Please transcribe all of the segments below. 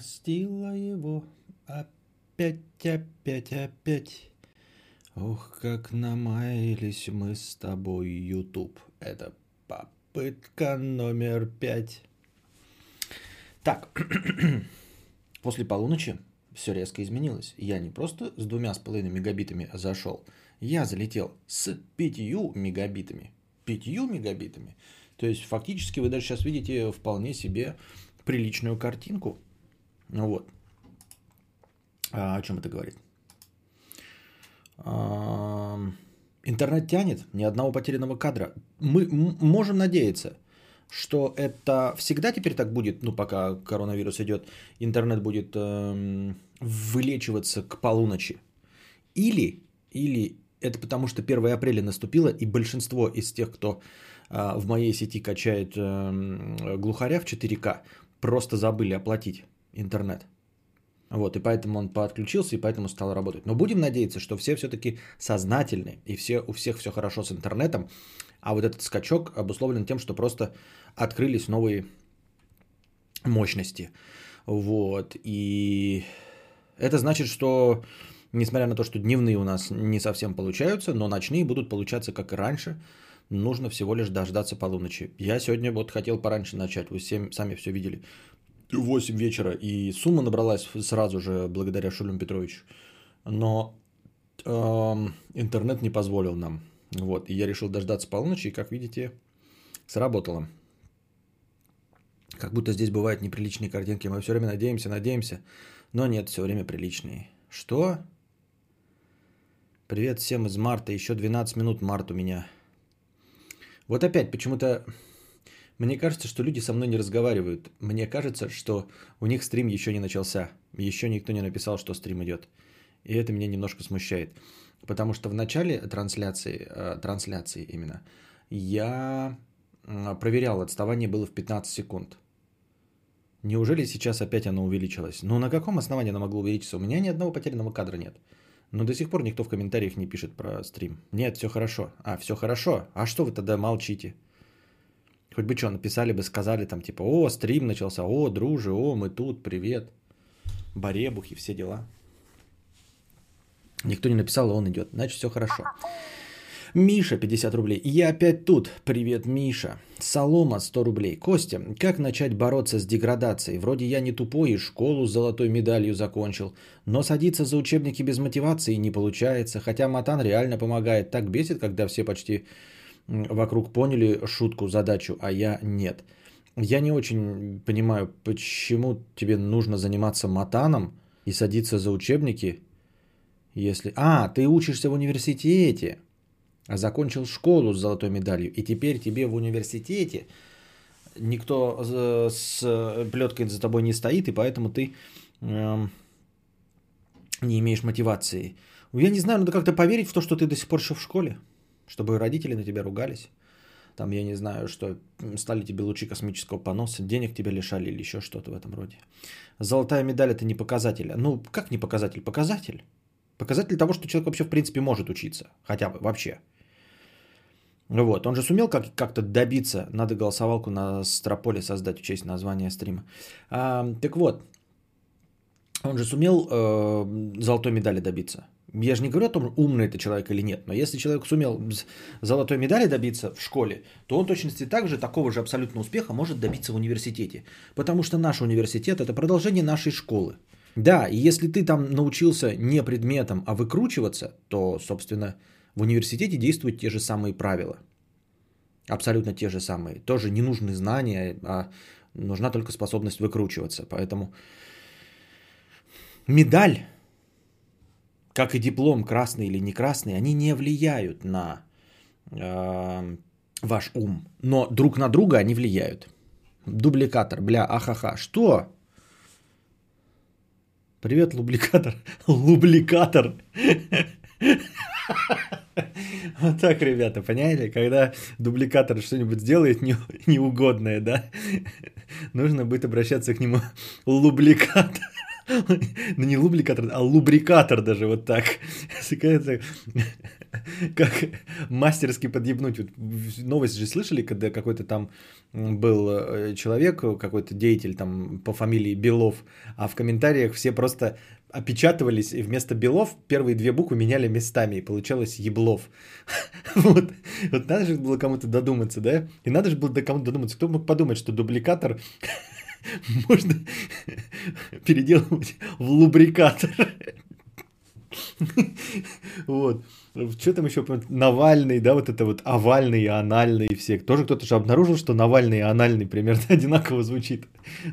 простила его опять, опять, опять. Ох, как намаялись мы с тобой, YouTube. Это попытка номер пять. Так, после полуночи все резко изменилось. Я не просто с двумя с половиной мегабитами зашел, я залетел с пятью мегабитами. Пятью мегабитами. То есть фактически вы даже сейчас видите вполне себе приличную картинку. Ну вот. А о чем это говорит? Интернет тянет, ни одного потерянного кадра. Мы можем надеяться, что это всегда теперь так будет, ну пока коронавирус идет, интернет будет э, вылечиваться к полуночи. Или, или это потому, что 1 апреля наступило, и большинство из тех, кто э, в моей сети качает э, глухаря в 4К, просто забыли оплатить интернет. Вот, и поэтому он подключился, и поэтому стал работать. Но будем надеяться, что все все-таки сознательны, и все, у всех все хорошо с интернетом, а вот этот скачок обусловлен тем, что просто открылись новые мощности. Вот, и это значит, что несмотря на то, что дневные у нас не совсем получаются, но ночные будут получаться как и раньше, нужно всего лишь дождаться полуночи. Я сегодня вот хотел пораньше начать, вы всем, сами все видели. 8 вечера, и сумма набралась сразу же благодаря Шулем Петровичу. Но э, интернет не позволил нам. Вот, и я решил дождаться полуночи, и, как видите, сработало. Как будто здесь бывают неприличные картинки. Мы все время надеемся, надеемся, но нет, все время приличные. Что? Привет всем из марта. Еще 12 минут март у меня. Вот опять почему-то мне кажется, что люди со мной не разговаривают. Мне кажется, что у них стрим еще не начался. Еще никто не написал, что стрим идет. И это меня немножко смущает. Потому что в начале трансляции, э, трансляции именно, я проверял, отставание было в 15 секунд. Неужели сейчас опять оно увеличилось? Ну, на каком основании оно могло увеличиться? У меня ни одного потерянного кадра нет. Но до сих пор никто в комментариях не пишет про стрим. Нет, все хорошо. А, все хорошо. А что вы тогда молчите? Хоть бы что, написали бы, сказали там типа, о, стрим начался, о, друже, о, мы тут, привет. Баребухи, все дела. Никто не написал, он идет. Значит, все хорошо. Миша, 50 рублей. Я опять тут. Привет, Миша. Солома, 100 рублей. Костя, как начать бороться с деградацией? Вроде я не тупой и школу с золотой медалью закончил. Но садиться за учебники без мотивации не получается. Хотя Матан реально помогает. Так бесит, когда все почти вокруг поняли шутку, задачу, а я нет. Я не очень понимаю, почему тебе нужно заниматься матаном и садиться за учебники, если... А, ты учишься в университете, а закончил школу с золотой медалью, и теперь тебе в университете никто с плеткой за тобой не стоит, и поэтому ты э, не имеешь мотивации. Я не знаю, надо как-то поверить в то, что ты до сих пор еще в школе чтобы родители на тебя ругались. Там, я не знаю, что стали тебе лучи космического поноса, денег тебя лишали или еще что-то в этом роде. Золотая медаль это не показатель. Ну, как не показатель? Показатель. Показатель того, что человек вообще в принципе может учиться. Хотя бы вообще. Вот, он же сумел как- как-то добиться, надо голосовалку на Строполе создать в честь названия стрима. А, так вот, он же сумел э, золотой медали добиться. Я же не говорю о том, умный это человек или нет, но если человек сумел золотой медали добиться в школе, то он точности так же, такого же абсолютно успеха может добиться в университете. Потому что наш университет – это продолжение нашей школы. Да, и если ты там научился не предметом, а выкручиваться, то, собственно, в университете действуют те же самые правила. Абсолютно те же самые. Тоже не нужны знания, а нужна только способность выкручиваться. Поэтому медаль как и диплом красный или не красный, они не влияют на э, ваш ум. Но друг на друга они влияют. Дубликатор, бля, ахаха. Что? Привет, лубликатор. Лубликатор. Вот так, ребята, поняли? Когда дубликатор что-нибудь сделает не, неугодное, да, нужно будет обращаться к нему лубликатор. Ну не лубликатор, а лубрикатор даже вот так. как мастерски подъебнуть. Новость же слышали, когда какой-то там был э, человек, какой-то деятель там по фамилии Белов, а в комментариях все просто опечатывались, и вместо Белов первые две буквы меняли местами, и получалось Еблов. вот. вот надо же было кому-то додуматься, да? И надо же было кому-то додуматься. Кто мог подумать, что дубликатор можно переделывать в лубрикатор? вот. Что там еще? Навальный, да, вот это вот овальный и анальный все. Тоже кто-то же обнаружил, что Навальный и анальный примерно одинаково звучит.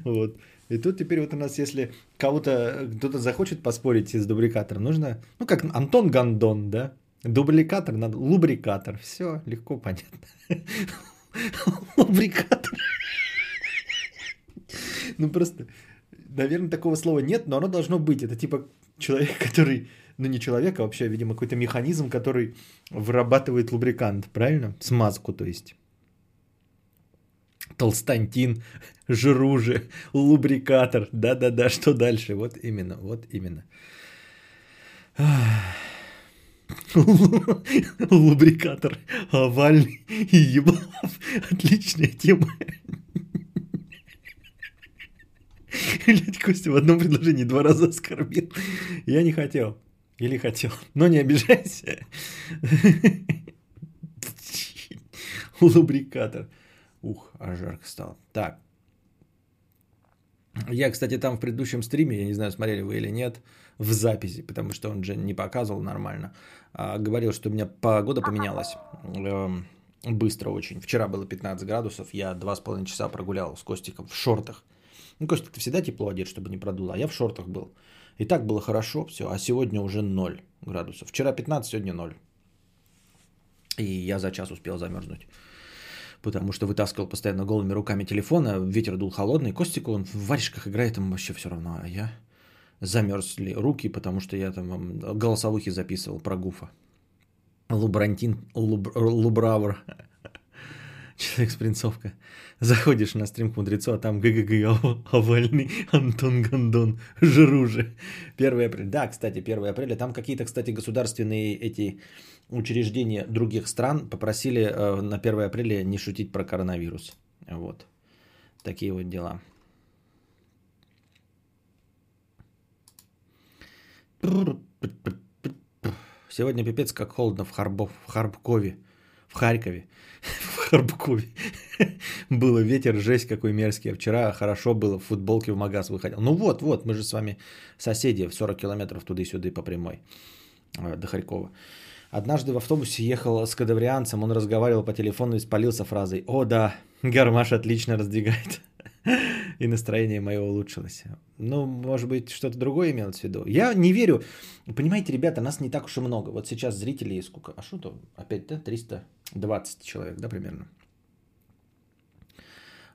Вот. И тут теперь вот у нас, если кого-то, кто-то захочет поспорить с дубликатором, нужно, ну как Антон Гандон, да? Дубликатор, надо, лубрикатор. Все, легко понятно. Лубрикатор. Ну просто, наверное, такого слова нет, но оно должно быть. Это типа человек, который, ну не человек, а вообще, видимо, какой-то механизм, который вырабатывает лубрикант, правильно? Смазку, то есть. Толстантин, жируже, лубрикатор. Да-да-да, что дальше? Вот именно, вот именно. Лубрикатор овальный и еблав. Отличная тема. Блять, Костя в одном предложении два раза оскорбил. Я не хотел. Или хотел. Но не обижайся. Лубрикатор. Ух, аж жарко стало. Так. Я, кстати, там в предыдущем стриме, я не знаю, смотрели вы или нет, в записи, потому что он же не показывал нормально, а говорил, что у меня погода поменялась эм, быстро очень. Вчера было 15 градусов, я 2,5 часа прогулял с Костиком в шортах. Ну, Костик, ты всегда тепло одет, чтобы не продуло, а я в шортах был. И так было хорошо, все, а сегодня уже 0 градусов. Вчера 15, сегодня 0. И я за час успел замерзнуть потому что вытаскивал постоянно голыми руками телефона, ветер дул холодный, Костику он в варежках играет, ему вообще все равно, а я замерзли руки, потому что я там голосовухи записывал про Гуфа. Лубрантин, луб, лубравр, человек-спринцовка. Заходишь на стрим к мудрецу, а там ГГГ овальный Антон Гандон, жируже. 1 апреля. Да, кстати, 1 апреля. Там какие-то, кстати, государственные эти учреждения других стран попросили э, на 1 апреля не шутить про коронавирус. Вот. Такие вот дела. Сегодня пипец как холодно в, Харбов, в Харбкове. Харькове. В Харбкове. Было ветер, жесть какой мерзкий. Вчера хорошо было, в футболке в магаз выходил. Ну вот, вот, мы же с вами соседи в 40 километров туда-сюда по прямой э, до Харькова. Однажды в автобусе ехал с кадаврианцем, он разговаривал по телефону и спалился фразой «О да, гармаш отлично раздвигает». И настроение мое улучшилось. Ну, может быть, что-то другое имелось в виду. Я не верю. Понимаете, ребята, нас не так уж и много. Вот сейчас зрителей сколько? А что то? Опять, да? 320 человек, да, примерно?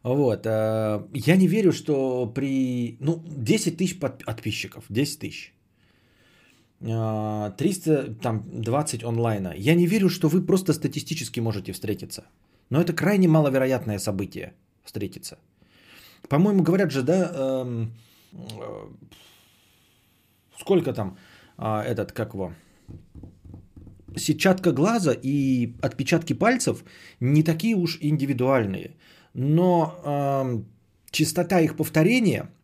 Вот. Э, я не верю, что при... Ну, 10 тысяч подписчиков. 10 тысяч. 320 онлайна. Я не верю, что вы просто статистически можете встретиться. Но это крайне маловероятное событие встретиться. По-моему, говорят же, да, эм, э, сколько там э, этот, как его, сетчатка глаза и отпечатки пальцев не такие уж индивидуальные. Но э, частота их повторения –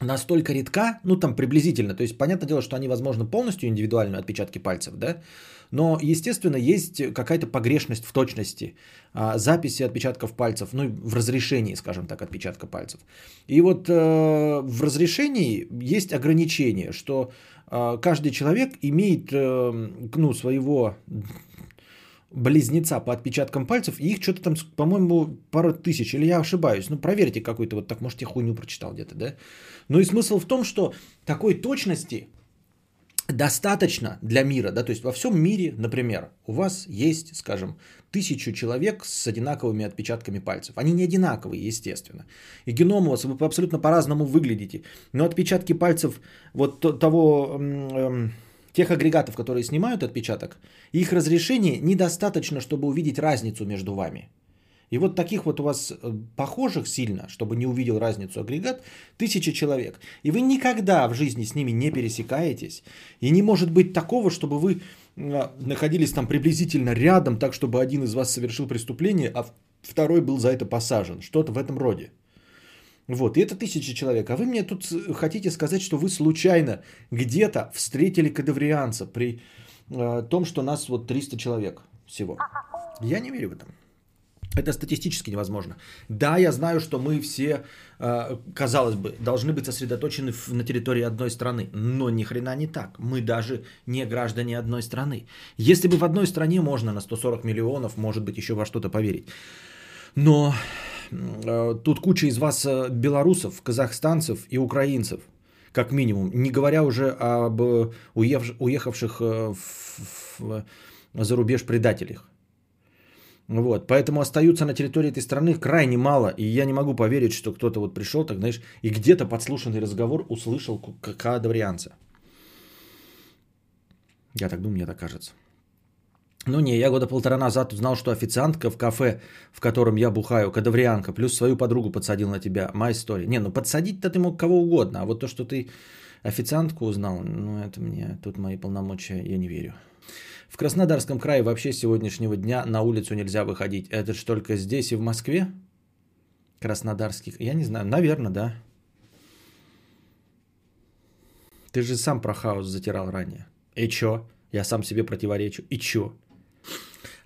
настолько редка, ну там приблизительно, то есть понятное дело, что они, возможно, полностью индивидуальные отпечатки пальцев, да, но, естественно, есть какая-то погрешность в точности а, записи отпечатков пальцев, ну, в разрешении, скажем так, отпечатка пальцев. И вот э, в разрешении есть ограничение, что э, каждый человек имеет, э, ну, своего близнеца по отпечаткам пальцев, и их что-то там, по-моему, пару тысяч, или я ошибаюсь. Ну, проверьте какой-то вот так, может, я хуйню прочитал где-то, да? Ну и смысл в том, что такой точности достаточно для мира, да, то есть во всем мире, например, у вас есть, скажем, тысячу человек с одинаковыми отпечатками пальцев. Они не одинаковые, естественно. И геном у вас, вы абсолютно по-разному выглядите. Но отпечатки пальцев вот того, эм, тех агрегатов, которые снимают отпечаток, их разрешение недостаточно, чтобы увидеть разницу между вами. И вот таких вот у вас э, похожих сильно, чтобы не увидел разницу агрегат, тысячи человек. И вы никогда в жизни с ними не пересекаетесь. И не может быть такого, чтобы вы а, находились там приблизительно рядом, так чтобы один из вас совершил преступление, а второй был за это посажен. Что-то в этом роде. Вот, и это тысячи человек. А вы мне тут хотите сказать, что вы случайно где-то встретили кадаврианца при э, том, что нас вот 300 человек всего. Я не верю в это. Это статистически невозможно. Да, я знаю, что мы все, э, казалось бы, должны быть сосредоточены на территории одной страны, но ни хрена не так. Мы даже не граждане одной страны. Если бы в одной стране можно на 140 миллионов, может быть, еще во что-то поверить. Но э, тут куча из вас э, белорусов, казахстанцев и украинцев, как минимум, не говоря уже об уехавших в, в, за рубеж предателях. Вот, поэтому остаются на территории этой страны крайне мало, и я не могу поверить, что кто-то вот пришел, так знаешь, и где-то подслушанный разговор услышал кадаврианца. Я так думаю, мне так кажется. Ну не, я года полтора назад узнал, что официантка в кафе, в котором я бухаю, кадаврианка, плюс свою подругу подсадил на тебя. My story. Не, ну подсадить-то ты мог кого угодно, а вот то, что ты официантку узнал, ну это мне, тут мои полномочия, я не верю. В Краснодарском крае вообще с сегодняшнего дня на улицу нельзя выходить. Это же только здесь и в Москве? Краснодарский. Я не знаю, наверное, да. Ты же сам про хаос затирал ранее. И чё? Я сам себе противоречу. И чё?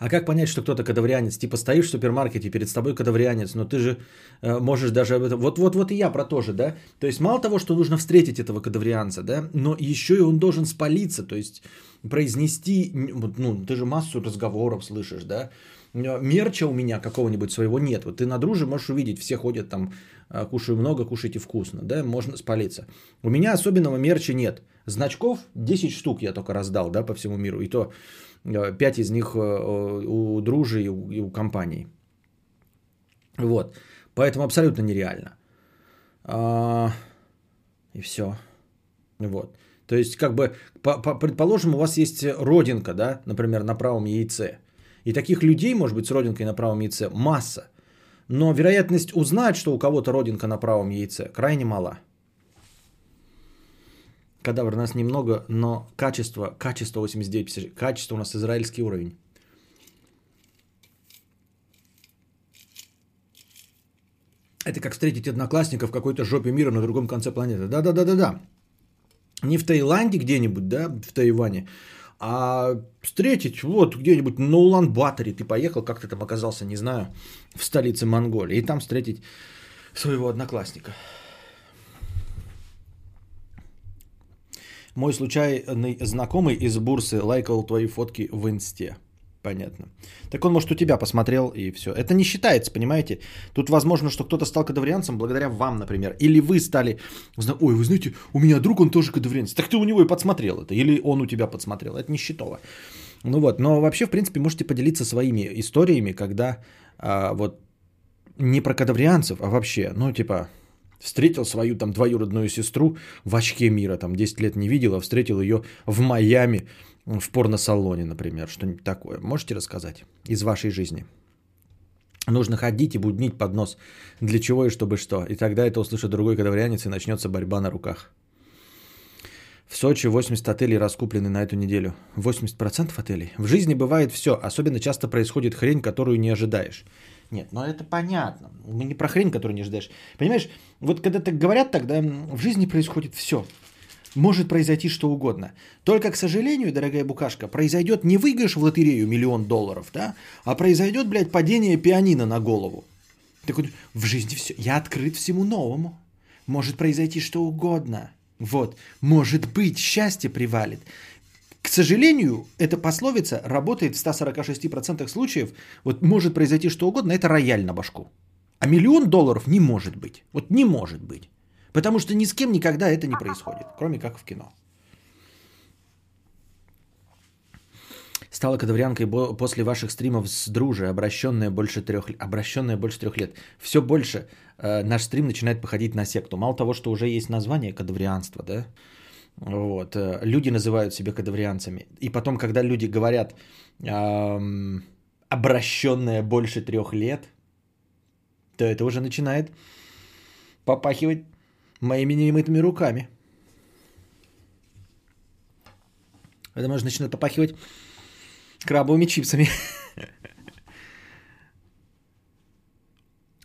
А как понять, что кто-то кадаврианец? Типа стоишь в супермаркете, перед тобой кадаврианец, но ты же э, можешь даже об этом... Вот, вот, вот и я про то же, да? То есть мало того, что нужно встретить этого кадаврианца, да, но еще и он должен спалиться, то есть произнести, ну, ты же массу разговоров слышишь, да? Мерча у меня какого-нибудь своего нет. Вот ты на друже можешь увидеть, все ходят там, э, кушаю много, кушайте вкусно, да, можно спалиться. У меня особенного мерча нет. Значков 10 штук я только раздал, да, по всему миру. И то 5 из них э, у дружи и у, компании. Вот. Поэтому абсолютно нереально. А, и все. Вот. То есть, как бы, по, по, предположим, у вас есть родинка, да, например, на правом яйце. И таких людей, может быть, с родинкой на правом яйце масса. Но вероятность узнать, что у кого-то родинка на правом яйце, крайне мала. Кадавр нас немного, но качество, качество 89, качество у нас израильский уровень. Это как встретить одноклассника в какой-то жопе мира на другом конце планеты. Да-да-да-да-да. Не в Таиланде где-нибудь, да, в Тайване, а встретить вот где-нибудь на Улан-Баторе. Ты поехал, как ты там оказался, не знаю, в столице Монголии. И там встретить своего одноклассника. Мой случайный знакомый из Бурсы лайкал твои фотки в инсте. Понятно. Так он, может, у тебя посмотрел и все. Это не считается, понимаете? Тут возможно, что кто-то стал кадаврианцем благодаря вам, например. Или вы стали... Ой, вы знаете, у меня друг, он тоже кадаврианец. Так ты у него и подсмотрел это. Или он у тебя подсмотрел. Это не счетово. Ну вот, но вообще, в принципе, можете поделиться своими историями, когда а, вот не про кадаврианцев, а вообще, ну, типа, Встретил свою там двоюродную сестру в очке мира, там 10 лет не видел, а встретил ее в Майами в порносалоне, например, что-нибудь такое. Можете рассказать из вашей жизни? Нужно ходить и буднить под нос. Для чего и чтобы что. И тогда это услышит другой кадаврианец и начнется борьба на руках. В Сочи 80 отелей раскуплены на эту неделю. 80% отелей. В жизни бывает все. Особенно часто происходит хрень, которую не ожидаешь. Нет, ну это понятно. Мы не про хрень, которую не ожидаешь. Понимаешь, вот когда так говорят, тогда в жизни происходит все. Может произойти что угодно. Только, к сожалению, дорогая букашка, произойдет не выигрыш в лотерею миллион долларов, да, а произойдет, блядь, падение пианино на голову. Так вот, в жизни все. Я открыт всему новому. Может произойти что угодно. Вот. Может быть, счастье привалит. К сожалению, эта пословица работает в 146% случаев. Вот может произойти что угодно, это рояль на башку. А миллион долларов не может быть. Вот не может быть. Потому что ни с кем никогда это не происходит, кроме как в кино. Стала кадаврианкой после ваших стримов с дружи, обращенная больше трех, обращенная больше трех лет. Все больше э, наш стрим начинает походить на секту. Мало того, что уже есть название кадаврианства, да, вот, э, люди называют себя кадаврианцами. И потом, когда люди говорят эм, обращенная больше трех лет, то это уже начинает попахивать моими немытыми руками. Это может начинать попахивать крабовыми чипсами.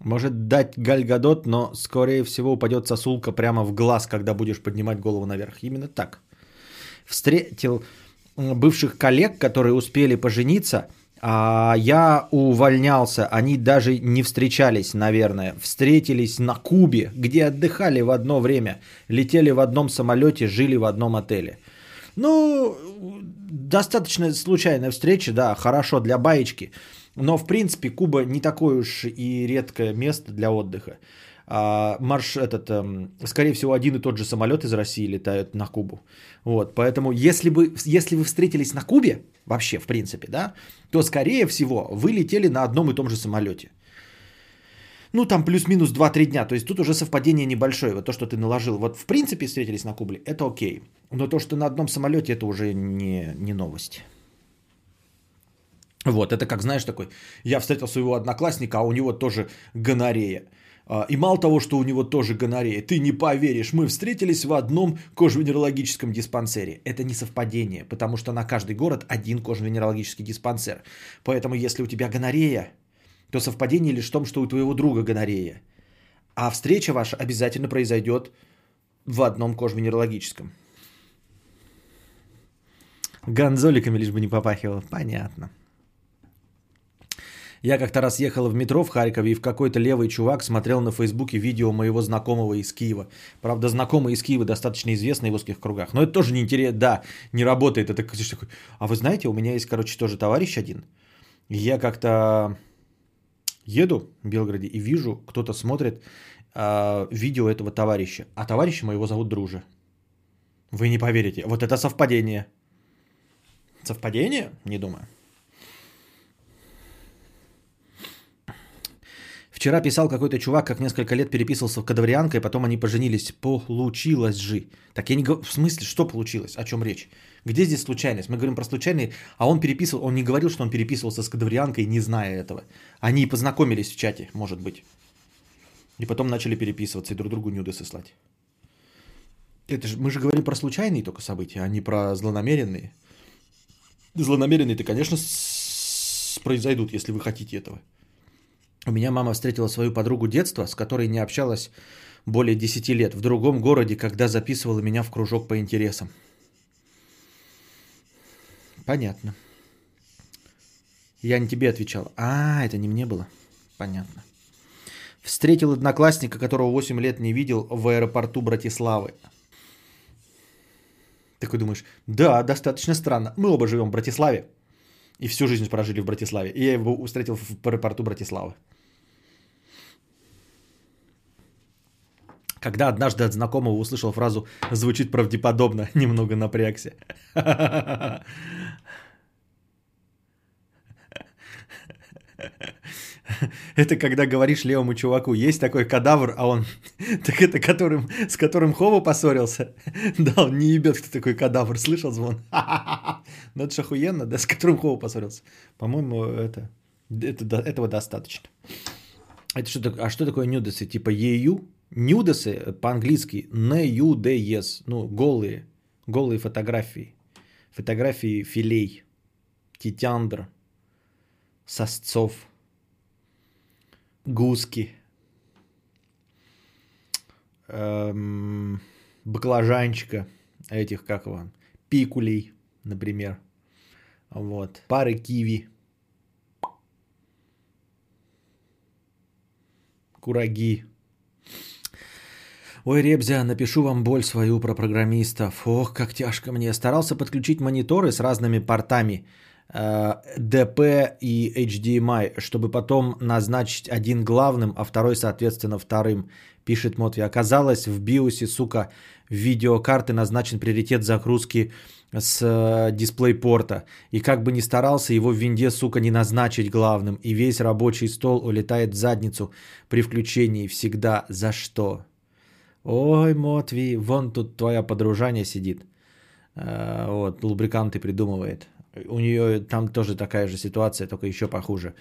Может дать гальгадот, но скорее всего упадет сосулка прямо в глаз, когда будешь поднимать голову наверх. Именно так. Встретил бывших коллег, которые успели пожениться, а я увольнялся. Они даже не встречались, наверное. Встретились на Кубе, где отдыхали в одно время, летели в одном самолете, жили в одном отеле. Ну, достаточно случайная встреча, да, хорошо для баечки. Но, в принципе, Куба не такое уж и редкое место для отдыха. А, марш этот, эм, скорее всего, один и тот же самолет из России летает на Кубу. Вот, поэтому, если, бы, если вы встретились на Кубе, вообще, в принципе, да, то, скорее всего, вы летели на одном и том же самолете. Ну, там плюс-минус 2-3 дня. То есть тут уже совпадение небольшое. Вот то, что ты наложил. Вот в принципе встретились на Кубе, это окей. Но то, что на одном самолете, это уже не, не новость. Вот, это как, знаешь, такой, я встретил своего одноклассника, а у него тоже гонорея. А, и мало того, что у него тоже гонорея, ты не поверишь, мы встретились в одном кожно-венерологическом диспансере. Это не совпадение, потому что на каждый город один кожно-венерологический диспансер. Поэтому если у тебя гонорея, то совпадение лишь в том, что у твоего друга гонорея. А встреча ваша обязательно произойдет в одном кожно-венерологическом. Гонзоликами лишь бы не попахивало. Понятно. Я как-то раз ехал в метро в Харькове, и в какой-то левый чувак смотрел на Фейсбуке видео моего знакомого из Киева. Правда, знакомый из Киева достаточно известный в узких кругах. Но это тоже не интересно. Да, не работает. Это такой, а вы знаете, у меня есть, короче, тоже товарищ один. Я как-то еду в Белгороде и вижу, кто-то смотрит э, видео этого товарища. А товарища моего зовут Друже. Вы не поверите. Вот это совпадение. Совпадение? Не думаю. Вчера писал какой-то чувак, как несколько лет переписывался в кадаврианкой, потом они поженились. Получилось же. Так я не говорю... В смысле, что получилось? О чем речь? Где здесь случайность? Мы говорим про случайный, а он переписывал... Он не говорил, что он переписывался с кадаврианкой, не зная этого. Они познакомились в чате, может быть. И потом начали переписываться и друг другу нюды слать. Это же, мы же говорим про случайные только события, а не про злонамеренные. Злонамеренные-то, конечно, произойдут, если вы хотите этого. У меня мама встретила свою подругу детства, с которой не общалась более 10 лет, в другом городе, когда записывала меня в кружок по интересам. Понятно. Я не тебе отвечал. А, это не мне было. Понятно. Встретил одноклассника, которого 8 лет не видел в аэропорту Братиславы. Такой думаешь, да, достаточно странно. Мы оба живем в Братиславе. И всю жизнь прожили в Братиславе. И я его встретил в аэропорту Братиславы. Когда однажды от знакомого услышал фразу «звучит правдеподобно», немного напрягся. Это когда говоришь левому чуваку, есть такой кадавр, а он, так это которым, с которым Хова поссорился. Да, он не ебет, кто такой кадавр, слышал звон? Ну это же охуенно, да, с которым Хова поссорился. По-моему, это, это, этого достаточно. Это что? А что такое нюдесы? Типа ЕЮ? Нюдесы по-английски N-U-D-S, ну, голые, голые фотографии. Фотографии филей, титяндр, сосцов, гуски, эм, баклажанчика, этих, как его, пикулей, например. Вот. Пары киви. Кураги. Ой, Ребзя, напишу вам боль свою про программистов. Ох, как тяжко мне. Старался подключить мониторы с разными портами DP э, и HDMI, чтобы потом назначить один главным, а второй, соответственно, вторым, пишет Мотви. Оказалось, в биосе, сука, видеокарты назначен приоритет загрузки с э, дисплей-порта. И как бы ни старался, его в винде, сука, не назначить главным. И весь рабочий стол улетает в задницу при включении. Всегда. За что? Ой, Мотви, вон тут твоя подружание сидит. Э, вот, лубриканты придумывает. У нее там тоже такая же ситуация, только еще похуже.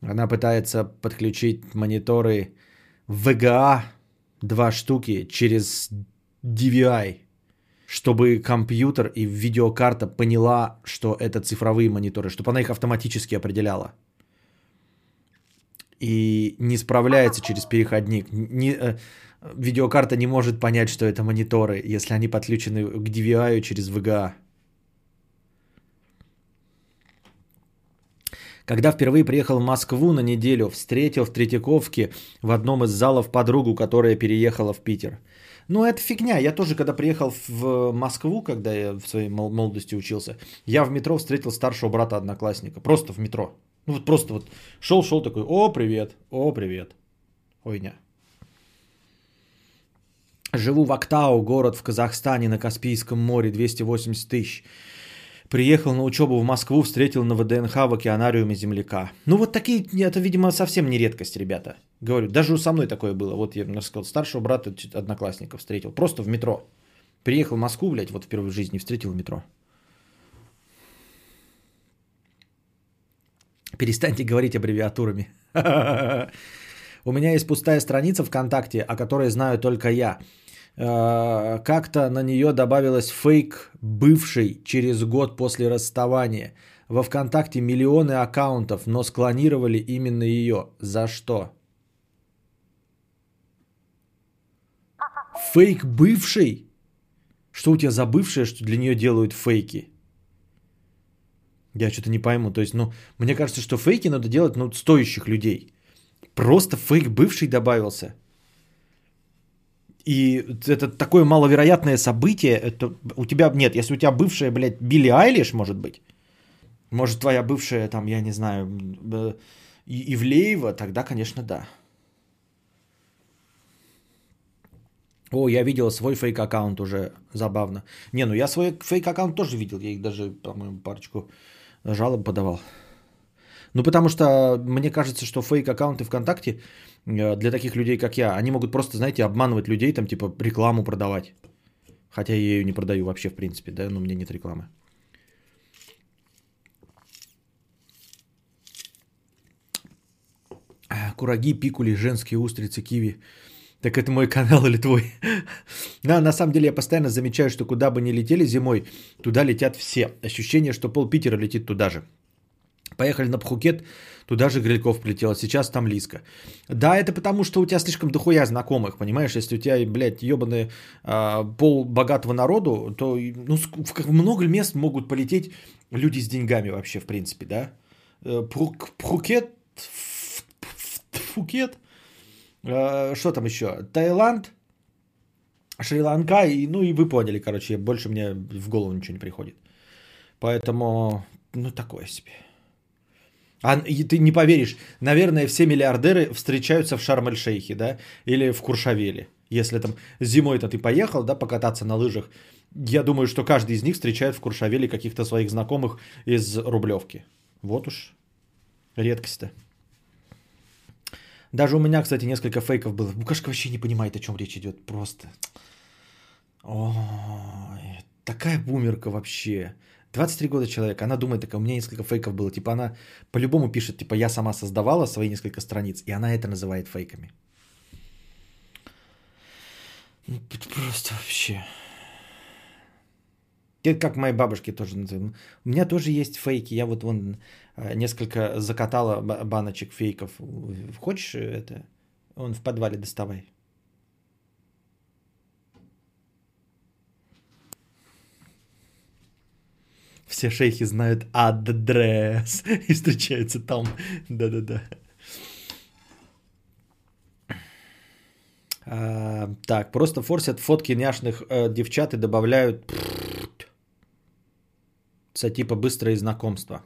Она пытается подключить мониторы VGA, два штуки, через DVI. чтобы компьютер и видеокарта поняла, что это цифровые мониторы, чтобы она их автоматически определяла. И не справляется через переходник. Не, э, видеокарта не может понять, что это мониторы, если они подключены к DVI через VGA. Когда впервые приехал в Москву на неделю, встретил в Третьяковке в одном из залов подругу, которая переехала в Питер. Ну, это фигня. Я тоже, когда приехал в Москву, когда я в своей молодости учился, я в метро встретил старшего брата одноклассника. Просто в метро. Ну, вот просто вот шел-шел такой, о, привет, о, привет. Ойня. Живу в Актау, город в Казахстане на Каспийском море, 280 тысяч. Приехал на учебу в Москву, встретил на ВДНХ в океанариуме земляка. Ну вот такие, это, видимо, совсем не редкость, ребята. Говорю, даже со мной такое было. Вот я рассказал, старшего брата одноклассника встретил. Просто в метро. Приехал в Москву, блядь, вот впервые в жизни встретил в метро. Перестаньте говорить аббревиатурами. У меня есть пустая страница ВКонтакте, о которой знаю только я. Э, как-то на нее добавилась фейк бывший через год после расставания. Во ВКонтакте миллионы аккаунтов, но склонировали именно ее. За что? Фейк бывший? Что у тебя за бывшая, что для нее делают фейки? Я что-то не пойму. То есть, ну, мне кажется, что фейки надо делать, ну, стоящих людей. Просто фейк бывший добавился. И это такое маловероятное событие. Это у тебя нет, если у тебя бывшая, блядь, Билли Айлиш, может быть. Может, твоя бывшая, там, я не знаю, Ивлеева, тогда, конечно, да. О, я видел свой фейк-аккаунт уже, забавно. Не, ну я свой фейк-аккаунт тоже видел, я их даже, по-моему, парочку жалоб подавал. Ну, потому что мне кажется, что фейк-аккаунты ВКонтакте э, для таких людей, как я, они могут просто, знаете, обманывать людей, там, типа, рекламу продавать. Хотя я ее не продаю вообще, в принципе, да, но у меня нет рекламы. Кураги, пикули, женские устрицы, киви. Так это мой канал или твой? да, на самом деле я постоянно замечаю, что куда бы ни летели зимой, туда летят все. Ощущение, что пол Питера летит туда же. Поехали на Пхукет, туда же Грильков прилетел, сейчас там Лиска. Да, это потому, что у тебя слишком дохуя знакомых, понимаешь? Если у тебя, блядь, ебаный а, пол богатого народу, то ну, в много мест могут полететь люди с деньгами вообще, в принципе, да? Э, Пхукет, Пхукет, Э, что там еще? Таиланд, Шри-Ланка, и, ну и вы поняли, короче, больше мне в голову ничего не приходит. Поэтому, ну такое себе. А ты не поверишь, наверное, все миллиардеры встречаются в Шарм-эль-Шейхе, да, или в Куршавеле. Если там зимой-то ты поехал, да, покататься на лыжах, я думаю, что каждый из них встречает в Куршавеле каких-то своих знакомых из Рублевки. Вот уж редкость-то. Даже у меня, кстати, несколько фейков было. Букашка вообще не понимает, о чем речь идет. Просто. Ой, такая бумерка вообще. 23 года человек, она думает, такая, у меня несколько фейков было. Типа она по-любому пишет, типа я сама создавала свои несколько страниц, и она это называет фейками. Ну, просто вообще. Это как моей бабушке тоже. У меня тоже есть фейки. Я вот вон э, несколько закатала баночек фейков. Хочешь это? Он в подвале доставай. Все шейхи знают адрес и встречаются там. Да-да-да. А, так, просто форсят фотки няшных э, девчат и добавляют типа быстрое знакомство.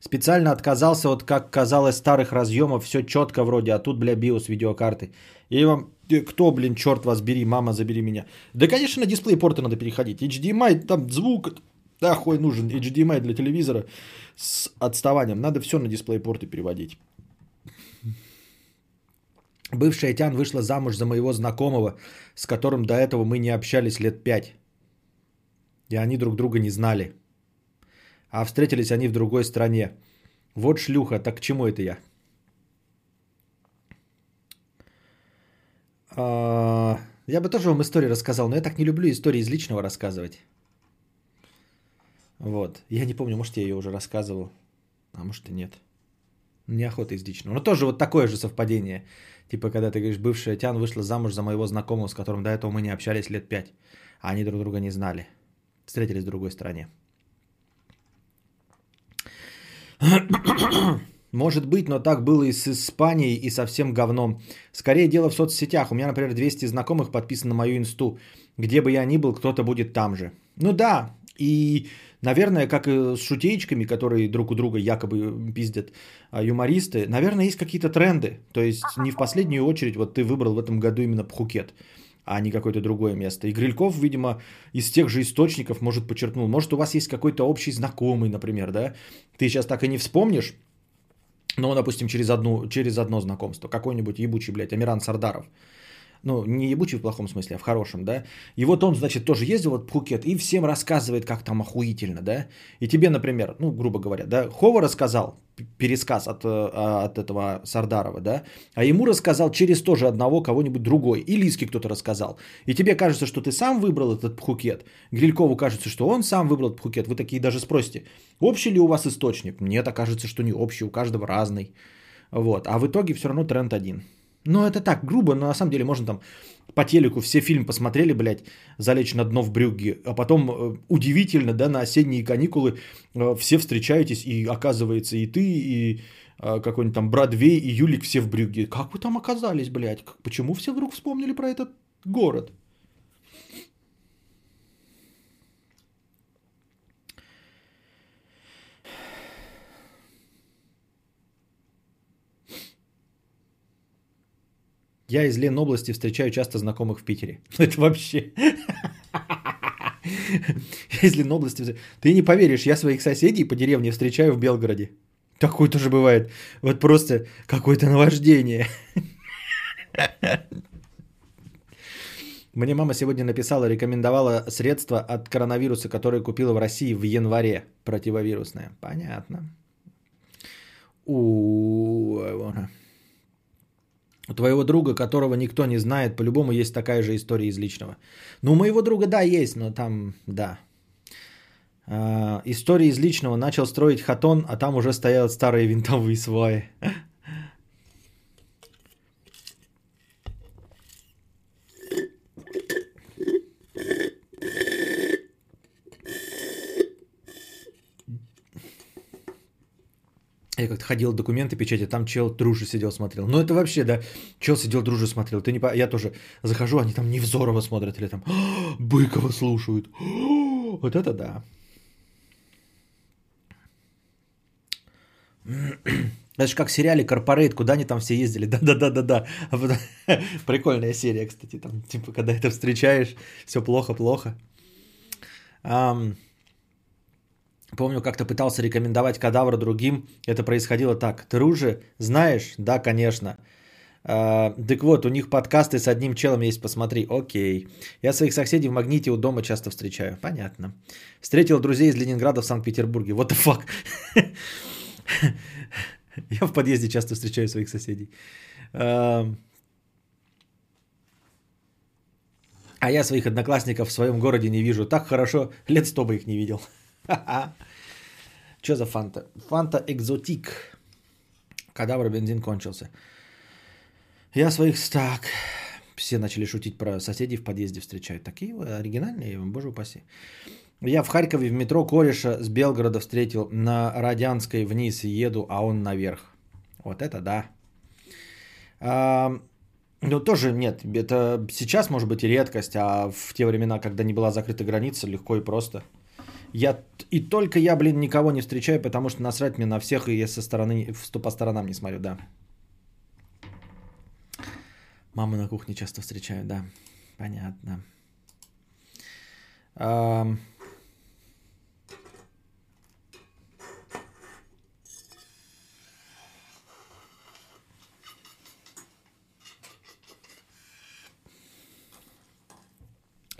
Специально отказался от, как казалось, старых разъемов, все четко вроде, а тут, бля, биос видеокарты. И вам, кто, блин, черт вас бери, мама, забери меня. Да, конечно, на дисплей порта надо переходить. HDMI, там звук, да, хуй нужен. HDMI для телевизора с отставанием. Надо все на порты переводить. Бывшая Тян вышла замуж за моего знакомого, с которым до этого мы не общались лет пять. И они друг друга не знали а встретились они в другой стране. Вот шлюха, так к чему это я? А, Я бы тоже вам историю рассказал, но я так не люблю истории из личного рассказывать. Вот. Я не помню, может, я ее уже рассказывал, а может и нет. Неохота из личного. Но тоже вот такое же совпадение. Типа, когда ты говоришь, бывшая Тян вышла замуж за моего знакомого, с которым до этого мы не общались лет пять, а они друг друга не знали. Встретились в другой стране. Может быть, но так было и с Испанией, и совсем говном. Скорее дело в соцсетях. У меня, например, 200 знакомых подписано на мою инсту. Где бы я ни был, кто-то будет там же. Ну да, и, наверное, как и с шутеечками, которые друг у друга якобы пиздят а, юмористы, наверное, есть какие-то тренды. То есть не в последнюю очередь вот ты выбрал в этом году именно Пхукет а не какое-то другое место. И Грильков, видимо, из тех же источников, может, подчеркнул. Может, у вас есть какой-то общий знакомый, например, да? Ты сейчас так и не вспомнишь, но, допустим, через, одну, через одно знакомство. Какой-нибудь ебучий, блядь, Амиран Сардаров ну, не ебучий в плохом смысле, а в хорошем, да, и вот он, значит, тоже ездил вот в Пхукет и всем рассказывает, как там охуительно, да, и тебе, например, ну, грубо говоря, да, Хова рассказал пересказ от, э, от этого Сардарова, да, а ему рассказал через тоже одного кого-нибудь другой, и Лиски кто-то рассказал, и тебе кажется, что ты сам выбрал этот Пхукет, Грилькову кажется, что он сам выбрал Пхукет, вы такие даже спросите, общий ли у вас источник? Нет, окажется, что не общий, у каждого разный, вот, а в итоге все равно тренд один – ну, это так, грубо, но на самом деле можно там по телеку все фильм посмотрели, блядь, залечь на дно в брюгге, а потом э, удивительно, да, на осенние каникулы э, все встречаетесь, и оказывается и ты, и э, какой-нибудь там Бродвей, и Юлик все в брюгге. Как вы там оказались, блядь? Почему все вдруг вспомнили про этот город? Я из Ленобласти встречаю часто знакомых в Питере. Это вообще... Из Ленобласти... Ты не поверишь, я своих соседей по деревне встречаю в Белгороде. Такое тоже бывает. Вот просто какое-то наваждение. Мне мама сегодня написала, рекомендовала средство от коронавируса, которое купила в России в январе, противовирусное. Понятно. У, у твоего друга, которого никто не знает, по-любому есть такая же история из личного. Ну, у моего друга, да, есть, но там, да. А, история из личного. Начал строить хатон, а там уже стоят старые винтовые сваи. Я как-то ходил документы печати, там чел дружи сидел, смотрел. Ну это вообще, да, чел сидел дружи смотрел. Ты не по... Я тоже захожу, они там Невзорова смотрят или там Быкова слушают. Вот это да. Это же как в сериале Корпорейт, куда они там все ездили. Да-да-да-да-да. Прикольная серия, кстати. Там, типа, когда это встречаешь, все плохо-плохо. Um, Помню, как-то пытался рекомендовать кадавра другим. Это происходило так. Ты Ружи знаешь? Да, конечно. А, так вот, у них подкасты с одним челом есть, посмотри. Окей. Я своих соседей в Магните у дома часто встречаю. Понятно. Встретил друзей из Ленинграда в Санкт-Петербурге. What the fuck? Я в подъезде часто встречаю своих соседей. А, а я своих одноклассников в своем городе не вижу. Так хорошо, лет сто бы их не видел. Что за фанта? Фанта экзотик. Кадавр бензин кончился. Я своих так. Все начали шутить про соседей в подъезде встречают. Такие оригинальные, боже упаси. Я в Харькове в метро кореша с Белгорода встретил. На Радянской вниз еду, а он наверх. Вот это да. А, ну, тоже нет. Это сейчас может быть и редкость, а в те времена, когда не была закрыта граница, легко и просто. Я и только я, блин, никого не встречаю, потому что насрать мне на всех, и я со стороны, по сторонам не смотрю, да. Маму на кухне часто встречаю, да. Понятно. Um...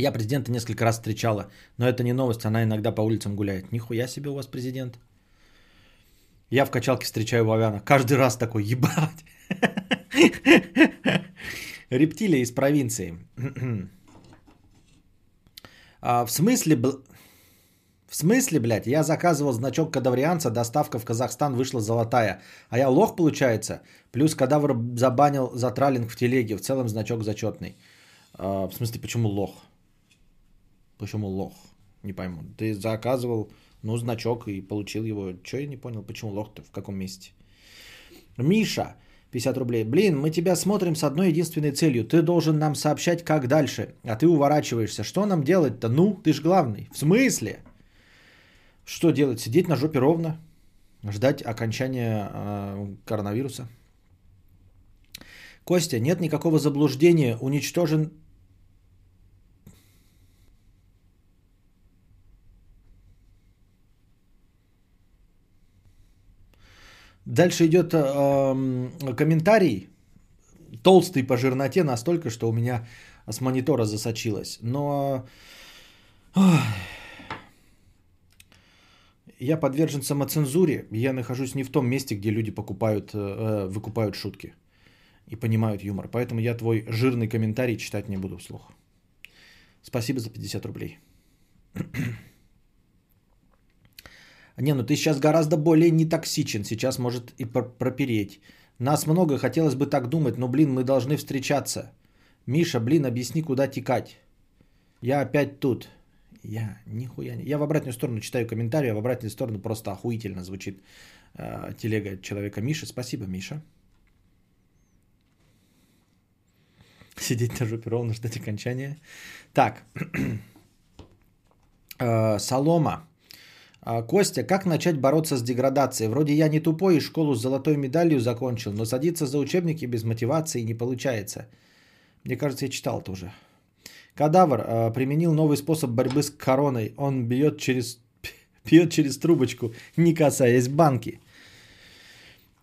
Я президента несколько раз встречала, но это не новость, она иногда по улицам гуляет. Нихуя себе у вас президент. Я в качалке встречаю Вовяна. Каждый раз такой, ебать. Рептилия из провинции. а, в смысле... В смысле, блядь, я заказывал значок кадаврианца, доставка в Казахстан вышла золотая. А я лох, получается? Плюс кадавр забанил за тралинг в телеге. В целом значок зачетный. А, в смысле, почему лох? Почему лох? Не пойму. Ты заказывал, ну, значок и получил его. Че я не понял, почему лох-то, в каком месте? Миша, 50 рублей. Блин, мы тебя смотрим с одной единственной целью. Ты должен нам сообщать, как дальше. А ты уворачиваешься. Что нам делать-то? Ну, ты ж главный. В смысле? Что делать? Сидеть на жопе ровно? Ждать окончания э, коронавируса? Костя, нет никакого заблуждения. Уничтожен Дальше идет э, комментарий, толстый по жирноте настолько, что у меня с монитора засочилось. Но ой, я подвержен самоцензуре, я нахожусь не в том месте, где люди покупают, э, выкупают шутки и понимают юмор. Поэтому я твой жирный комментарий читать не буду вслух. Спасибо за 50 рублей. Не, ну ты сейчас гораздо более нетоксичен, сейчас может и пропереть. Нас много, хотелось бы так думать, но, блин, мы должны встречаться. Миша, блин, объясни, куда текать. Я опять тут. Я нихуя не... Я в обратную сторону читаю комментарии, а в обратную сторону просто охуительно звучит э, телега человека Миши. Спасибо, Миша. Сидеть на жопе ровно, ждать окончания. Так. э, Солома. А, Костя, как начать бороться с деградацией? Вроде я не тупой и школу с золотой медалью закончил, но садиться за учебники без мотивации не получается. Мне кажется, я читал это уже. Кадавр а, применил новый способ борьбы с короной. Он бьет через, пьет через трубочку, не касаясь банки.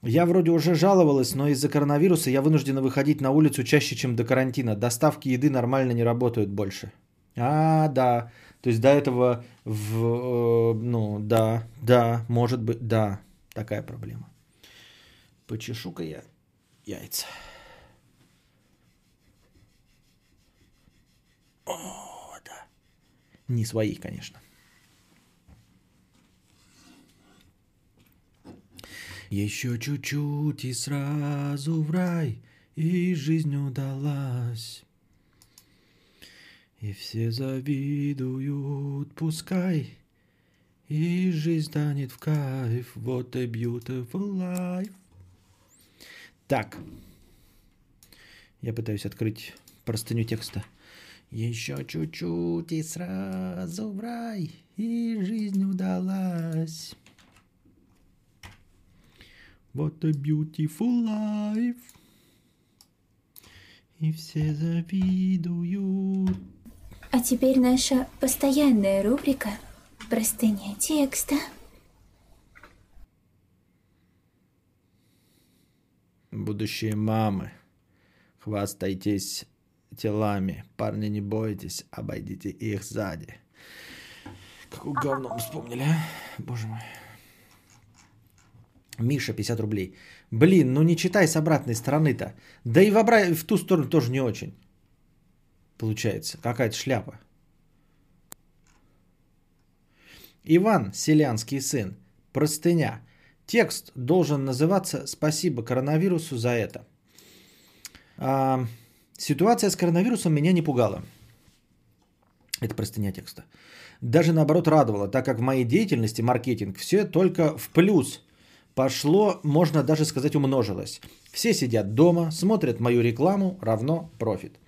Я вроде уже жаловалась, но из-за коронавируса я вынуждена выходить на улицу чаще, чем до карантина. Доставки еды нормально не работают больше. А, да. То есть до этого, в, э, ну да, да, может быть, да, такая проблема. Почешу-ка я яйца. О, да. Не свои, конечно. Еще чуть-чуть и сразу в рай, и жизнь удалась. И все завидуют, пускай, и жизнь станет в кайф. What a beautiful life. Так. Я пытаюсь открыть простыню текста. Еще чуть-чуть и сразу в рай, и жизнь удалась. What a beautiful life. И все завидуют. А теперь наша постоянная рубрика «Простыня текста». Будущие мамы, хвастайтесь телами. Парни, не бойтесь, обойдите их сзади. Какое говно мы вспомнили, а? Боже мой. Миша, 50 рублей. Блин, ну не читай с обратной стороны-то. Да и в, обра... в ту сторону тоже не очень получается. Какая-то шляпа. Иван, селянский сын. Простыня. Текст должен называться «Спасибо коронавирусу за это». А, ситуация с коронавирусом меня не пугала. Это простыня текста. Даже наоборот радовала, так как в моей деятельности маркетинг все только в плюс пошло, можно даже сказать умножилось. Все сидят дома, смотрят мою рекламу, равно профит.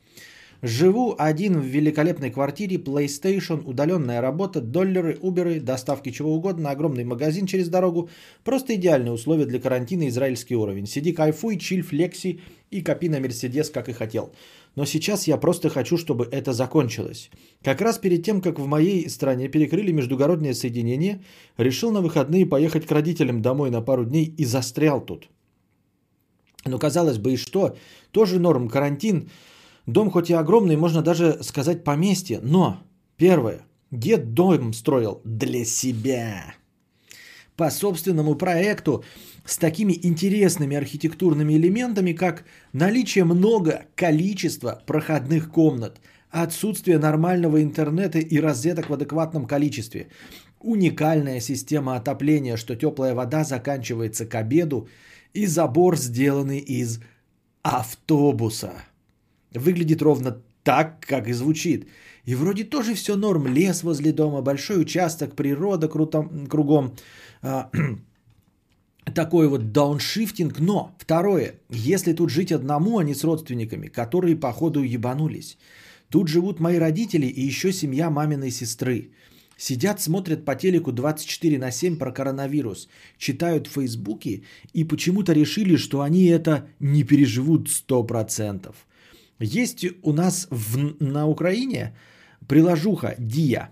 Живу один в великолепной квартире, PlayStation, удаленная работа, доллары, уберы, доставки чего угодно, огромный магазин через дорогу. Просто идеальные условия для карантина, израильский уровень. Сиди, кайфуй, чиль, флекси и копи на Мерседес, как и хотел. Но сейчас я просто хочу, чтобы это закончилось. Как раз перед тем, как в моей стране перекрыли междугороднее соединение, решил на выходные поехать к родителям домой на пару дней и застрял тут. Но казалось бы, и что? Тоже норм, карантин – Дом хоть и огромный, можно даже сказать поместье, но первое, дед дом строил для себя. по собственному проекту с такими интересными архитектурными элементами, как наличие много количества проходных комнат, отсутствие нормального интернета и розеток в адекватном количестве, уникальная система отопления, что теплая вода заканчивается к обеду, и забор, сделанный из автобуса. Выглядит ровно так, как и звучит. И вроде тоже все норм. Лес возле дома, большой участок, природа крутом, кругом. А, такой вот дауншифтинг. Но, второе, если тут жить одному, а не с родственниками, которые походу ебанулись. Тут живут мои родители и еще семья маминой сестры. Сидят, смотрят по телеку 24 на 7 про коронавирус, читают в Фейсбуке и почему-то решили, что они это не переживут 100%. Есть у нас в, на Украине приложуха ДИА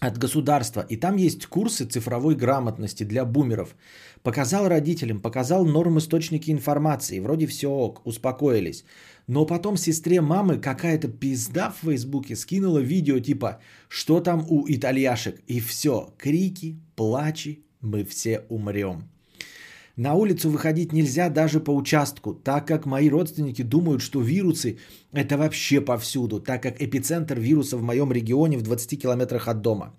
от государства, и там есть курсы цифровой грамотности для бумеров. Показал родителям, показал норм источники информации, вроде все ок, успокоились. Но потом сестре мамы какая-то пизда в Фейсбуке скинула видео типа «Что там у итальяшек?» И все, крики, плачи, мы все умрем. На улицу выходить нельзя даже по участку, так как мои родственники думают, что вирусы – это вообще повсюду, так как эпицентр вируса в моем регионе в 20 километрах от дома.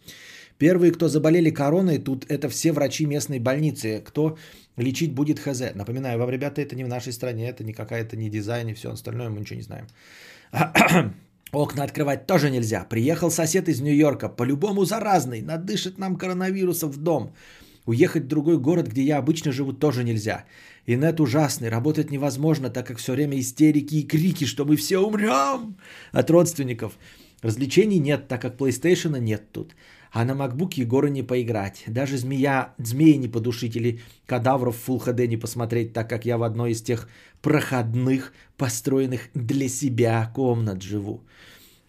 Первые, кто заболели короной, тут это все врачи местной больницы. Кто лечить будет ХЗ. Напоминаю вам, ребята, это не в нашей стране, это не какая-то не дизайн и все остальное, мы ничего не знаем. Окна открывать тоже нельзя. Приехал сосед из Нью-Йорка, по-любому заразный, надышит нам коронавируса в дом. Уехать в другой город, где я обычно живу, тоже нельзя. Инет ужасный, работать невозможно, так как все время истерики и крики, что мы все умрем от родственников. Развлечений нет, так как PlayStation нет тут. А на MacBook Егора не поиграть. Даже змея, змеи не подушить или кадавров в Full HD не посмотреть, так как я в одной из тех проходных, построенных для себя комнат живу.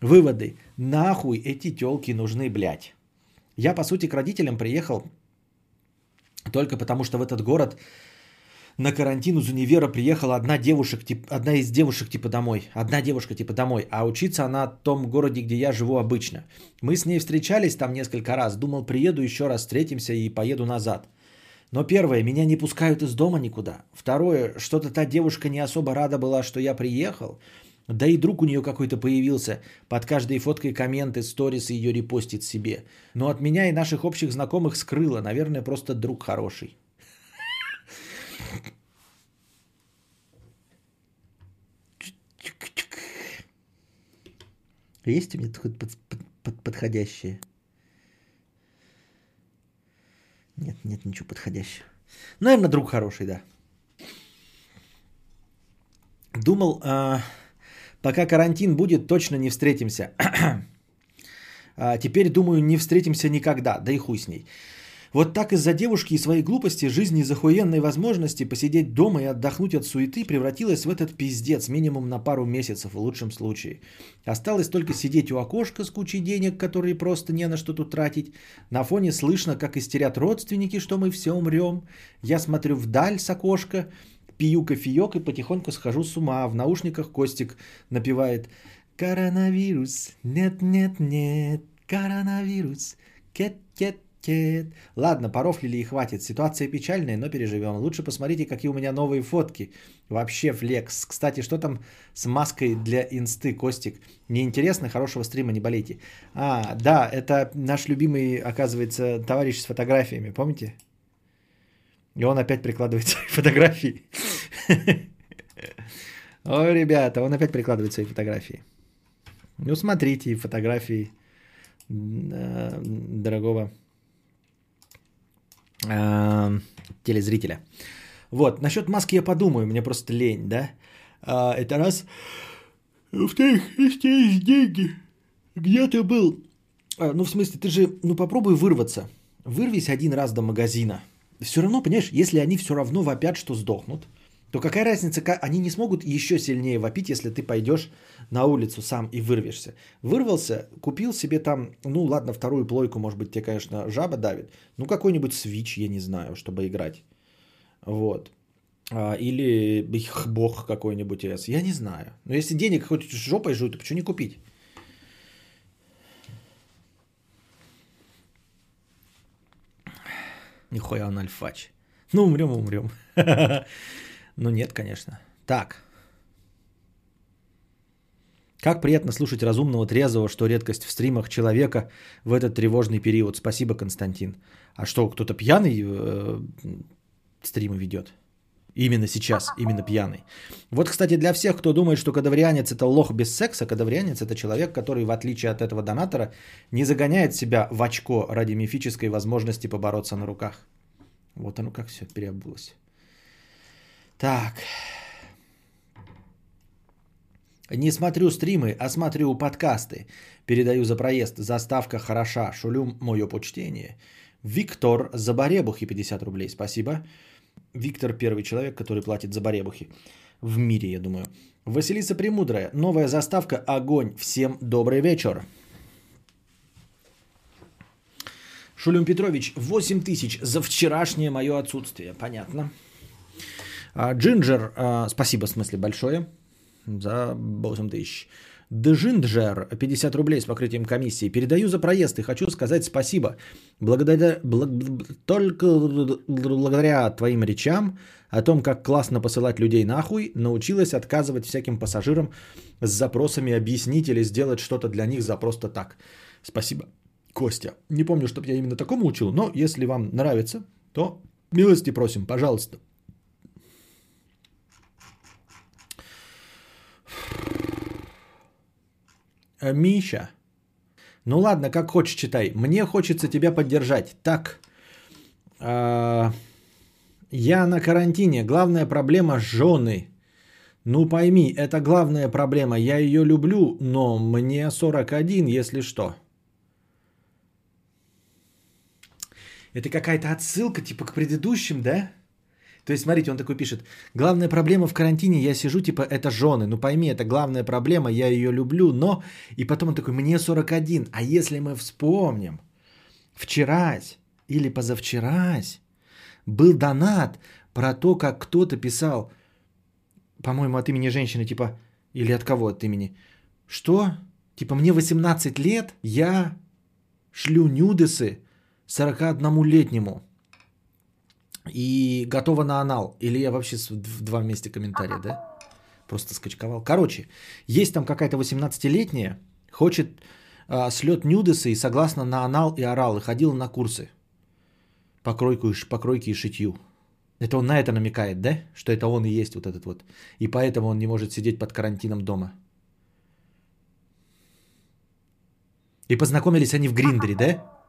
Выводы. Нахуй эти телки нужны, блядь. Я, по сути, к родителям приехал только потому, что в этот город на карантин из универа приехала одна девушек, тип, одна из девушек типа домой. Одна девушка типа домой. А учиться она в том городе, где я живу обычно. Мы с ней встречались там несколько раз. Думал, приеду еще раз, встретимся и поеду назад. Но первое, меня не пускают из дома никуда. Второе, что-то та девушка не особо рада была, что я приехал. Да и друг у нее какой-то появился. Под каждой фоткой комменты, сторис ее репостит себе. Но от меня и наших общих знакомых скрыло. Наверное, просто друг хороший. Есть у меня хоть под, под, под, подходящее? Нет, нет ничего подходящего. Наверное, друг хороший, да. Думал, а, пока карантин будет, точно не встретимся. а, теперь думаю, не встретимся никогда, да и хуй с ней. Вот так из-за девушки и своей глупости жизнь из охуенной возможности посидеть дома и отдохнуть от суеты превратилась в этот пиздец минимум на пару месяцев в лучшем случае. Осталось только сидеть у окошка с кучей денег, которые просто не на что тут тратить. На фоне слышно, как истерят родственники, что мы все умрем. Я смотрю вдаль с окошка, пью кофеек и потихоньку схожу с ума. В наушниках Костик напевает «Коронавирус, нет-нет-нет, коронавирус, кет-кет Кет. Ладно, порофлили и хватит. Ситуация печальная, но переживем. Лучше посмотрите, какие у меня новые фотки. Вообще флекс. Кстати, что там с маской для инсты, Костик? Неинтересно, хорошего стрима, не болейте. А, да, это наш любимый, оказывается, товарищ с фотографиями, помните? И он опять прикладывает свои фотографии. Ой, ребята, он опять прикладывает свои фотографии. Ну, смотрите фотографии э, дорогого э, телезрителя. Вот, насчет маски я подумаю, мне просто лень, да? А, это раз. Во-вторых, если есть деньги, где ты был? А, ну, в смысле, ты же, ну, попробуй вырваться. Вырвись один раз до магазина. Все равно, понимаешь, если они все равно вопят, что сдохнут, то какая разница, они не смогут еще сильнее вопить, если ты пойдешь на улицу сам и вырвешься. Вырвался, купил себе там, ну ладно, вторую плойку, может быть, тебе, конечно, жаба давит, ну какой-нибудь свич, я не знаю, чтобы играть. Вот. А, или бог какой-нибудь я не знаю. Но если денег хоть жопой жуют, то почему не купить? Нихуя он альфач. Ну, умрем, умрем. Ну, нет, конечно. Так. Как приятно слушать разумного, трезвого, что редкость в стримах человека в этот тревожный период. Спасибо, Константин. А что, кто-то пьяный э, стримы ведет? Именно сейчас, именно пьяный. Вот, кстати, для всех, кто думает, что кадаврианец это лох без секса, кадаврианец это человек, который, в отличие от этого донатора, не загоняет себя в очко ради мифической возможности побороться на руках. Вот оно как все переобулось. Так. Не смотрю стримы, а смотрю подкасты. Передаю за проезд. Заставка хороша. Шулю мое почтение. Виктор за баребухи 50 рублей. Спасибо. Виктор первый человек, который платит за баребухи в мире, я думаю. Василиса Премудрая. Новая заставка «Огонь». Всем добрый вечер. Шулюм Петрович, 8 тысяч за вчерашнее мое отсутствие. Понятно. А, Джинджер, а, спасибо, в смысле, большое за 8 тысяч. Дежинджер, 50 рублей с покрытием комиссии. Передаю за проезд и хочу сказать спасибо. Благодаря, благ, только благодаря твоим речам о том, как классно посылать людей нахуй, научилась отказывать всяким пассажирам с запросами объяснить или сделать что-то для них за просто так. Спасибо, Костя. Не помню, чтобы я именно такому учил, но если вам нравится, то милости просим, пожалуйста. Миша. Ну ладно, как хочешь читай. Мне хочется тебя поддержать. Так. Э, я на карантине. Главная проблема жены. Ну пойми, это главная проблема. Я ее люблю, но мне 41, если что. Это какая-то отсылка типа к предыдущим, да? То есть, смотрите, он такой пишет, главная проблема в карантине, я сижу, типа, это жены. Ну пойми, это главная проблема, я ее люблю, но... И потом он такой, мне 41. А если мы вспомним, вчерась или позавчерась был донат про то, как кто-то писал, по-моему, от имени женщины, типа, или от кого от имени, что? Типа, мне 18 лет, я шлю нюдесы 41-летнему и готова на анал. Или я вообще в два вместе комментария, да? Просто скачковал. Короче, есть там какая-то 18-летняя, хочет а, слет нюдесы и согласно на анал и орал, и ходила на курсы по, кройку, по кройке и шитью. Это он на это намекает, да? Что это он и есть вот этот вот. И поэтому он не может сидеть под карантином дома. И познакомились они в Гриндере, да?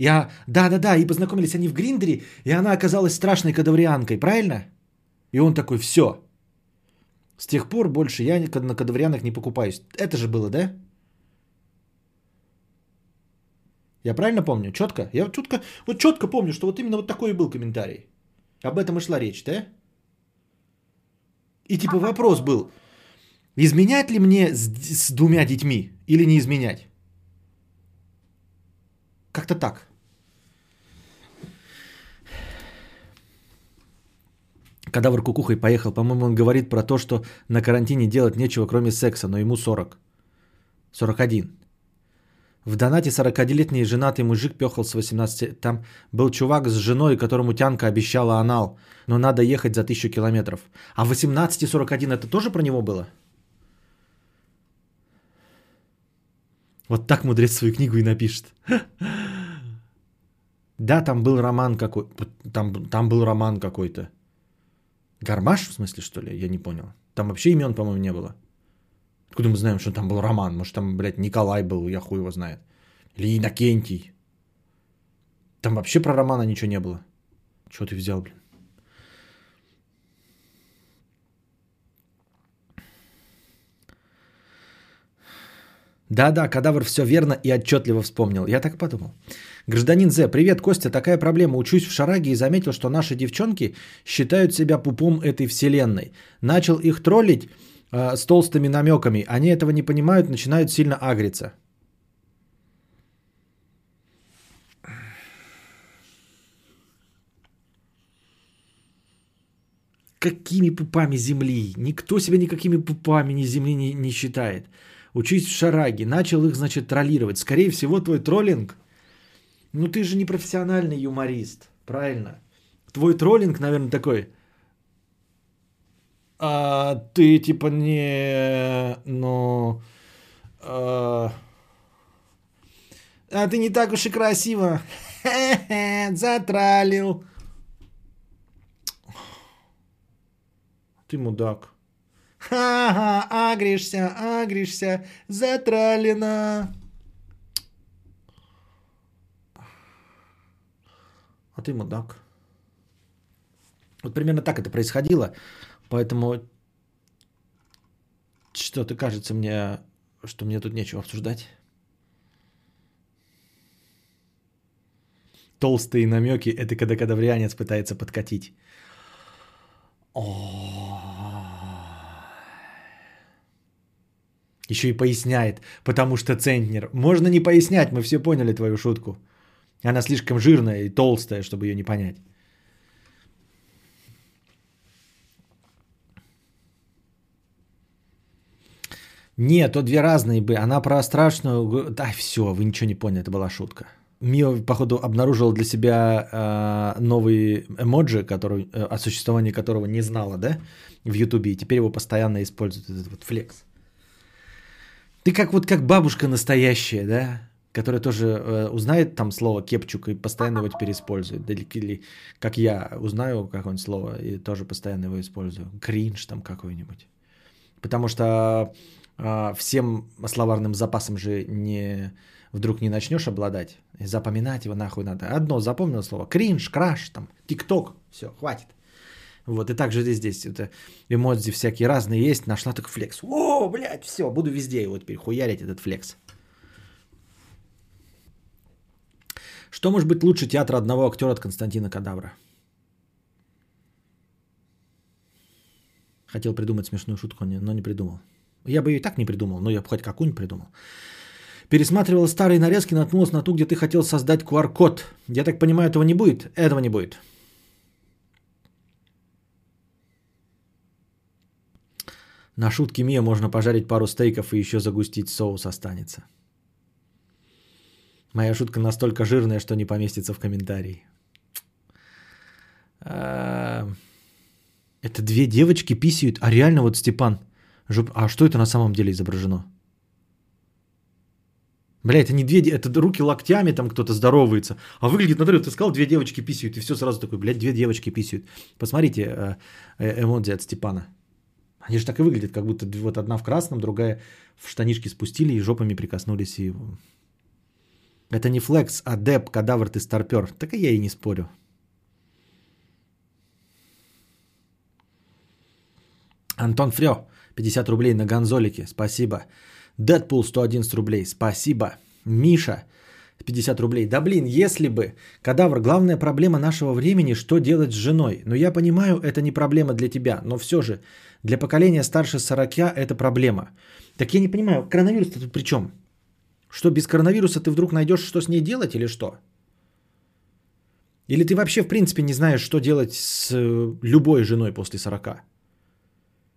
Я, да-да-да, и познакомились они в Гриндере, и она оказалась страшной кадаврианкой, правильно? И он такой, все. С тех пор больше я на кадаврианах не покупаюсь. Это же было, да? Я правильно помню? Четко? Я вот четко, вот четко помню, что вот именно вот такой и был комментарий. Об этом и шла речь, да? И типа вопрос был, изменять ли мне с, с двумя детьми или не изменять? Как-то так. Кадавр кукухой поехал. По-моему, он говорит про то, что на карантине делать нечего, кроме секса, но ему 40. 41. В донате 41-летний женатый мужик пехал с 18. Там был чувак с женой, которому тянка обещала анал, но надо ехать за 1000 километров. А 18 и 41 это тоже про него было? Вот так мудрец свою книгу и напишет. Да, там был роман какой там, там был роман какой-то. Гармаш, в смысле, что ли? Я не понял. Там вообще имен, по-моему, не было. Откуда мы знаем, что там был Роман? Может, там, блядь, Николай был, я хуй его знает. Или Иннокентий. Там вообще про Романа ничего не было. Чего ты взял, блин? Да-да, кадавр все верно и отчетливо вспомнил. Я так подумал. Гражданин З, привет, Костя, такая проблема. Учусь в Шараге и заметил, что наши девчонки считают себя пупом этой вселенной. Начал их троллить э, с толстыми намеками. Они этого не понимают, начинают сильно агриться. Какими пупами земли? Никто себя никакими пупами ни земли не, не считает. Учись в шараге. Начал их, значит, троллировать. Скорее всего, твой троллинг ну ты же не профессиональный юморист. правильно. Твой троллинг, наверное, такой. А, ты типа не, ну, а, а ты не так уж и красиво. Затралил. Ты мудак. Ха-ха, агришься, агришься, затралина. А ты мудак. Вот примерно так это происходило. Поэтому что-то кажется мне, что мне тут нечего обсуждать. Толстые намеки – это когда кадаврианец пытается подкатить. Еще и поясняет, потому что центнер. Можно не пояснять, мы все поняли твою шутку. Она слишком жирная и толстая, чтобы ее не понять. Нет, то две разные бы. Она про страшную... Да, все, вы ничего не поняли, это была шутка. Мио, походу, обнаружила для себя э, новый эмоджи, который, э, о существовании которого не знала, да, в Ютубе, и теперь его постоянно использует, этот вот флекс. Ты как вот как бабушка настоящая, да, которая тоже э, узнает там слово кепчук и постоянно его теперь использует. Или, или как я узнаю какое-нибудь слово и тоже постоянно его использую. Кринж там какой-нибудь. Потому что э, всем словарным запасом же не вдруг не начнешь обладать. И запоминать его нахуй надо. Одно запомнил слово. Кринж, краш, там, тикток. Все, хватит. Вот, и также здесь, здесь это эмодзи всякие разные есть. Нашла так флекс. О, блядь, все, буду везде его теперь хуярить, этот флекс. Что может быть лучше театра одного актера от Константина Кадавра? Хотел придумать смешную шутку, но не придумал. Я бы и так не придумал, но я бы хоть какую-нибудь придумал. Пересматривал старые нарезки, наткнулся на ту, где ты хотел создать QR-код. Я так понимаю, этого не будет? Этого не будет. На шутки Мия можно пожарить пару стейков и еще загустить соус останется. Моя шутка настолько жирная, что не поместится в комментарии. А, это две девочки писают, а реально вот Степан. А что это на самом деле изображено? Бля, это не две, это руки локтями там кто-то здоровается. А выглядит, на ты сказал, две девочки писают, и все сразу такой, блядь, две девочки писают. Посмотрите э, э, эмодзи от Степана. Они же так и выглядят, как будто вот одна в красном, другая в штанишки спустили и жопами прикоснулись. И... Это не флекс, а деп, кадавр ты старпер. Так и я и не спорю. Антон Фрё, 50 рублей на гонзолике, спасибо. Дэдпул 111 рублей, спасибо. Миша 50 рублей. Да блин, если бы. Кадавр, главная проблема нашего времени, что делать с женой. Но я понимаю, это не проблема для тебя. Но все же, для поколения старше 40 это проблема. Так я не понимаю, коронавирус тут при чем? Что, без коронавируса ты вдруг найдешь, что с ней делать или что? Или ты вообще в принципе не знаешь, что делать с э, любой женой после 40?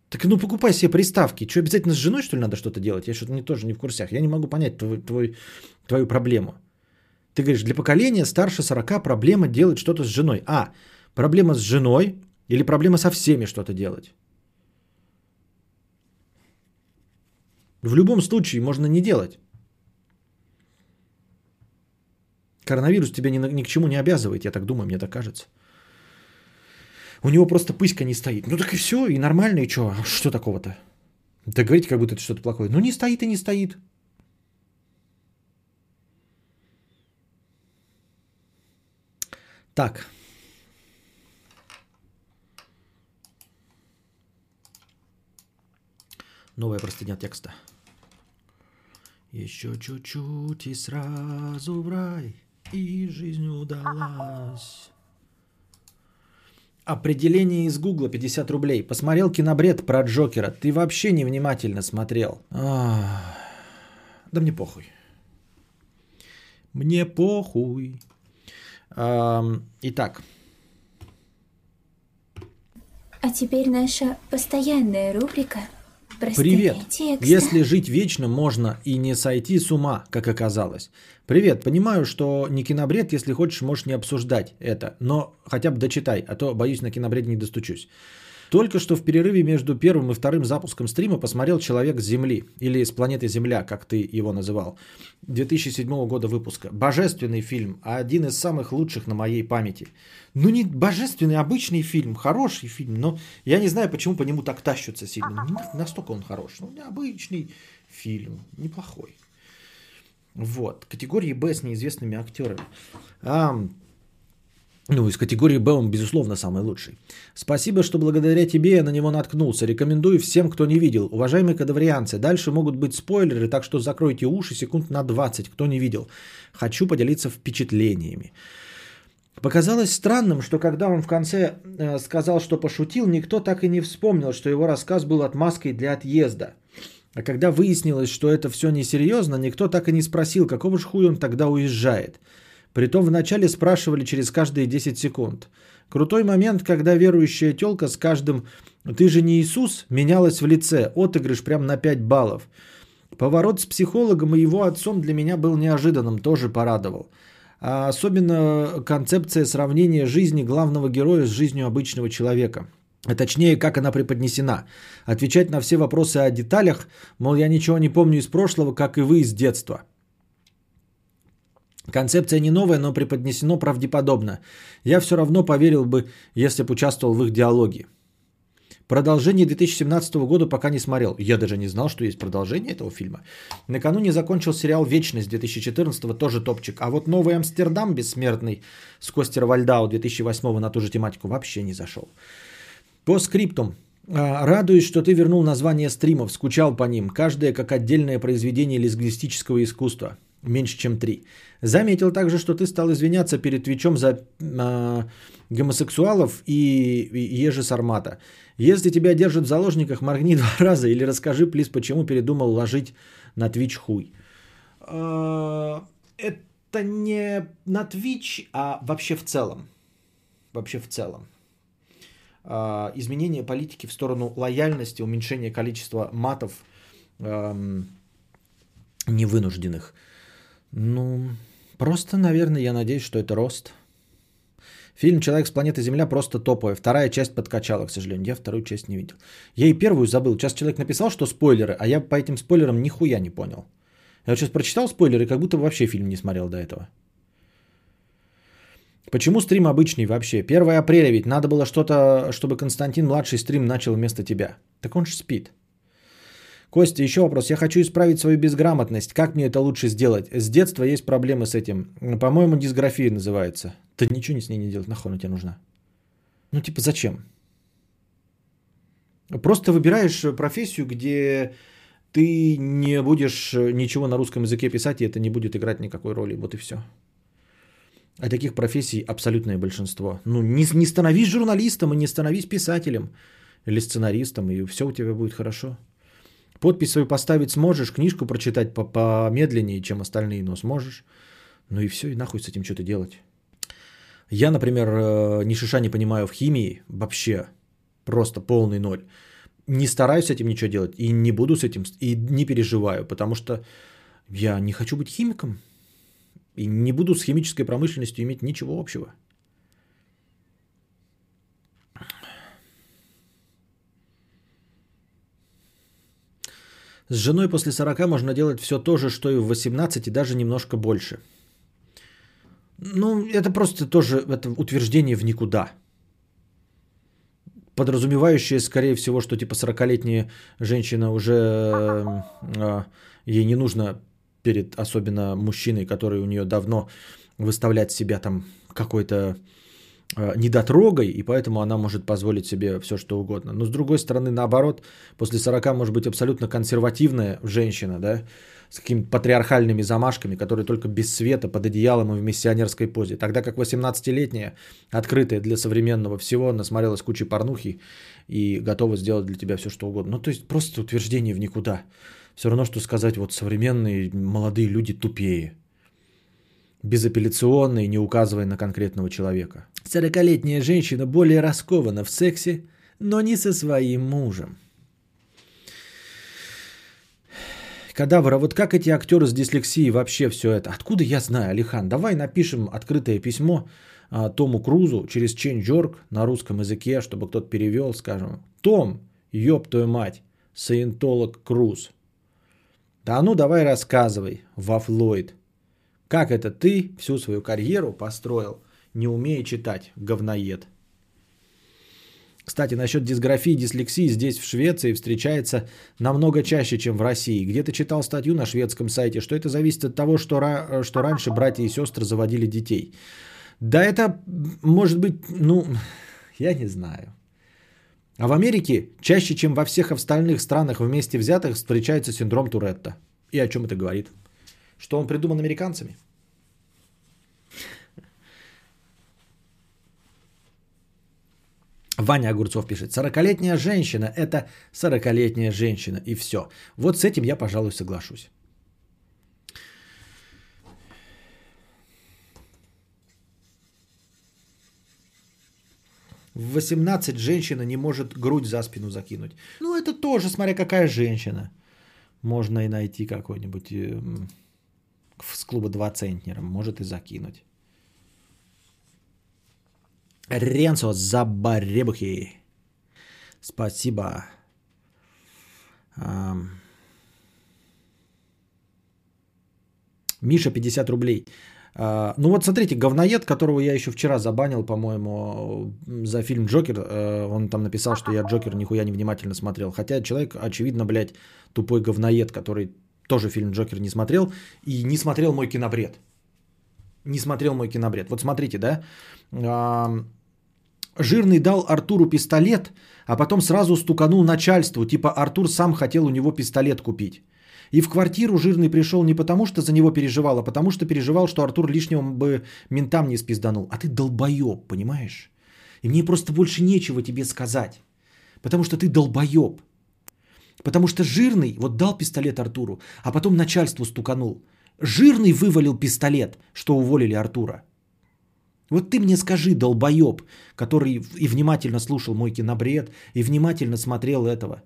Так ну покупай себе приставки. Что, обязательно с женой, что ли, надо что-то делать? Я что-то не, тоже не в курсях. Я не могу понять твой, твой, твою проблему. Ты говоришь, для поколения старше 40 проблема делать что-то с женой. А, проблема с женой или проблема со всеми что-то делать? В любом случае можно не делать. Коронавирус тебя ни, ни к чему не обязывает, я так думаю, мне так кажется. У него просто пыська не стоит. Ну так и все, и нормально, и что? Что такого-то? Да говорите, как будто это что-то плохое. Ну не стоит и не стоит. Так. Новая простыня текста. Еще чуть-чуть и сразу в рай, и жизнь удалась. Определение из Гугла 50 рублей. Посмотрел кинобред про Джокера. Ты вообще невнимательно смотрел. А, да мне похуй. Мне похуй. А, итак. А теперь наша постоянная рубрика простыня Привет. текста. Если жить вечно можно и не сойти с ума, как оказалось. Привет. Понимаю, что не кинобред, если хочешь, можешь не обсуждать это. Но хотя бы дочитай, а то, боюсь, на кинобреде не достучусь. Только что в перерыве между первым и вторым запуском стрима посмотрел «Человек с Земли» или «С планеты Земля», как ты его называл, 2007 года выпуска. Божественный фильм, один из самых лучших на моей памяти. Ну не божественный, обычный фильм, хороший фильм, но я не знаю, почему по нему так тащатся сильно. Не настолько он хорош, ну обычный фильм, неплохой. Вот, категории Б с неизвестными актерами. А, ну, из категории Б он, безусловно, самый лучший. Спасибо, что благодаря тебе я на него наткнулся. Рекомендую всем, кто не видел. Уважаемые кадаврианцы, дальше могут быть спойлеры, так что закройте уши секунд на 20, кто не видел. Хочу поделиться впечатлениями. Показалось странным, что когда он в конце э, сказал, что пошутил, никто так и не вспомнил, что его рассказ был отмазкой для отъезда. А когда выяснилось, что это все несерьезно, никто так и не спросил, какого же хуя он тогда уезжает. Притом вначале спрашивали через каждые 10 секунд. Крутой момент, когда верующая телка с каждым «ты же не Иисус» менялась в лице, отыгрыш прям на 5 баллов. Поворот с психологом и его отцом для меня был неожиданным, тоже порадовал. А особенно концепция сравнения жизни главного героя с жизнью обычного человека. А точнее, как она преподнесена. Отвечать на все вопросы о деталях, мол, я ничего не помню из прошлого, как и вы из детства – Концепция не новая, но преподнесено правдеподобно. Я все равно поверил бы, если бы участвовал в их диалоге. Продолжение 2017 года пока не смотрел. Я даже не знал, что есть продолжение этого фильма. Накануне закончил сериал «Вечность» 2014, тоже топчик. А вот «Новый Амстердам» бессмертный с Костер Вальдау 2008 на ту же тематику вообще не зашел. По скриптум. А, радуюсь, что ты вернул название стримов, скучал по ним. Каждое как отдельное произведение лингвистического искусства меньше, чем три. Заметил также, что ты стал извиняться перед Твичом за э, гомосексуалов и, и Ежи Сармата. Если тебя держат в заложниках, моргни два раза или расскажи, плиз, почему передумал ложить на Твич хуй. Э, это не на Твич, а вообще в целом. Вообще в целом. Э, изменение политики в сторону лояльности, уменьшение количества матов э, невынужденных – ну, просто, наверное, я надеюсь, что это рост. Фильм «Человек с планеты Земля» просто топовый. Вторая часть подкачала, к сожалению. Я вторую часть не видел. Я и первую забыл. Сейчас человек написал, что спойлеры, а я по этим спойлерам нихуя не понял. Я вот сейчас прочитал спойлеры, как будто вообще фильм не смотрел до этого. Почему стрим обычный вообще? 1 апреля ведь надо было что-то, чтобы Константин младший стрим начал вместо тебя. Так он же спит. Костя, еще вопрос. Я хочу исправить свою безграмотность. Как мне это лучше сделать? С детства есть проблемы с этим. По-моему, дисграфия называется. Ты ничего с ней не делать. Нахуй она тебе нужна? Ну, типа, зачем? Просто выбираешь профессию, где ты не будешь ничего на русском языке писать, и это не будет играть никакой роли. Вот и все. А таких профессий абсолютное большинство. Ну, не, не становись журналистом и не становись писателем или сценаристом, и все у тебя будет хорошо. Подпись свою поставить сможешь, книжку прочитать помедленнее, чем остальные, но сможешь. Ну и все, и нахуй с этим что-то делать. Я, например, э, ни шиша не понимаю в химии вообще. Просто полный ноль. Не стараюсь с этим ничего делать и не буду с этим, и не переживаю, потому что я не хочу быть химиком. И не буду с химической промышленностью иметь ничего общего. С женой после 40 можно делать все то же, что и в 18, и даже немножко больше. Ну, это просто тоже это утверждение в никуда. Подразумевающее, скорее всего, что типа 40-летняя женщина уже э, ей не нужно перед особенно мужчиной, который у нее давно выставлять себя там какой-то недотрогой, и поэтому она может позволить себе все, что угодно. Но с другой стороны, наоборот, после 40 может быть абсолютно консервативная женщина, да, с какими-то патриархальными замашками, которые только без света, под одеялом и в миссионерской позе. Тогда как 18-летняя, открытая для современного всего, насмотрелась кучей порнухи и готова сделать для тебя все, что угодно. Ну, то есть просто утверждение в никуда. Все равно, что сказать, вот современные молодые люди тупее безапелляционно и не указывая на конкретного человека. Сорокалетняя женщина более раскована в сексе, но не со своим мужем. Кадавра, вот как эти актеры с дислексией вообще все это? Откуда я знаю, Алихан? Давай напишем открытое письмо а, Тому Крузу через Change.org на русском языке, чтобы кто-то перевел, скажем. Том, ёб твою мать, саентолог Круз. Да ну давай рассказывай, Вафлойд. Как это ты всю свою карьеру построил, не умея читать, говноед? Кстати, насчет дисграфии и дислексии здесь, в Швеции, встречается намного чаще, чем в России. Где-то читал статью на шведском сайте, что это зависит от того, что, ра- что раньше братья и сестры заводили детей. Да это, может быть, ну, я не знаю. А в Америке чаще, чем во всех остальных странах вместе взятых, встречается синдром Туретта. И о чем это говорит? Что он придуман американцами? Ваня Огурцов пишет, 40-летняя женщина – это 40-летняя женщина, и все. Вот с этим я, пожалуй, соглашусь. В 18 женщина не может грудь за спину закинуть. Ну, это тоже, смотря какая женщина. Можно и найти какой-нибудь эм, с клуба 2 центнера, может и закинуть. Ренцо за баребухи. Спасибо. Миша, 50 рублей. А, ну вот смотрите, говноед, которого я еще вчера забанил, по-моему, за фильм «Джокер», э, он там написал, что я «Джокер» нихуя не внимательно смотрел. Хотя человек, очевидно, блядь, тупой говноед, который тоже фильм «Джокер» не смотрел и не смотрел мой кинобред. Не смотрел мой кинобред. Вот смотрите, да, Жирный дал Артуру пистолет, а потом сразу стуканул начальству, типа Артур сам хотел у него пистолет купить. И в квартиру Жирный пришел не потому, что за него переживал, а потому, что переживал, что Артур лишнего бы ментам не спизданул. А ты долбоеб, понимаешь? И мне просто больше нечего тебе сказать. Потому что ты долбоеб. Потому что Жирный вот дал пистолет Артуру, а потом начальству стуканул. Жирный вывалил пистолет, что уволили Артура. Вот ты мне скажи, долбоеб, который и внимательно слушал мой кинобред, и внимательно смотрел этого.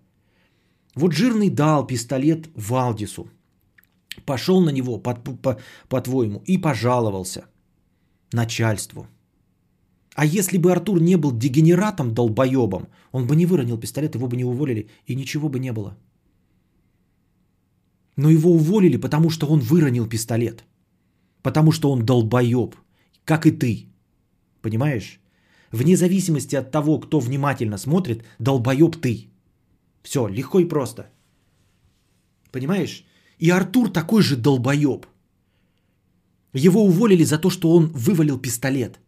Вот жирный дал пистолет Валдису. Пошел на него, по, по, по-твоему, и пожаловался начальству. А если бы Артур не был дегенератом, долбоебом, он бы не выронил пистолет, его бы не уволили, и ничего бы не было. Но его уволили, потому что он выронил пистолет. Потому что он долбоеб, как и ты. Понимаешь? Вне зависимости от того, кто внимательно смотрит, долбоеб ты. Все, легко и просто. Понимаешь? И Артур такой же долбоеб. Его уволили за то, что он вывалил пистолет.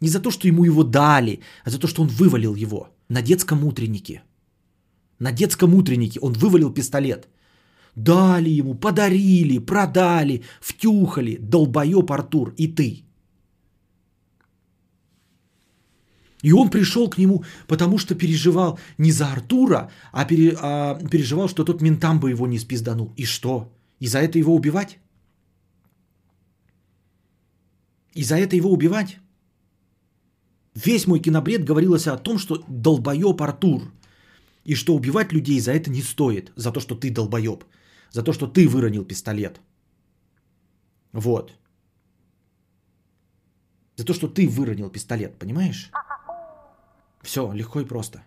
Не за то, что ему его дали, а за то, что он вывалил его на детском утреннике. На детском утреннике он вывалил пистолет. Дали ему, подарили, продали, втюхали. Долбоеб Артур и ты. И он пришел к нему, потому что переживал не за Артура, а, пере, а переживал, что тот ментам бы его не спизданул. И что? И за это его убивать? И за это его убивать? Весь мой кинобред говорилось о том, что долбоеб Артур. И что убивать людей за это не стоит. За то, что ты долбоеб. За то, что ты выронил пистолет. Вот. За то, что ты выронил пистолет, понимаешь? Все, легко и просто.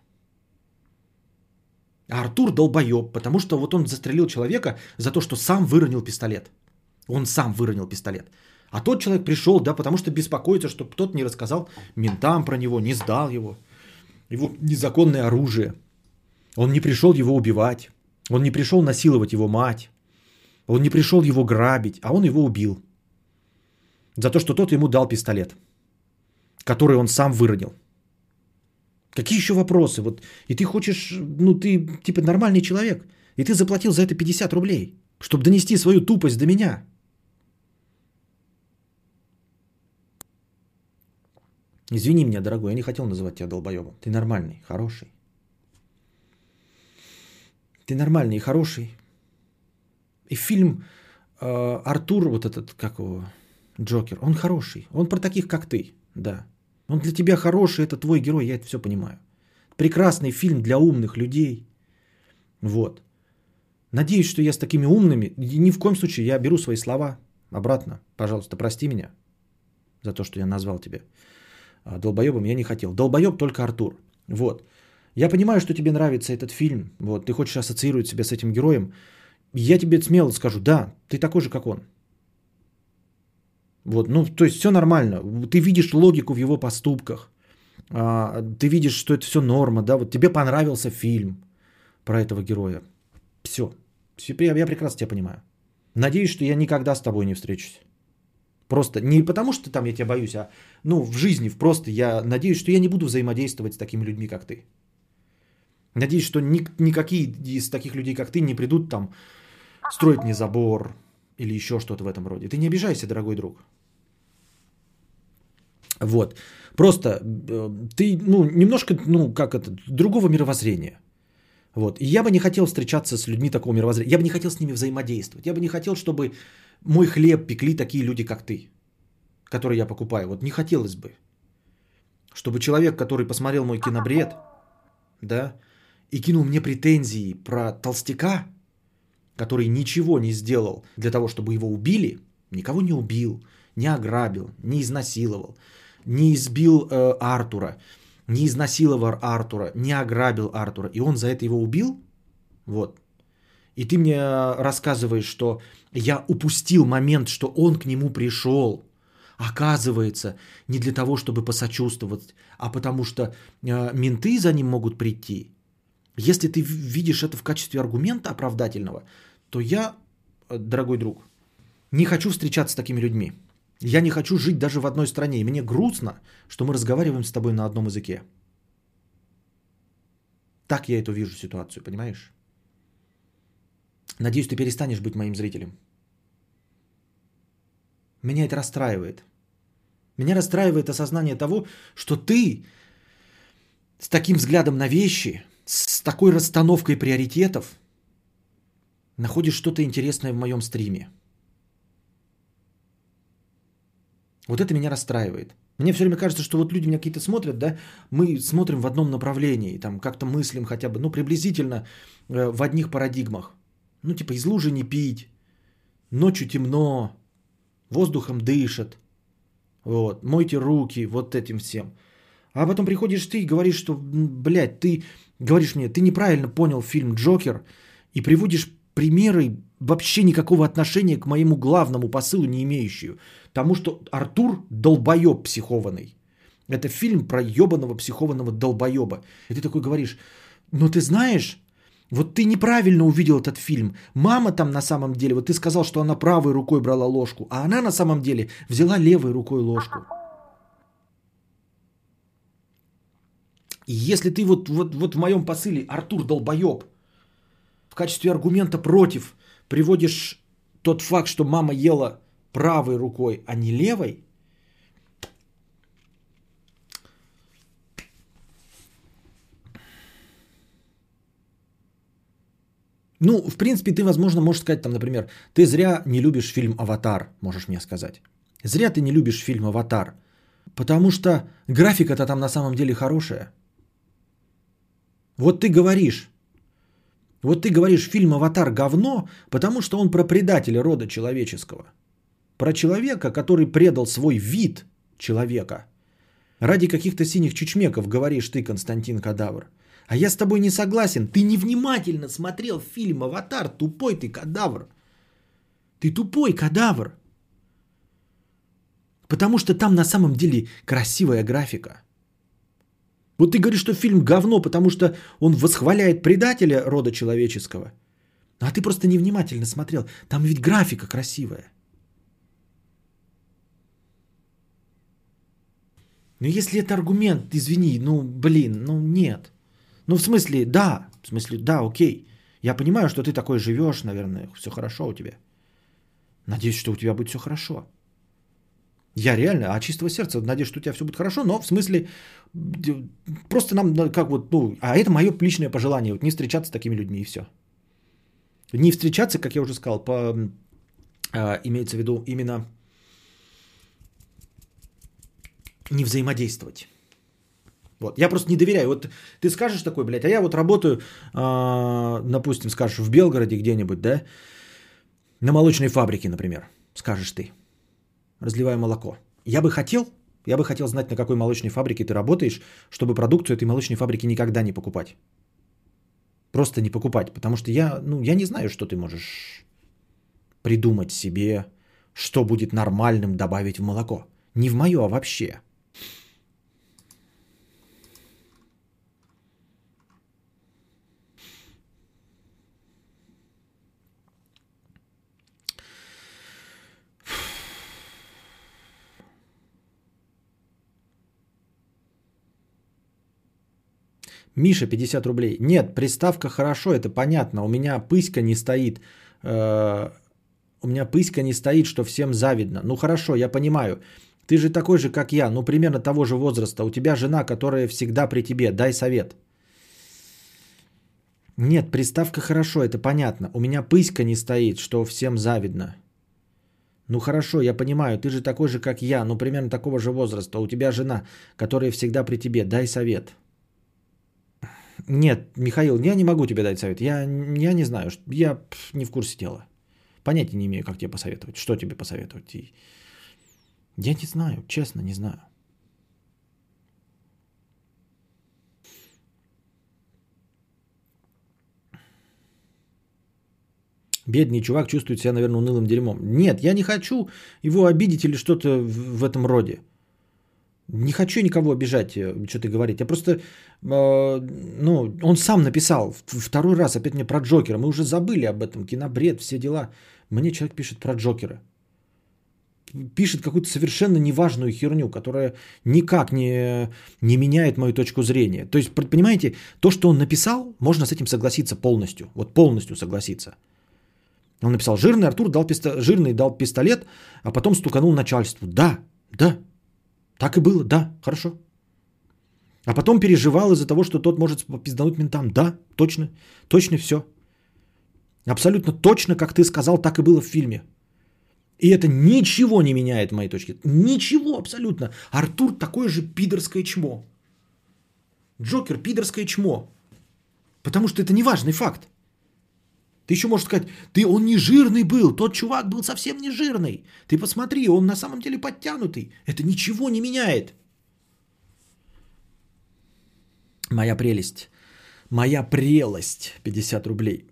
А Артур долбоеб, потому что вот он застрелил человека за то, что сам выронил пистолет. Он сам выронил пистолет. А тот человек пришел, да, потому что беспокоится, чтобы тот не рассказал ментам про него, не сдал его. Его незаконное оружие. Он не пришел его убивать. Он не пришел насиловать его мать. Он не пришел его грабить, а он его убил. За то, что тот ему дал пистолет, который он сам выронил. Какие еще вопросы? Вот, и ты хочешь, ну ты типа нормальный человек, и ты заплатил за это 50 рублей, чтобы донести свою тупость до меня. Извини меня, дорогой, я не хотел называть тебя долбоебом. Ты нормальный, хороший. Ты нормальный и хороший. И фильм э, Артур, вот этот, как его, Джокер, он хороший. Он про таких, как ты, да. Он для тебя хороший, это твой герой, я это все понимаю. Прекрасный фильм для умных людей. Вот. Надеюсь, что я с такими умными, ни в коем случае я беру свои слова обратно. Пожалуйста, прости меня за то, что я назвал тебя долбоебом. Я не хотел. Долбоеб только Артур. Вот. Я понимаю, что тебе нравится этот фильм. Вот. Ты хочешь ассоциировать себя с этим героем. Я тебе смело скажу, да, ты такой же, как он. Вот, ну, то есть все нормально. Ты видишь логику в его поступках. А, ты видишь, что это все норма, да, вот тебе понравился фильм про этого героя. Все. Я прекрасно тебя понимаю. Надеюсь, что я никогда с тобой не встречусь. Просто не потому, что там я тебя боюсь, а ну, в жизни просто я надеюсь, что я не буду взаимодействовать с такими людьми, как ты. Надеюсь, что ни, никакие из таких людей, как ты, не придут там строить мне забор или еще что-то в этом роде. Ты не обижайся, дорогой друг. Вот. Просто э, ты, ну, немножко, ну, как это, другого мировоззрения. Вот. И я бы не хотел встречаться с людьми такого мировоззрения. Я бы не хотел с ними взаимодействовать. Я бы не хотел, чтобы мой хлеб пекли такие люди, как ты, которые я покупаю. Вот не хотелось бы. Чтобы человек, который посмотрел мой кинобред, да, и кинул мне претензии про толстяка, который ничего не сделал для того, чтобы его убили, никого не убил, не ограбил, не изнасиловал, не избил э, Артура, не изнасиловал Артура, не ограбил Артура, и он за это его убил, вот. И ты мне рассказываешь, что я упустил момент, что он к нему пришел. Оказывается, не для того, чтобы посочувствовать, а потому что э, менты за ним могут прийти. Если ты видишь это в качестве аргумента оправдательного, то я, э, дорогой друг, не хочу встречаться с такими людьми. Я не хочу жить даже в одной стране. И мне грустно, что мы разговариваем с тобой на одном языке. Так я эту вижу ситуацию, понимаешь? Надеюсь, ты перестанешь быть моим зрителем. Меня это расстраивает. Меня расстраивает осознание того, что ты с таким взглядом на вещи, с такой расстановкой приоритетов находишь что-то интересное в моем стриме. Вот это меня расстраивает. Мне все время кажется, что вот люди меня какие-то смотрят, да, мы смотрим в одном направлении, там как-то мыслим хотя бы, ну, приблизительно э, в одних парадигмах. Ну, типа, из лужи не пить, ночью темно, воздухом дышат, вот, мойте руки, вот этим всем. А потом приходишь ты и говоришь, что, блядь, ты говоришь мне, ты неправильно понял фильм «Джокер» и приводишь примеры вообще никакого отношения к моему главному посылу не имеющие. Тому, что Артур долбоеб психованный. Это фильм про ебаного психованного долбоеба. И ты такой говоришь, ну ты знаешь, вот ты неправильно увидел этот фильм. Мама там на самом деле, вот ты сказал, что она правой рукой брала ложку, а она на самом деле взяла левой рукой ложку. И если ты вот, вот, вот в моем посыле, Артур долбоеб, в качестве аргумента против приводишь тот факт, что мама ела правой рукой, а не левой, Ну, в принципе, ты, возможно, можешь сказать, там, например, ты зря не любишь фильм «Аватар», можешь мне сказать. Зря ты не любишь фильм «Аватар», потому что графика-то там на самом деле хорошая. Вот ты говоришь, вот ты говоришь, фильм «Аватар» говно, потому что он про предателя рода человеческого. Про человека, который предал свой вид человека. Ради каких-то синих чучмеков говоришь ты, Константин Кадавр – а я с тобой не согласен. Ты невнимательно смотрел фильм «Аватар». Тупой ты кадавр. Ты тупой кадавр. Потому что там на самом деле красивая графика. Вот ты говоришь, что фильм говно, потому что он восхваляет предателя рода человеческого. А ты просто невнимательно смотрел. Там ведь графика красивая. Но если это аргумент, извини, ну блин, ну нет. Ну, в смысле, да, в смысле, да, окей. Я понимаю, что ты такой живешь, наверное, все хорошо у тебя. Надеюсь, что у тебя будет все хорошо. Я реально, а чистого сердца надеюсь, что у тебя все будет хорошо, но в смысле, просто нам как вот, ну, а это мое личное пожелание, вот не встречаться с такими людьми и все. Не встречаться, как я уже сказал, по, а, имеется в виду именно не взаимодействовать. Вот. Я просто не доверяю. Вот ты скажешь такой, блядь, а я вот работаю, э, допустим, скажешь, в Белгороде где-нибудь, да, на молочной фабрике, например, скажешь ты, разливаю молоко. Я бы хотел, я бы хотел знать, на какой молочной фабрике ты работаешь, чтобы продукцию этой молочной фабрики никогда не покупать. Просто не покупать, потому что я, ну, я не знаю, что ты можешь придумать себе, что будет нормальным добавить в молоко. Не в мое, а вообще. Миша, 50 рублей. Нет, приставка хорошо, это понятно. У меня пыська не стоит. Э, у меня пыська не стоит, что всем завидно. Ну хорошо, я понимаю. Ты же такой же, как я, ну примерно того же возраста. У тебя жена, которая всегда при тебе. Дай совет. Нет, приставка хорошо, это понятно. У меня пыська не стоит, что всем завидно. Ну хорошо, я понимаю, ты же такой же, как я, ну примерно такого же возраста. У тебя жена, которая всегда при тебе. Дай совет. Нет, Михаил, я не могу тебе дать совет. Я, я не знаю, я не в курсе дела. Понятия не имею, как тебе посоветовать, что тебе посоветовать. Я не знаю, честно, не знаю. Бедный чувак чувствует себя, наверное, унылым дерьмом. Нет, я не хочу его обидеть или что-то в этом роде. Не хочу никого обижать, э, что ты говорить. Я просто, э, ну, он сам написал второй раз опять мне про Джокера. Мы уже забыли об этом, кинобред, все дела. Мне человек пишет про Джокера. Пишет какую-то совершенно неважную херню, которая никак не, не меняет мою точку зрения. То есть, понимаете, то, что он написал, можно с этим согласиться полностью. Вот полностью согласиться. Он написал, жирный Артур дал, пистолет, жирный дал пистолет, а потом стуканул начальству. Да, да, так и было, да, хорошо. А потом переживал из-за того, что тот может пиздануть ментам. Да, точно, точно все. Абсолютно точно, как ты сказал, так и было в фильме. И это ничего не меняет моей точке. Ничего абсолютно. Артур такое же пидорское чмо. Джокер пидорское чмо. Потому что это неважный факт. Ты еще можешь сказать, ты он не жирный был, тот чувак был совсем не жирный. Ты посмотри, он на самом деле подтянутый. Это ничего не меняет. Моя прелесть. Моя прелость. 50 рублей.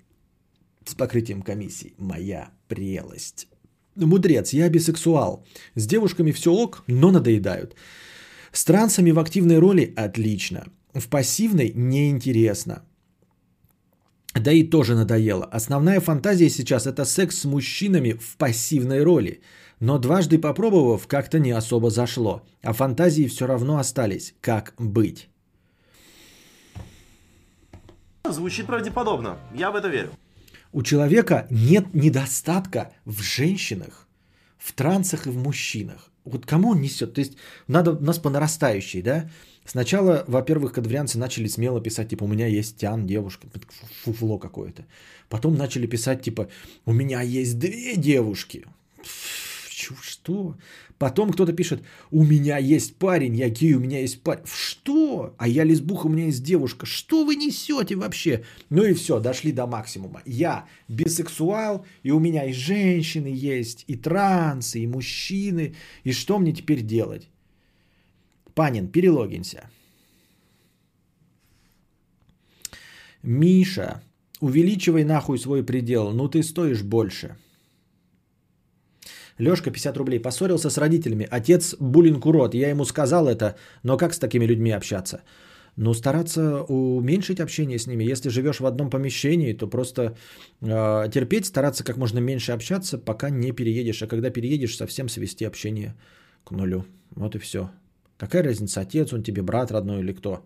С покрытием комиссии. Моя прелость. Мудрец, я бисексуал. С девушками все ок, но надоедают. С трансами в активной роли отлично. В пассивной неинтересно. Да и тоже надоело. Основная фантазия сейчас это секс с мужчинами в пассивной роли. Но дважды попробовав, как-то не особо зашло. А фантазии все равно остались. Как быть? Звучит правдеподобно. Я в это верю. У человека нет недостатка в женщинах, в трансах и в мужчинах. Вот кому он несет? То есть надо у нас по нарастающей, да? Сначала, во-первых, кадаврианцы начали смело писать, типа, у меня есть тян, девушка, фуфло какое-то. Потом начали писать, типа, у меня есть две девушки. Что? Потом кто-то пишет, у меня есть парень, я гей, у меня есть парень. Что? А я лесбуха, у меня есть девушка. Что вы несете вообще? Ну и все, дошли до максимума. Я бисексуал, и у меня и женщины есть, и трансы, и мужчины. И что мне теперь делать? Панин, перелогинься. Миша, увеличивай нахуй свой предел, ну ты стоишь больше. Лешка, 50 рублей, поссорился с родителями. Отец буллинг урод, я ему сказал это, но как с такими людьми общаться? Ну, стараться уменьшить общение с ними. Если живешь в одном помещении, то просто э, терпеть, стараться как можно меньше общаться, пока не переедешь. А когда переедешь, совсем свести общение к нулю. Вот и все. Какая разница, отец он тебе, брат родной или кто?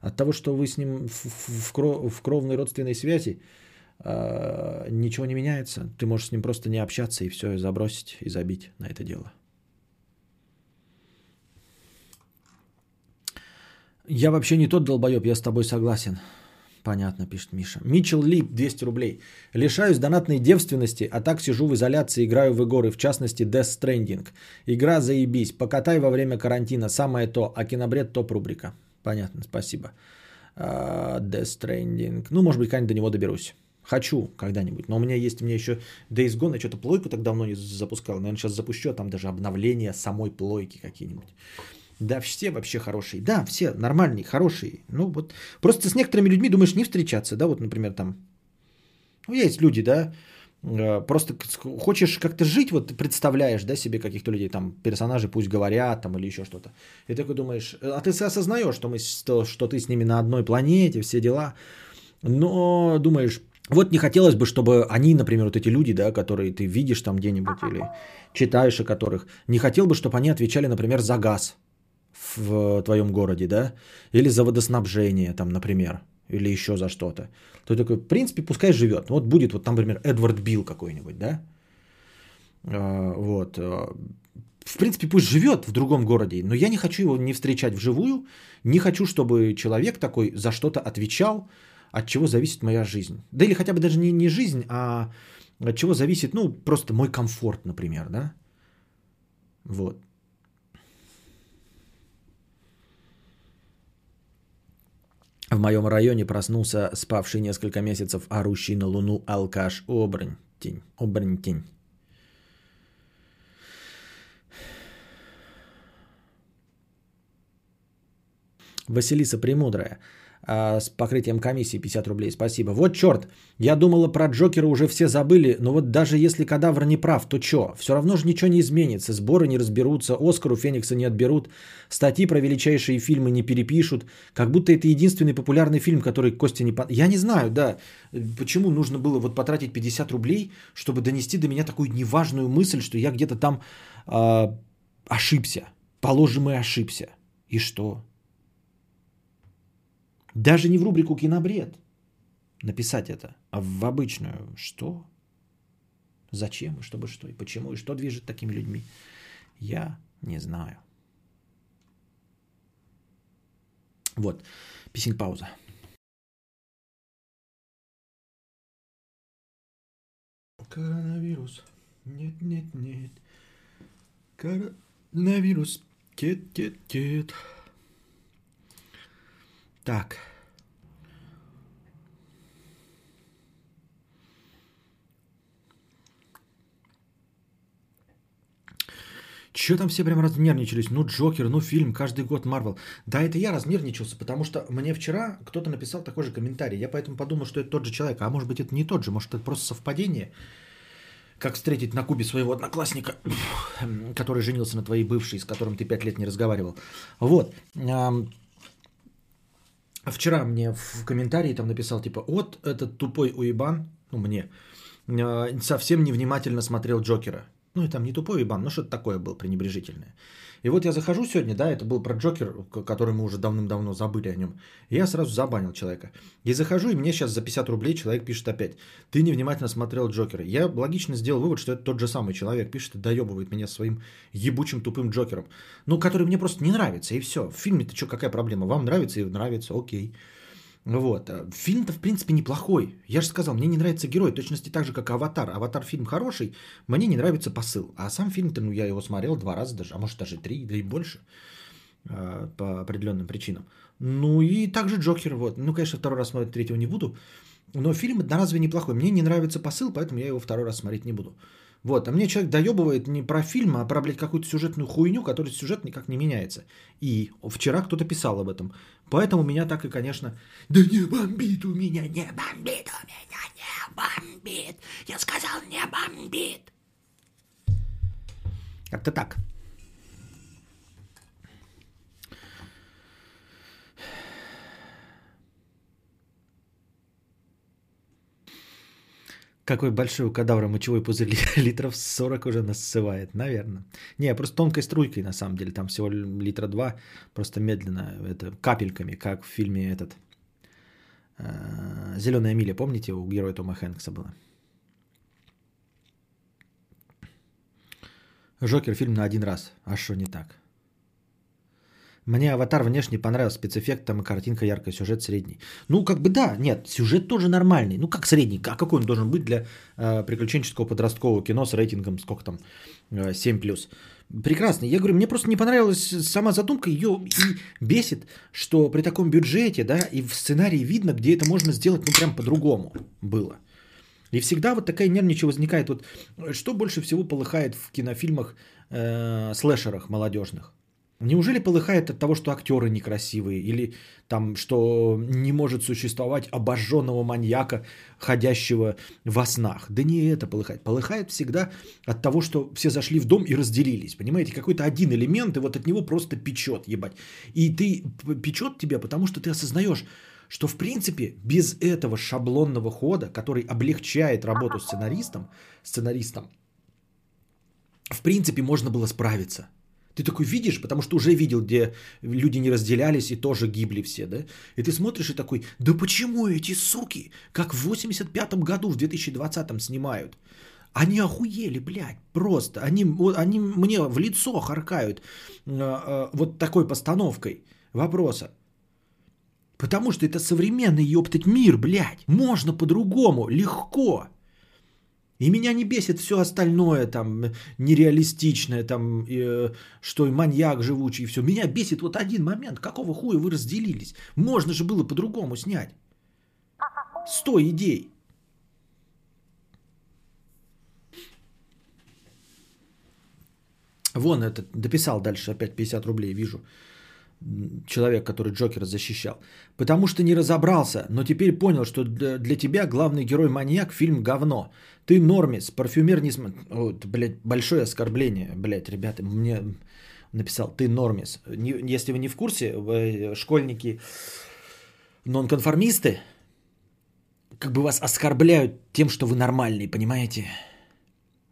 От того, что вы с ним в, в, в кровной родственной связи, ничего не меняется. Ты можешь с ним просто не общаться и все, и забросить, и забить на это дело. Я вообще не тот долбоеб, я с тобой согласен. Понятно, пишет Миша. Мичел Лип, 200 рублей. Лишаюсь донатной девственности, а так сижу в изоляции, играю в игры, в частности Death Stranding. Игра заебись, покатай во время карантина, самое то, а кинобред топ рубрика. Понятно, спасибо. А, Death Stranding. Ну, может быть, когда-нибудь до него доберусь. Хочу когда-нибудь. Но у меня есть, у меня еще Days Gone, я что-то плойку так давно не запускал. Наверное, сейчас запущу, а там даже обновления самой плойки какие-нибудь. Да, все вообще хорошие. Да, все нормальные, хорошие. Ну вот, просто с некоторыми людьми думаешь не встречаться, да, вот, например, там, ну, есть люди, да, э, просто хочешь как-то жить, вот представляешь, да, себе каких-то людей, там, персонажи пусть говорят, там, или еще что-то. И такой думаешь, а ты осознаешь, что, мы, что, что ты с ними на одной планете, все дела, но думаешь, вот не хотелось бы, чтобы они, например, вот эти люди, да, которые ты видишь там где-нибудь или читаешь о которых, не хотел бы, чтобы они отвечали, например, за газ в твоем городе, да, или за водоснабжение, там, например, или еще за что-то. То такой, в принципе, пускай живет. Вот будет вот там, например, Эдвард Билл какой-нибудь, да, а, вот. А, в принципе, пусть живет в другом городе, но я не хочу его не встречать вживую, не хочу, чтобы человек такой за что-то отвечал, от чего зависит моя жизнь. Да или хотя бы даже не, не жизнь, а от чего зависит, ну, просто мой комфорт, например, да. Вот. В моем районе проснулся спавший несколько месяцев орущий на луну алкаш оборотень. Оборотень. Василиса Премудрая. А, с покрытием комиссии 50 рублей. Спасибо. Вот черт, я думала про Джокера уже все забыли, но вот даже если кадавр не прав, то чё? Все равно же ничего не изменится. Сборы не разберутся, Оскару Феникса не отберут, статьи про величайшие фильмы не перепишут. Как будто это единственный популярный фильм, который Костя не... Я не знаю, да, почему нужно было вот потратить 50 рублей, чтобы донести до меня такую неважную мысль, что я где-то там э, ошибся. Положим, и ошибся. И что? Даже не в рубрику «Кинобред» написать это, а в обычную. Что? Зачем и чтобы что и почему и что движет такими людьми? Я не знаю. Вот, писинг пауза. Коронавирус. Нет, нет, нет. Коронавирус. Кет, кет, кет. Так. Че там все прям разнервничались? Ну, Джокер, ну, фильм, каждый год Марвел. Да, это я разнервничался, потому что мне вчера кто-то написал такой же комментарий. Я поэтому подумал, что это тот же человек. А может быть, это не тот же, может, это просто совпадение. Как встретить на Кубе своего одноклассника, который женился на твоей бывшей, с которым ты пять лет не разговаривал. Вот. Вчера мне в комментарии там написал, типа, вот этот тупой уебан, ну мне, а, совсем невнимательно смотрел Джокера. Ну и там не тупой уебан, но что-то такое было пренебрежительное. И вот я захожу сегодня, да, это был про Джокер, который мы уже давным-давно забыли о нем. И я сразу забанил человека. И захожу, и мне сейчас за 50 рублей человек пишет опять. Ты невнимательно смотрел Джокера. Я логично сделал вывод, что это тот же самый человек пишет и доебывает меня своим ебучим тупым Джокером. Ну, который мне просто не нравится, и все. В фильме-то что, какая проблема? Вам нравится и нравится, окей. Вот. Э, фильм-то, в принципе, неплохой. Я же сказал, мне не нравится герой, точности так же, как Аватар. Аватар фильм хороший, мне не нравится посыл. А сам фильм-то, ну, я его смотрел два раза даже, а может даже три, да и больше. Э, по определенным причинам. Ну и также Джокер, вот. Ну, конечно, второй раз смотреть третьего не буду. Но фильм одноразовый неплохой. Мне не нравится посыл, поэтому я его второй раз смотреть не буду. Вот, а мне человек доебывает не про фильм, а про, блядь, какую-то сюжетную хуйню, которая сюжет никак не меняется. И вчера кто-то писал об этом. Поэтому меня так и, конечно, да не бомбит у меня, не бомбит у меня, не бомбит. Я сказал, не бомбит. Как-то так. Какой большой у кадавра мочевой пузырь литров 40 уже насывает, наверное. Не, просто тонкой струйкой на самом деле, там всего литра 2, просто медленно, это капельками, как в фильме этот э, «Зеленая миля», помните, у героя Тома Хэнкса было? Жокер фильм на один раз, а что не так? Мне аватар внешне понравился, спецэффект, там и картинка яркая, сюжет средний. Ну, как бы да, нет, сюжет тоже нормальный. Ну, как средний, а какой он должен быть для э, приключенческого подросткового кино с рейтингом, сколько там, э, 7+. Прекрасно. Я говорю, мне просто не понравилась сама задумка. Ее и бесит, что при таком бюджете, да, и в сценарии видно, где это можно сделать, ну, прям по-другому было. И всегда вот такая нервничая возникает. Вот что больше всего полыхает в кинофильмах, э, слэшерах молодежных? Неужели полыхает от того, что актеры некрасивые, или там, что не может существовать обожженного маньяка, ходящего во снах? Да не это полыхает. Полыхает всегда от того, что все зашли в дом и разделились. Понимаете, какой-то один элемент, и вот от него просто печет, ебать. И ты печет тебя, потому что ты осознаешь, что в принципе без этого шаблонного хода, который облегчает работу сценаристам, сценаристам, в принципе можно было справиться – ты такой видишь, потому что уже видел, где люди не разделялись и тоже гибли все, да? И ты смотришь и такой, да почему эти суки, как в 85-м году, в 2020-м снимают? Они охуели, блядь, просто. Они, они мне в лицо харкают э, э, вот такой постановкой вопроса. Потому что это современный, ёптать, мир, блядь. Можно по-другому, легко. И меня не бесит все остальное, там, нереалистичное, там, э, что и маньяк живучий, и все. Меня бесит вот один момент. Какого хуя вы разделились? Можно же было по-другому снять. Сто идей. Вон этот, дописал дальше опять 50 рублей, вижу человек, который Джокера защищал. Потому что не разобрался, но теперь понял, что для тебя главный герой маньяк фильм говно. Ты нормис, парфюмер не смотри. Блядь, большое оскорбление, блядь, ребята, мне написал, ты нормис. Не, если вы не в курсе, вы школьники нонконформисты, как бы вас оскорбляют тем, что вы нормальный, понимаете?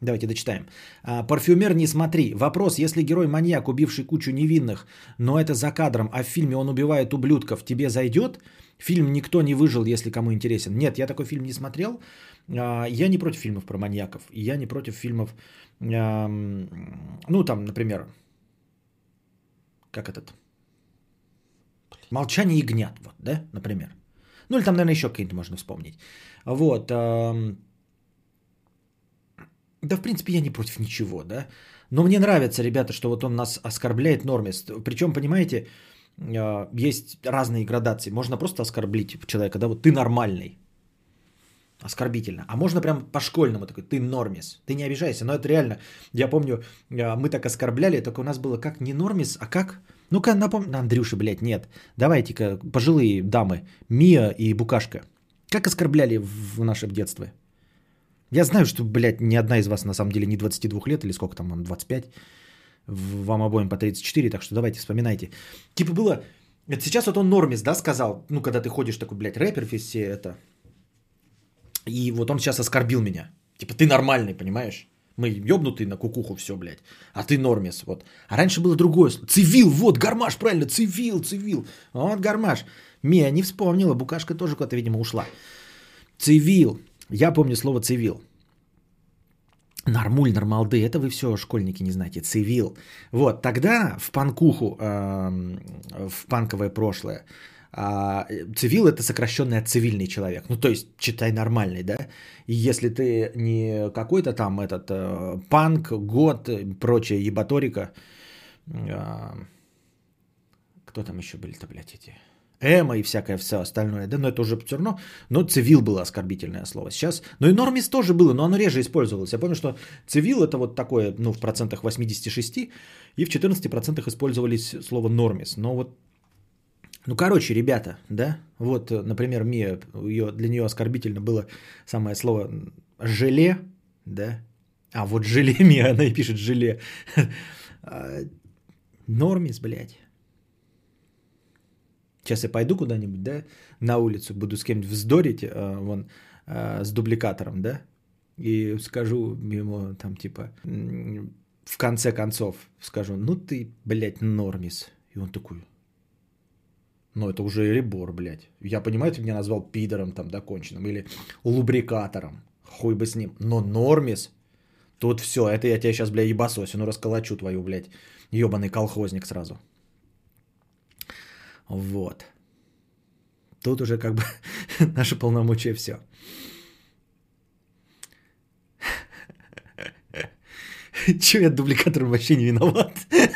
Давайте дочитаем. А, Парфюмер не смотри. Вопрос, если герой маньяк, убивший кучу невинных, но это за кадром, а в фильме он убивает ублюдков, тебе зайдет? Фильм «Никто не выжил», если кому интересен. Нет, я такой фильм не смотрел. А, я не против фильмов про маньяков. Я не против фильмов, ну там, например, как этот? «Молчание ягнят», вот, да, например. Ну или там, наверное, еще какие-то можно вспомнить. Вот. Да, в принципе, я не против ничего, да. Но мне нравится, ребята, что вот он нас оскорбляет нормист. Причем, понимаете, а, есть разные градации. Можно просто оскорбить человека, да, вот ты нормальный. Оскорбительно. А можно прям по-школьному такой, ты нормис. Ты не обижайся, но это реально. Я помню, а, мы так оскорбляли, только у нас было как не нормис, а как... Ну-ка, напомни... Андрюша, блядь, нет. Давайте-ка, пожилые дамы, Мия и Букашка. Как оскорбляли в наше детство? Я знаю, что, блядь, ни одна из вас на самом деле не 22 лет, или сколько там, 25. Вам обоим по 34, так что давайте вспоминайте. Типа было... Это сейчас вот он Нормис, да, сказал, ну, когда ты ходишь такой, блядь, рэпер, все это. И вот он сейчас оскорбил меня. Типа, ты нормальный, понимаешь? Мы ёбнутые на кукуху все, блядь. А ты нормис, вот. А раньше было другое. Цивил, вот, гармаш, правильно, цивил, цивил. Вот гармаш. Мия не вспомнила, букашка тоже куда-то, видимо, ушла. Цивил. Я помню слово цивил. Нормуль, нормалды, это вы все, школьники, не знаете, цивил. Вот, тогда в панкуху, э, в панковое прошлое, э, цивил это сокращенный от цивильный человек. Ну, то есть, читай нормальный, да? И если ты не какой-то там этот э, панк, год, прочая ебаторика, э, кто там еще были-то, блядь, эти? Эма и всякое все остальное, да, но это уже все равно, но цивил было оскорбительное слово. Сейчас, ну и нормис тоже было, но оно реже использовалось. Я помню, что цивил это вот такое, ну, в процентах 86, и в 14% использовались слово нормис. Но вот, ну, короче, ребята, да, вот, например, Мия, ее, для нее оскорбительно было самое слово желе, да, а вот желе Мия, она и пишет желе. А, нормис, блядь. Сейчас я пойду куда-нибудь, да, на улицу, буду с кем-нибудь вздорить, э, вон, э, с дубликатором, да, и скажу ему там типа, в конце концов, скажу, ну ты, блядь, нормис. И он такой, ну это уже ребор, блядь. Я понимаю, ты меня назвал пидором там доконченным или лубрикатором. Хуй бы с ним. Но нормис, тут все, это я тебя сейчас, блядь, ебасосину расколочу твою, блядь, ебаный колхозник сразу. Вот. Тут уже как бы наше полномочия все. Че я дубликатором вообще не виноват?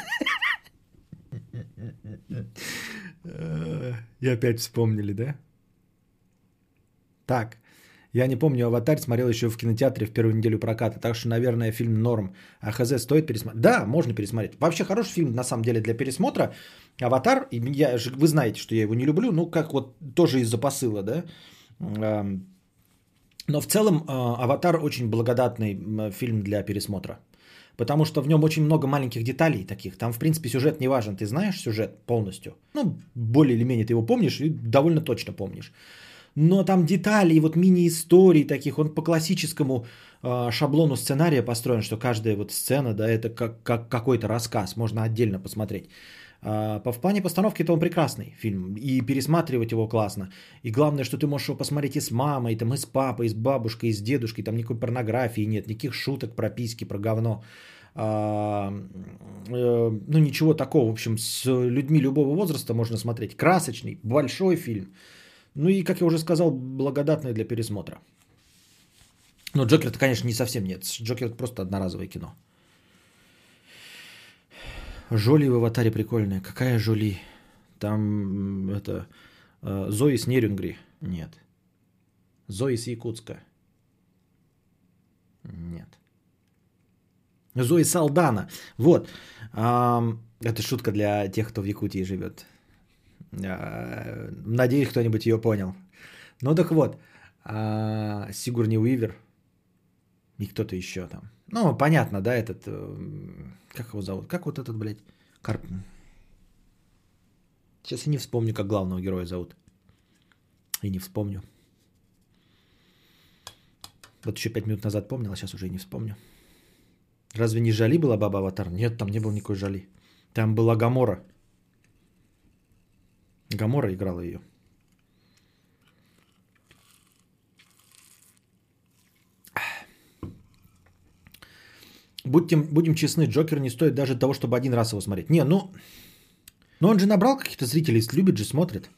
И опять вспомнили, да? Так, я не помню, «Аватар» смотрел еще в кинотеатре в первую неделю проката, так что, наверное, фильм норм. А «ХЗ» стоит пересмотреть? Да, можно пересмотреть. Вообще хороший фильм, на самом деле, для пересмотра. «Аватар», я, вы знаете, что я его не люблю, ну, как вот тоже из-за посыла, да? Но в целом а, «Аватар» очень благодатный фильм для пересмотра. Потому что в нем очень много маленьких деталей таких. Там, в принципе, сюжет не важен. Ты знаешь сюжет полностью. Ну, более или менее ты его помнишь и довольно точно помнишь. Но там детали и вот мини-истории таких, он по классическому э, шаблону сценария построен, что каждая вот сцена, да, это как, как какой-то рассказ, можно отдельно посмотреть. Э, по в плане постановки это он прекрасный фильм, и пересматривать его классно. И главное, что ты можешь его посмотреть и с мамой, там, и с папой, и с бабушкой, и с дедушкой, там никакой порнографии нет, никаких шуток, прописки про говно. А, э, ну, ничего такого. В общем, с людьми любого возраста можно смотреть. Красочный, большой фильм. Ну и, как я уже сказал, благодатный для пересмотра. Но Джокер-то, конечно, не совсем нет. Джокер это просто одноразовое кино. Жоли в аватаре прикольная. Какая Жоли? Там это... Э, Зои с Нерюнгри. Нет. Зои с Якутска. Нет. Зои Салдана. Вот. Это шутка для тех, кто в Якутии живет. А, надеюсь, кто-нибудь ее понял. Ну так вот, а, Сигурни Уивер и кто-то еще там. Ну, понятно, да, этот... Э, как его зовут? Как вот этот, блядь, Карп... Сейчас я не вспомню, как главного героя зовут. И не вспомню. Вот еще пять минут назад помнил, а сейчас уже и не вспомню. Разве не Жали была баба Аватар? Нет, там не было никакой Жали. Там была Гамора. Гамора играла ее. Будем, будем честны, Джокер не стоит даже того, чтобы один раз его смотреть. Не, ну... Но он же набрал каких-то зрителей, любит же, смотрит.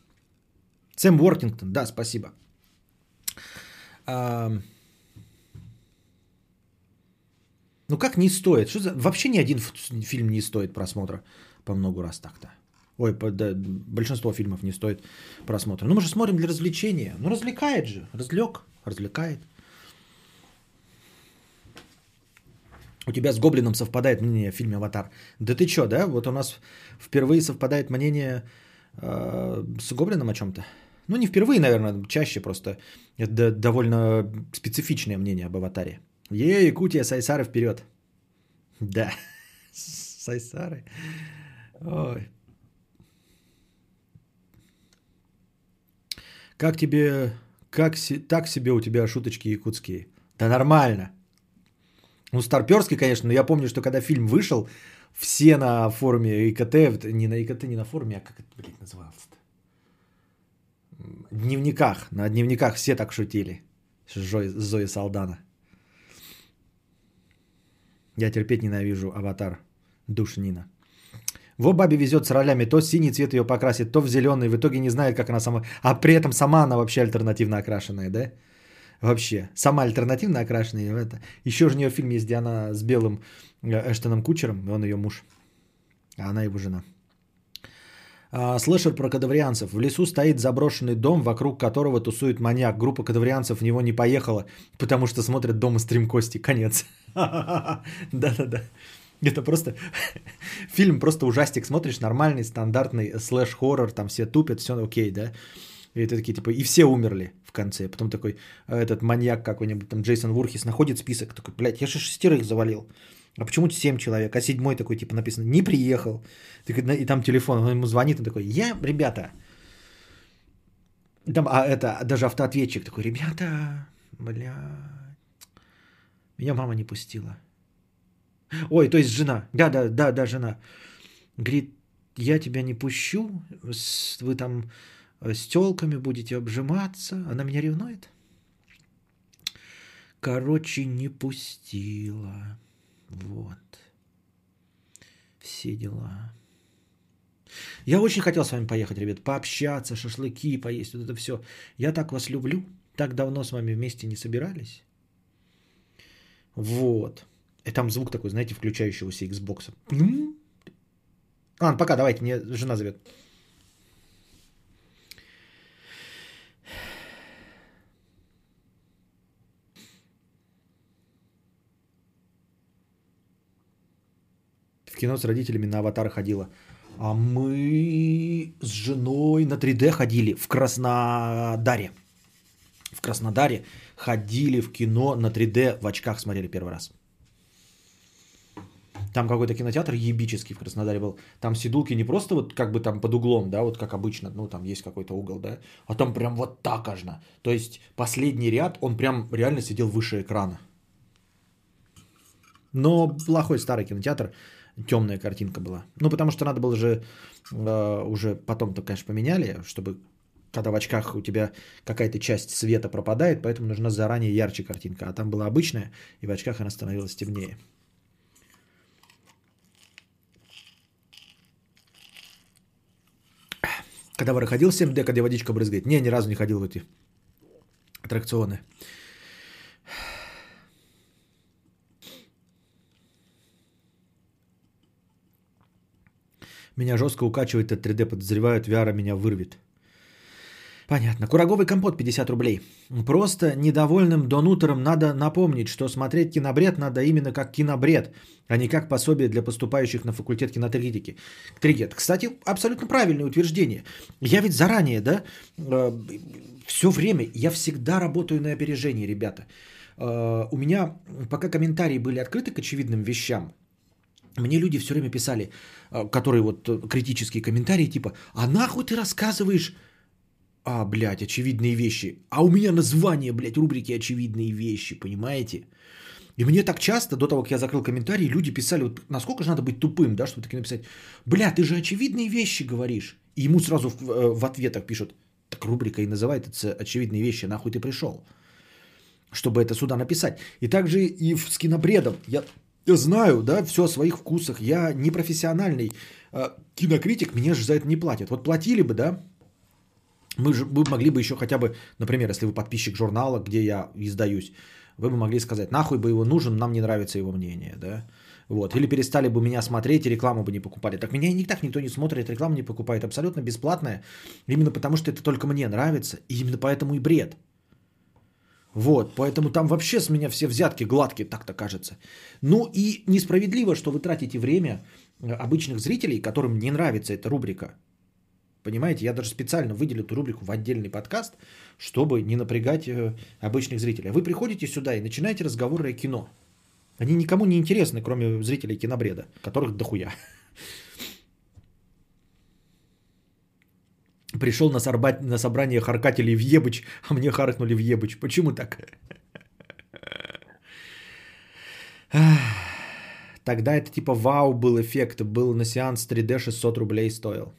Сэм Уортингтон, да, спасибо. А... Ну как не стоит? Что за... Вообще ни один фильм не стоит просмотра по много раз так-то. Ой, да, большинство фильмов не стоит просмотра. Ну, мы же смотрим для развлечения. Ну, развлекает же. Разлег, развлекает. У тебя с Гоблином совпадает мнение в фильме «Аватар». Да ты чё, да? Вот у нас впервые совпадает мнение э, с Гоблином о чем-то. Ну, не впервые, наверное, чаще просто. Это довольно специфичное мнение об «Аватаре». Е, Якутия, Сайсары вперед. Да, Сайсары. Ой. Как тебе, как так себе у тебя шуточки якутские? Да нормально. Ну, старперский, конечно, но я помню, что когда фильм вышел, все на форуме ИКТ, не на ИКТ, не на форуме, а как это, блядь, называлось-то? Дневниках, на дневниках все так шутили. С Зои Салдана. Я терпеть ненавижу аватар Душнина. Во бабе везет с ролями, то синий цвет ее покрасит, то в зеленый, в итоге не знает, как она сама... А при этом сама она вообще альтернативно окрашенная, да? Вообще, сама альтернативно окрашенная. Это. Еще же у нее фильм есть, где она с белым э, Эштоном Кучером, и он ее муж, а она его жена. А, слэшер про кадаврианцев. В лесу стоит заброшенный дом, вокруг которого тусует маньяк. Группа кадаврианцев в него не поехала, потому что смотрят дома стрим Кости. Конец. Да-да-да. Это просто фильм, просто ужастик. Смотришь, нормальный, стандартный слэш-хоррор, там все тупят, все окей, да? И это такие, типа, и все умерли в конце. Потом такой, э, этот маньяк какой-нибудь, там, Джейсон Вурхис, находит список, такой, блядь, я же шестерых завалил. А почему семь человек? А седьмой такой, типа, написано, не приехал. И там телефон, он ему звонит, он такой, я, ребята, там, а это, даже автоответчик такой, ребята, бля, меня мама не пустила. Ой, то есть жена. Да, да, да, да, жена. Говорит, я тебя не пущу, вы там э, с телками будете обжиматься. Она меня ревнует? Короче, не пустила. Вот. Все дела. Я очень хотел с вами поехать, ребят, пообщаться, шашлыки поесть, вот это все. Я так вас люблю. Так давно с вами вместе не собирались. Вот. И там звук такой, знаете, включающегося Xbox. Ладно, пока, давайте, мне жена зовет. В кино с родителями на аватар ходила. А мы с женой на 3D ходили в Краснодаре. В Краснодаре ходили в кино на 3D в очках смотрели первый раз. Там какой-то кинотеатр ебический в Краснодаре был. Там сидулки не просто вот как бы там под углом, да, вот как обычно, ну там есть какой-то угол, да, а там прям вот так аж. То есть последний ряд, он прям реально сидел выше экрана. Но плохой старый кинотеатр, темная картинка была. Ну потому что надо было же э, уже потом-то, конечно, поменяли, чтобы когда в очках у тебя какая-то часть света пропадает, поэтому нужна заранее ярче картинка. А там была обычная, и в очках она становилась темнее. Когда вы ходил в 7D, когда водичка брызгает? Не, ни разу не ходил в эти аттракционы. Меня жестко укачивает от 3D, подозревают, VR меня вырвет. Понятно. Кураговый компот 50 рублей. Просто недовольным донутерам надо напомнить, что смотреть кинобред надо именно как кинобред, а не как пособие для поступающих на факультет кинокритики. Тригет. Кстати, абсолютно правильное утверждение. Я ведь заранее, да, э, все время, я всегда работаю на опережение, ребята. Э, у меня, пока комментарии были открыты к очевидным вещам, мне люди все время писали, э, которые вот критические комментарии, типа, а нахуй ты рассказываешь а, блядь, очевидные вещи. А у меня название, блядь, рубрики очевидные вещи, понимаете? И мне так часто, до того, как я закрыл комментарии, люди писали, вот насколько же надо быть тупым, да, чтобы таки написать, бля, ты же очевидные вещи говоришь. И ему сразу в, э, в ответах пишут, так рубрика и называется очевидные вещи, нахуй ты пришел. Чтобы это сюда написать. И также и с кинобредом. Я знаю, да, все о своих вкусах. Я не профессиональный э, кинокритик, мне же за это не платят. Вот платили бы, да, мы же вы могли бы еще хотя бы, например, если вы подписчик журнала, где я издаюсь, вы бы могли сказать, нахуй бы его нужен, нам не нравится его мнение, да? Вот. Или перестали бы меня смотреть и рекламу бы не покупали. Так меня и так никто не смотрит, рекламу не покупает. Абсолютно бесплатная. Именно потому, что это только мне нравится. И именно поэтому и бред. Вот, поэтому там вообще с меня все взятки гладкие, так-то кажется. Ну и несправедливо, что вы тратите время э, обычных зрителей, которым не нравится эта рубрика. Понимаете, я даже специально выделил эту рубрику в отдельный подкаст, чтобы не напрягать э, обычных зрителей. Вы приходите сюда и начинаете разговоры о кино. Они никому не интересны, кроме зрителей кинобреда, которых дохуя. Пришел на, сорбать, на собрание харкателей в Ебыч, а мне харкнули в Ебыч. Почему так? Тогда это типа вау был эффект. Был на сеанс 3D 600 рублей стоил.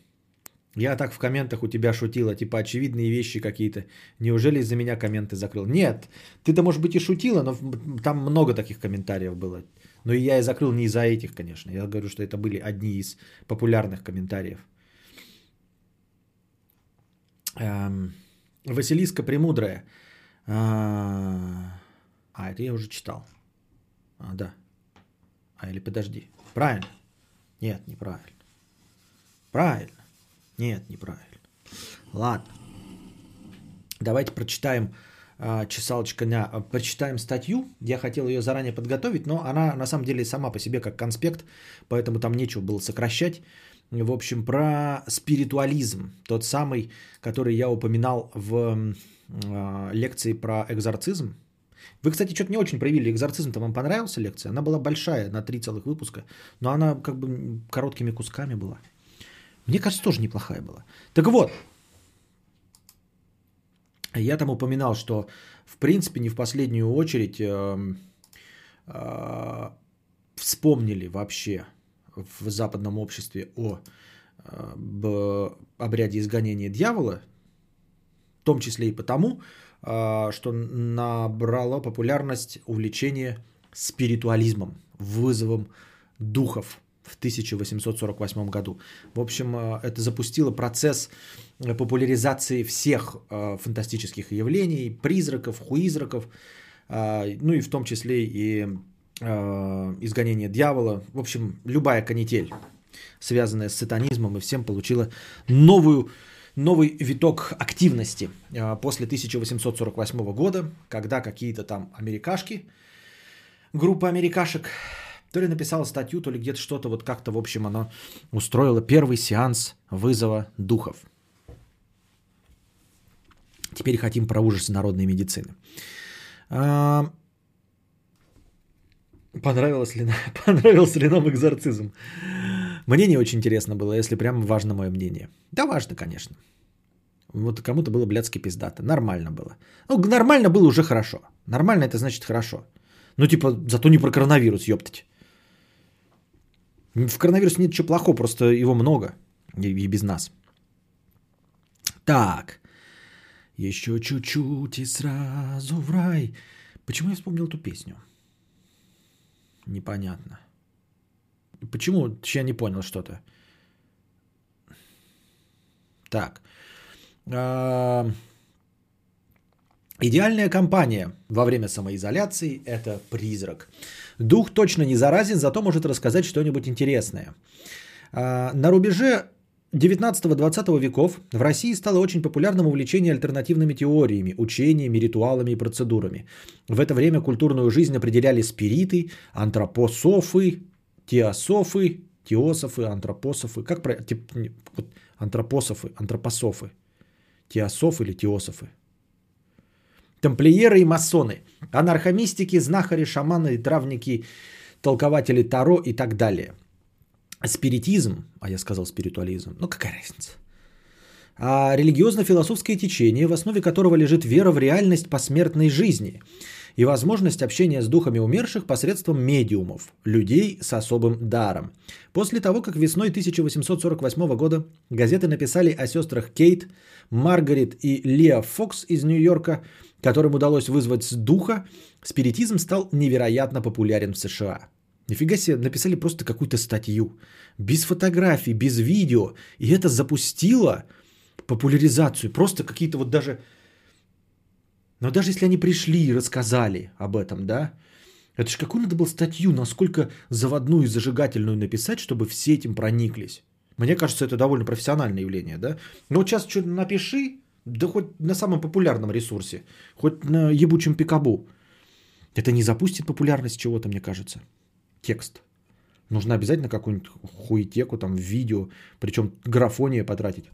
Я так в комментах у тебя шутила, типа очевидные вещи какие-то. Неужели из-за меня комменты закрыл? Нет, ты-то, может быть, и шутила, но там много таких комментариев было. Но и я и закрыл не из-за этих, конечно. Я говорю, что это были одни из популярных комментариев. Эм, Василиска Премудрая. А, а, это я уже читал. А, да. А, или подожди. Правильно? Нет, неправильно. Правильно. Нет, неправильно. Ладно. Давайте прочитаем а, чесалочка на... А, прочитаем статью. Я хотел ее заранее подготовить, но она на самом деле сама по себе как конспект, поэтому там нечего было сокращать. В общем, про спиритуализм. Тот самый, который я упоминал в э, лекции про экзорцизм. Вы, кстати, что-то не очень проявили экзорцизм-то. Вам понравилась лекция? Она была большая, на три целых выпуска, но она как бы короткими кусками была. Мне кажется, тоже неплохая была. Так вот, я там упоминал, что в принципе не в последнюю очередь э, э, вспомнили вообще в западном обществе о э, обряде изгонения дьявола, в том числе и потому, э, что набрало популярность увлечение спиритуализмом, вызовом духов – в 1848 году. В общем, э, это запустило процесс э, популяризации всех э, фантастических явлений, призраков, хуизраков, ну и в том числе и изгонение дьявола. В общем, любая канитель, связанная с сатанизмом, и всем получила новую, новый виток активности после 1848 года, когда какие-то там америкашки, группа америкашек, то ли написала статью, то ли где-то что-то, вот как-то, в общем, оно устроило первый сеанс вызова духов. Теперь хотим про ужасы народной медицины. А, понравилось ли, понравился ли нам экзорцизм? Мне не очень интересно было, если прям важно мое мнение. Да, важно, конечно. Вот кому-то было блядски пиздато. Нормально было. Ну, нормально было уже хорошо. Нормально это значит хорошо. Ну, типа, зато не про коронавирус, ёптать. В коронавирусе нет ничего плохого, просто его много. И, и без нас. Так. Еще чуть-чуть и сразу в рай. Почему я вспомнил эту песню? Непонятно. Почему? Я не понял что-то. Так. А, идеальная компания во время самоизоляции – это призрак. Дух точно не заразен, зато может рассказать что-нибудь интересное. А, на рубеже 19-20 веков в России стало очень популярным увлечение альтернативными теориями, учениями, ритуалами и процедурами. В это время культурную жизнь определяли спириты, антропософы, теософы, теософы, антропософы. Как про... Антропософы, антропософы. Теософы или теософы. Тамплиеры и масоны. Анархомистики, знахари, шаманы, травники, толкователи Таро и так далее – спиритизм, а я сказал спиритуализм, ну какая разница, а религиозно-философское течение, в основе которого лежит вера в реальность посмертной жизни и возможность общения с духами умерших посредством медиумов, людей с особым даром. После того, как весной 1848 года газеты написали о сестрах Кейт, Маргарет и Лео Фокс из Нью-Йорка, которым удалось вызвать духа, спиритизм стал невероятно популярен в США – Нифига себе, написали просто какую-то статью. Без фотографий, без видео. И это запустило популяризацию. Просто какие-то вот даже... Но даже если они пришли и рассказали об этом, да, это же какую надо было статью, насколько заводную и зажигательную написать, чтобы все этим прониклись. Мне кажется, это довольно профессиональное явление, да. Но вот сейчас что-то напиши, да хоть на самом популярном ресурсе, хоть на ебучем пикабу. Это не запустит популярность чего-то, мне кажется текст. Нужно обязательно какую-нибудь хуетеку, там, видео, причем графония потратить.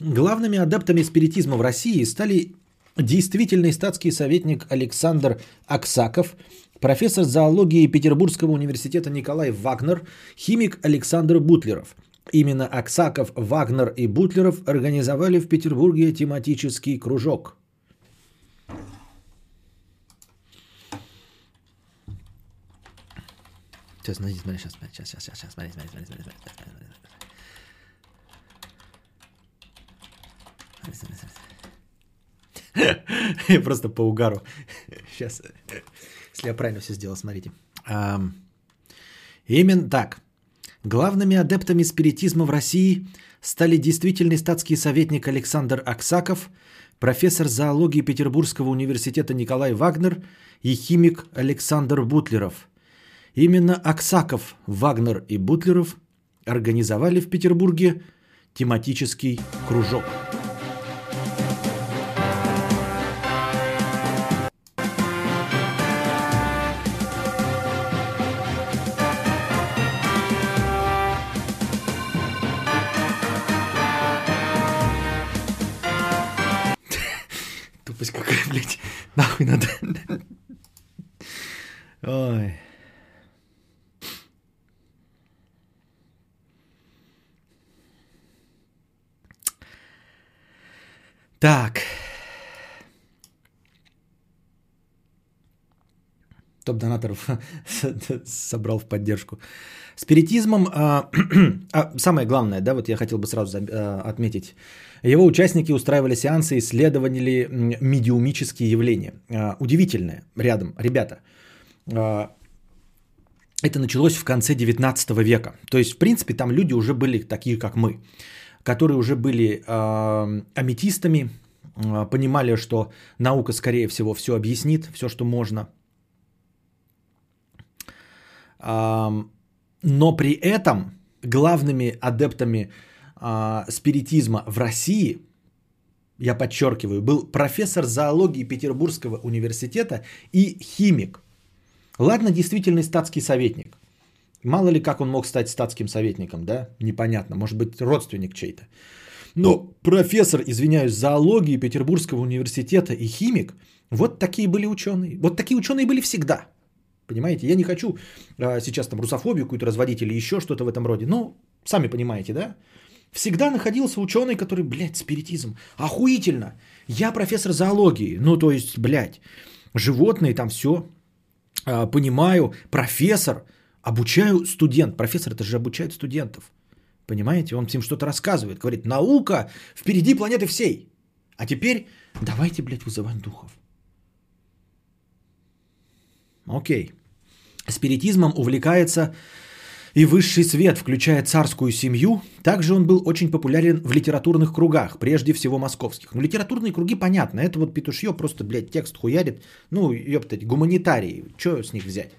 Главными адептами спиритизма в России стали действительный статский советник Александр Аксаков профессор зоологии Петербургского университета Николай Вагнер, химик Александр Бутлеров. Именно Аксаков, Вагнер и Бутлеров организовали в Петербурге тематический кружок. Сейчас, сейчас, смотри, сейчас, сейчас, сейчас, смотри, смотри, смотри, смотри, смотри, смотри, смотри, смотри, смотри, смотри. Я просто по угару. Сейчас. Если я правильно все сделал, смотрите. Именно так. Главными адептами спиритизма в России стали действительный статский советник Александр Аксаков, профессор зоологии Петербургского университета Николай Вагнер и химик Александр Бутлеров. Именно Аксаков, Вагнер и Бутлеров организовали в Петербурге тематический кружок – kui nad oi. Так. Топ-донаторов собрал в поддержку. Спиритизмом, а, а, самое главное, да, вот я хотел бы сразу а, отметить, его участники устраивали сеансы, исследовали медиумические явления. А, удивительное рядом, ребята. А, это началось в конце 19 века. То есть, в принципе, там люди уже были такие, как мы, которые уже были э, аметистами, э, понимали, что наука, скорее всего, все объяснит, все, что можно. Но при этом главными адептами э, спиритизма в России, я подчеркиваю, был профессор зоологии Петербургского университета и химик – Ладно, действительный статский советник. Мало ли как он мог стать статским советником, да? Непонятно. Может быть, родственник чей-то. Но профессор, извиняюсь, зоологии Петербургского университета и химик, вот такие были ученые. Вот такие ученые были всегда. Понимаете? Я не хочу а, сейчас там русофобию какую-то разводить или еще что-то в этом роде. Ну, сами понимаете, да? Всегда находился ученый, который, блядь, спиритизм. Охуительно. Я профессор зоологии. Ну, то есть, блядь, животные там все. А, понимаю, профессор, обучаю студент. Профессор это же обучает студентов. Понимаете? Он всем что-то рассказывает. Говорит, наука впереди планеты всей. А теперь давайте, блядь, вызывать духов. Окей. Спиритизмом увлекается и высший свет, включая царскую семью. Также он был очень популярен в литературных кругах, прежде всего московских. Ну, литературные круги, понятно, это вот петушье просто, блядь, текст хуярит. Ну, ёптать, гуманитарии, что с них взять?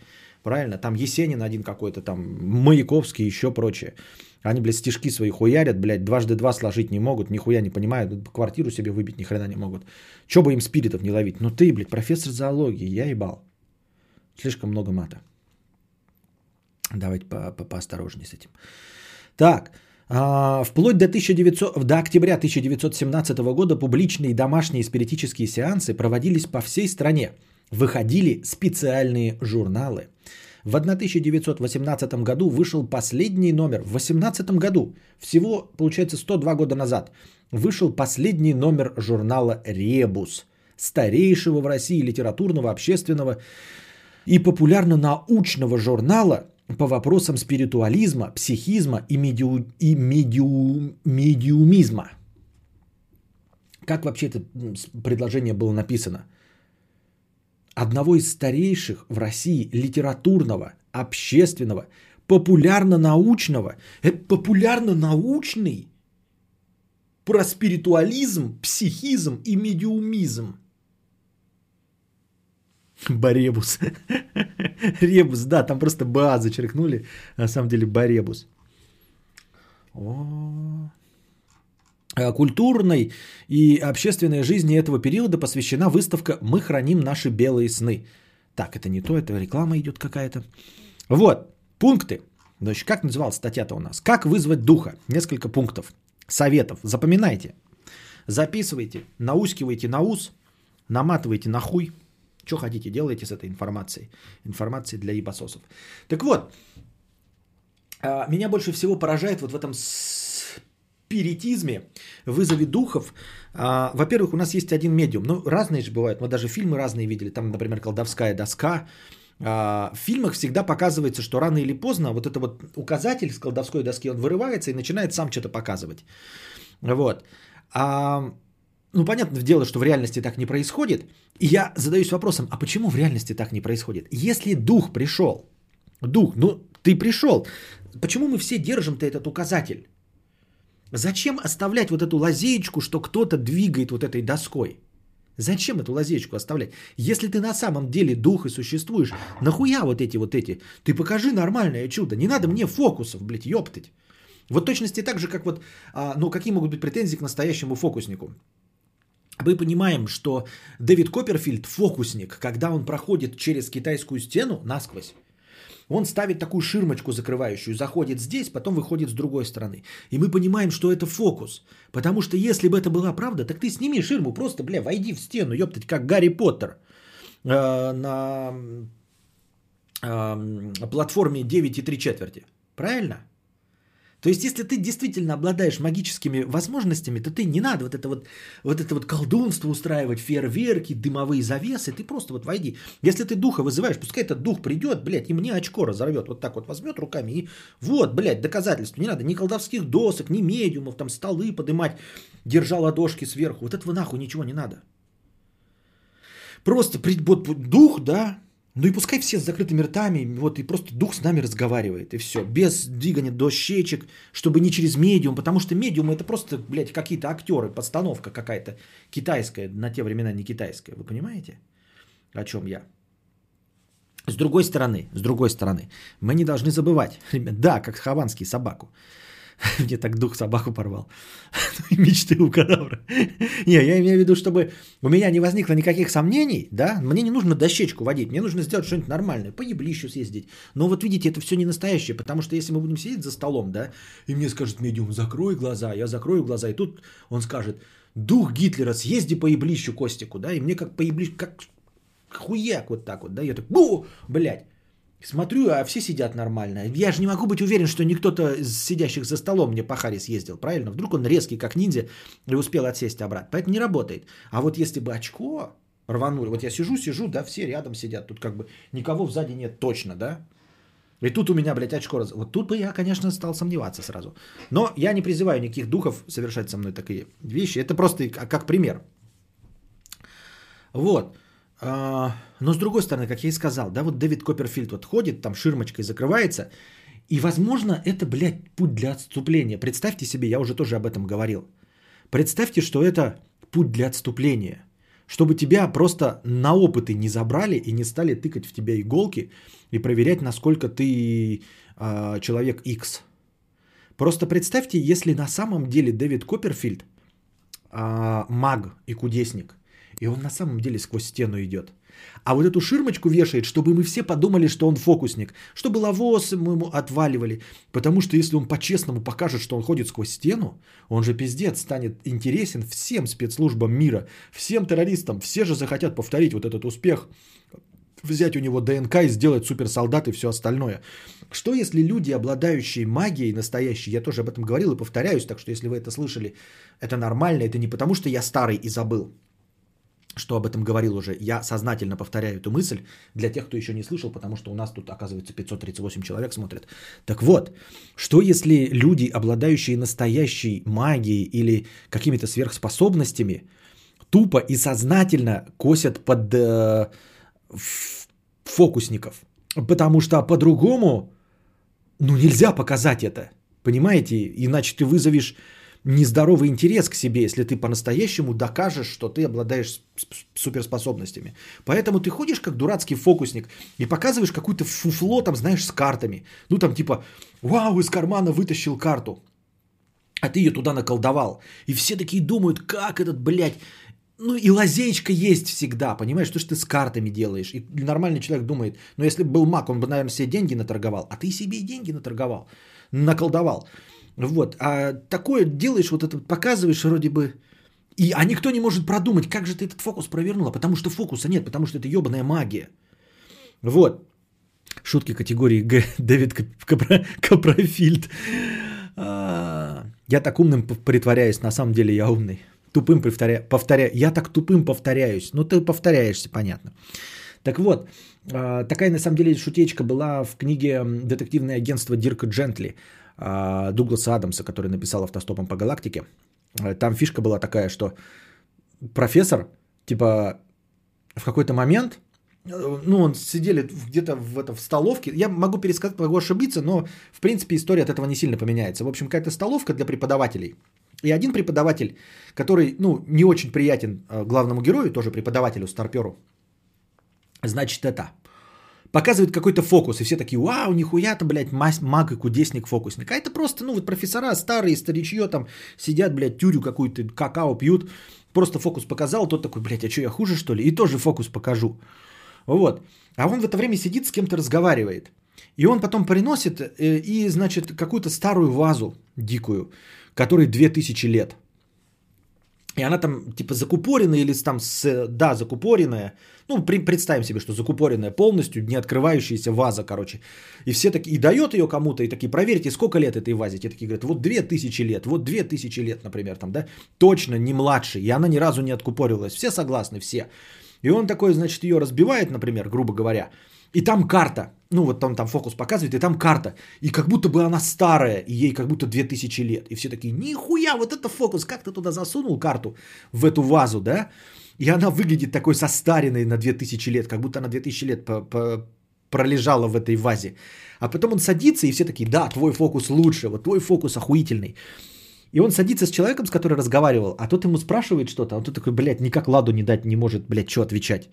Правильно, там Есенин один какой-то, там Маяковский, еще прочее. Они, блядь, стишки свои хуярят, блядь, дважды два сложить не могут, нихуя не понимают, квартиру себе выбить ни хрена не могут. Че бы им спиритов не ловить? Ну ты, блядь, профессор зоологии, я ебал. Слишком много мата. Давайте по по поосторожнее с этим. Так, а, вплоть до, 1900, до октября 1917 года публичные домашние спиритические сеансы проводились по всей стране. Выходили специальные журналы. В 1918 году вышел последний номер. В 18 году, всего, получается, 102 года назад, вышел последний номер журнала «Ребус», старейшего в России литературного, общественного и популярно-научного журнала – по вопросам спиритуализма, психизма и, медиу, и медиу, медиумизма. Как вообще это предложение было написано? Одного из старейших в России литературного, общественного, популярно-научного, это популярно-научный про спиритуализм, психизм и медиумизм – Баребус. Ребус, да, там просто БА зачеркнули. На самом деле Баребус. О. А культурной и общественной жизни этого периода посвящена выставка «Мы храним наши белые сны». Так, это не то, это реклама идет какая-то. Вот, пункты. Значит, как называлась статья-то у нас? Как вызвать духа? Несколько пунктов. Советов. Запоминайте. Записывайте, наускивайте на ус, наматывайте на хуй – что хотите, делайте с этой информацией. Информацией для ебасосов. Так вот, а, меня больше всего поражает вот в этом спиритизме, вызове духов. А, во-первых, у нас есть один медиум. Ну, разные же бывают. Мы даже фильмы разные видели. Там, например, колдовская доска. А, в фильмах всегда показывается, что рано или поздно вот это вот указатель с колдовской доски, он вырывается и начинает сам что-то показывать. Вот. Ну, понятное дело, что в реальности так не происходит. И я задаюсь вопросом, а почему в реальности так не происходит? Если дух пришел, дух, ну ты пришел, почему мы все держим-то этот указатель? Зачем оставлять вот эту лазеечку, что кто-то двигает вот этой доской? Зачем эту лазеечку оставлять? Если ты на самом деле дух и существуешь, нахуя вот эти вот эти? Ты покажи нормальное чудо. Не надо мне фокусов, блядь, ёптать. Вот точности так же, как вот, а, ну какие могут быть претензии к настоящему фокуснику? Мы понимаем, что Дэвид Копперфильд фокусник, когда он проходит через китайскую стену насквозь, он ставит такую ширмочку закрывающую, заходит здесь, потом выходит с другой стороны. И мы понимаем, что это фокус. Потому что если бы это была правда, так ты сними ширму, просто, бля, войди в стену, ёптать, как Гарри Поттер э, на э, платформе 9 и 3 четверти. Правильно? То есть, если ты действительно обладаешь магическими возможностями, то ты не надо вот это вот, вот это вот колдунство устраивать, фейерверки, дымовые завесы, ты просто вот войди. Если ты духа вызываешь, пускай этот дух придет, блядь, и мне очко разорвет, вот так вот возьмет руками и вот, блядь, доказательства. Не надо ни колдовских досок, ни медиумов, там столы подымать, держа ладошки сверху. Вот этого нахуй ничего не надо. Просто дух, да, Ну и пускай все с закрытыми ртами, вот и просто дух с нами разговаривает, и все. Без двигания дощечек, чтобы не через медиум, потому что медиум это просто, блядь, какие-то актеры, подстановка какая-то китайская, на те времена не китайская. Вы понимаете, о чем я? С другой стороны, с другой стороны, мы не должны забывать, ребят, да, как хованский собаку. Мне так дух собаку порвал. Мечты у кадавра. Не, я имею в виду, чтобы у меня не возникло никаких сомнений, да, мне не нужно дощечку водить, мне нужно сделать что-нибудь нормальное, по еблищу съездить. Но вот видите, это все не настоящее, потому что если мы будем сидеть за столом, да, и мне скажет медиум, закрой глаза, я закрою глаза, и тут он скажет, дух Гитлера, съезди по еблищу Костику, да, и мне как по еблищу, как хуяк вот так вот, да, я так, бу, блядь. Смотрю, а все сидят нормально. Я же не могу быть уверен, что никто-то из сидящих за столом мне по Харе съездил, правильно? Вдруг он резкий, как ниндзя, и успел отсесть обратно. Поэтому не работает. А вот если бы очко рванули, вот я сижу, сижу, да, все рядом сидят, тут как бы никого сзади нет точно, да? И тут у меня, блядь, очко раз... Вот тут бы я, конечно, стал сомневаться сразу. Но я не призываю никаких духов совершать со мной такие вещи. Это просто как пример. Вот. А, но с другой стороны, как я и сказал, да, вот Дэвид Копперфильд вот ходит, там ширмочкой закрывается, и, возможно, это, блядь, путь для отступления. Представьте себе, я уже тоже об этом говорил. Представьте, что это путь для отступления. Чтобы тебя просто на опыты не забрали и не стали тыкать в тебя иголки и проверять, насколько ты э, человек X. Просто представьте, если на самом деле Дэвид Копперфильд э, маг и кудесник, и он на самом деле сквозь стену идет. А вот эту ширмочку вешает, чтобы мы все подумали, что он фокусник. Чтобы лавосы мы ему отваливали. Потому что если он по-честному покажет, что он ходит сквозь стену, он же пиздец станет интересен всем спецслужбам мира, всем террористам. Все же захотят повторить вот этот успех, взять у него ДНК и сделать суперсолдат и все остальное. Что если люди, обладающие магией настоящей, я тоже об этом говорил и повторяюсь, так что если вы это слышали, это нормально, это не потому что я старый и забыл, что об этом говорил уже. Я сознательно повторяю эту мысль для тех, кто еще не слышал, потому что у нас тут, оказывается, 538 человек смотрят. Так вот, что если люди, обладающие настоящей магией или какими-то сверхспособностями, тупо и сознательно косят под э, фокусников? Потому что по-другому, ну, нельзя показать это. Понимаете? Иначе ты вызовешь нездоровый интерес к себе, если ты по-настоящему докажешь, что ты обладаешь суперспособностями. Поэтому ты ходишь как дурацкий фокусник и показываешь какую-то фуфло, там, знаешь, с картами. Ну, там типа, вау, из кармана вытащил карту, а ты ее туда наколдовал. И все такие думают, как этот, блядь, ну и лазеечка есть всегда, понимаешь, что ж ты с картами делаешь. И нормальный человек думает, ну если бы был маг, он бы, наверное, себе деньги наторговал, а ты себе и деньги наторговал, наколдовал. Вот. А такое делаешь, вот это показываешь вроде бы, и, а никто не может продумать, как же ты этот фокус провернула, потому что фокуса нет, потому что это ебаная магия. Вот. Шутки категории Г. Дэвид Капрофильд. А, я так умным притворяюсь, на самом деле я умный. Тупым повторяю, повторяю. Я так тупым повторяюсь. Ну, ты повторяешься, понятно. Так вот, а, такая на самом деле шутечка была в книге «Детективное агентство Дирка Джентли». А, Дугласа Адамса, который написал «Автостопом по галактике». Э, там фишка была такая, что профессор, типа, в какой-то момент, э, ну, он сидели где-то в, это, в столовке, я могу пересказать, могу ошибиться, но, в принципе, история от этого не сильно поменяется. В общем, какая-то столовка для преподавателей. И один преподаватель, который, ну, не очень приятен э, главному герою, тоже преподавателю, старперу, значит, это – показывает какой-то фокус, и все такие, вау, нихуя-то, блядь, маг и кудесник, фокусник. А это просто, ну, вот профессора старые, старичье там сидят, блядь, тюрю какую-то, какао пьют, просто фокус показал, тот такой, блядь, а что, я хуже, что ли? И тоже фокус покажу. Вот. А он в это время сидит, с кем-то разговаривает. И он потом приносит э, и, значит, какую-то старую вазу дикую, которой 2000 лет. И она там типа закупоренная или там, с, да, закупоренная, ну, при, представим себе, что закупоренная полностью, не открывающаяся ваза, короче. И все такие, и дает ее кому-то, и такие, проверьте, сколько лет этой вазе. Те такие говорят, вот две тысячи лет, вот две тысячи лет, например, там, да, точно не младше, и она ни разу не откупорилась. Все согласны, все. И он такой, значит, ее разбивает, например, грубо говоря, И там карта. Ну, вот там, там фокус показывает, и там карта. И как будто бы она старая, и ей как будто 2000 лет. И все такие, нихуя, вот это фокус, как ты туда засунул карту в эту вазу, да? И она выглядит такой состаренной на 2000 лет, как будто она 2000 лет пролежала в этой вазе. А потом он садится, и все такие, да, твой фокус лучше, вот твой фокус охуительный. И он садится с человеком, с которым разговаривал, а тот ему спрашивает что-то, а он тут такой, блядь, никак ладу не дать, не может, блядь, что отвечать.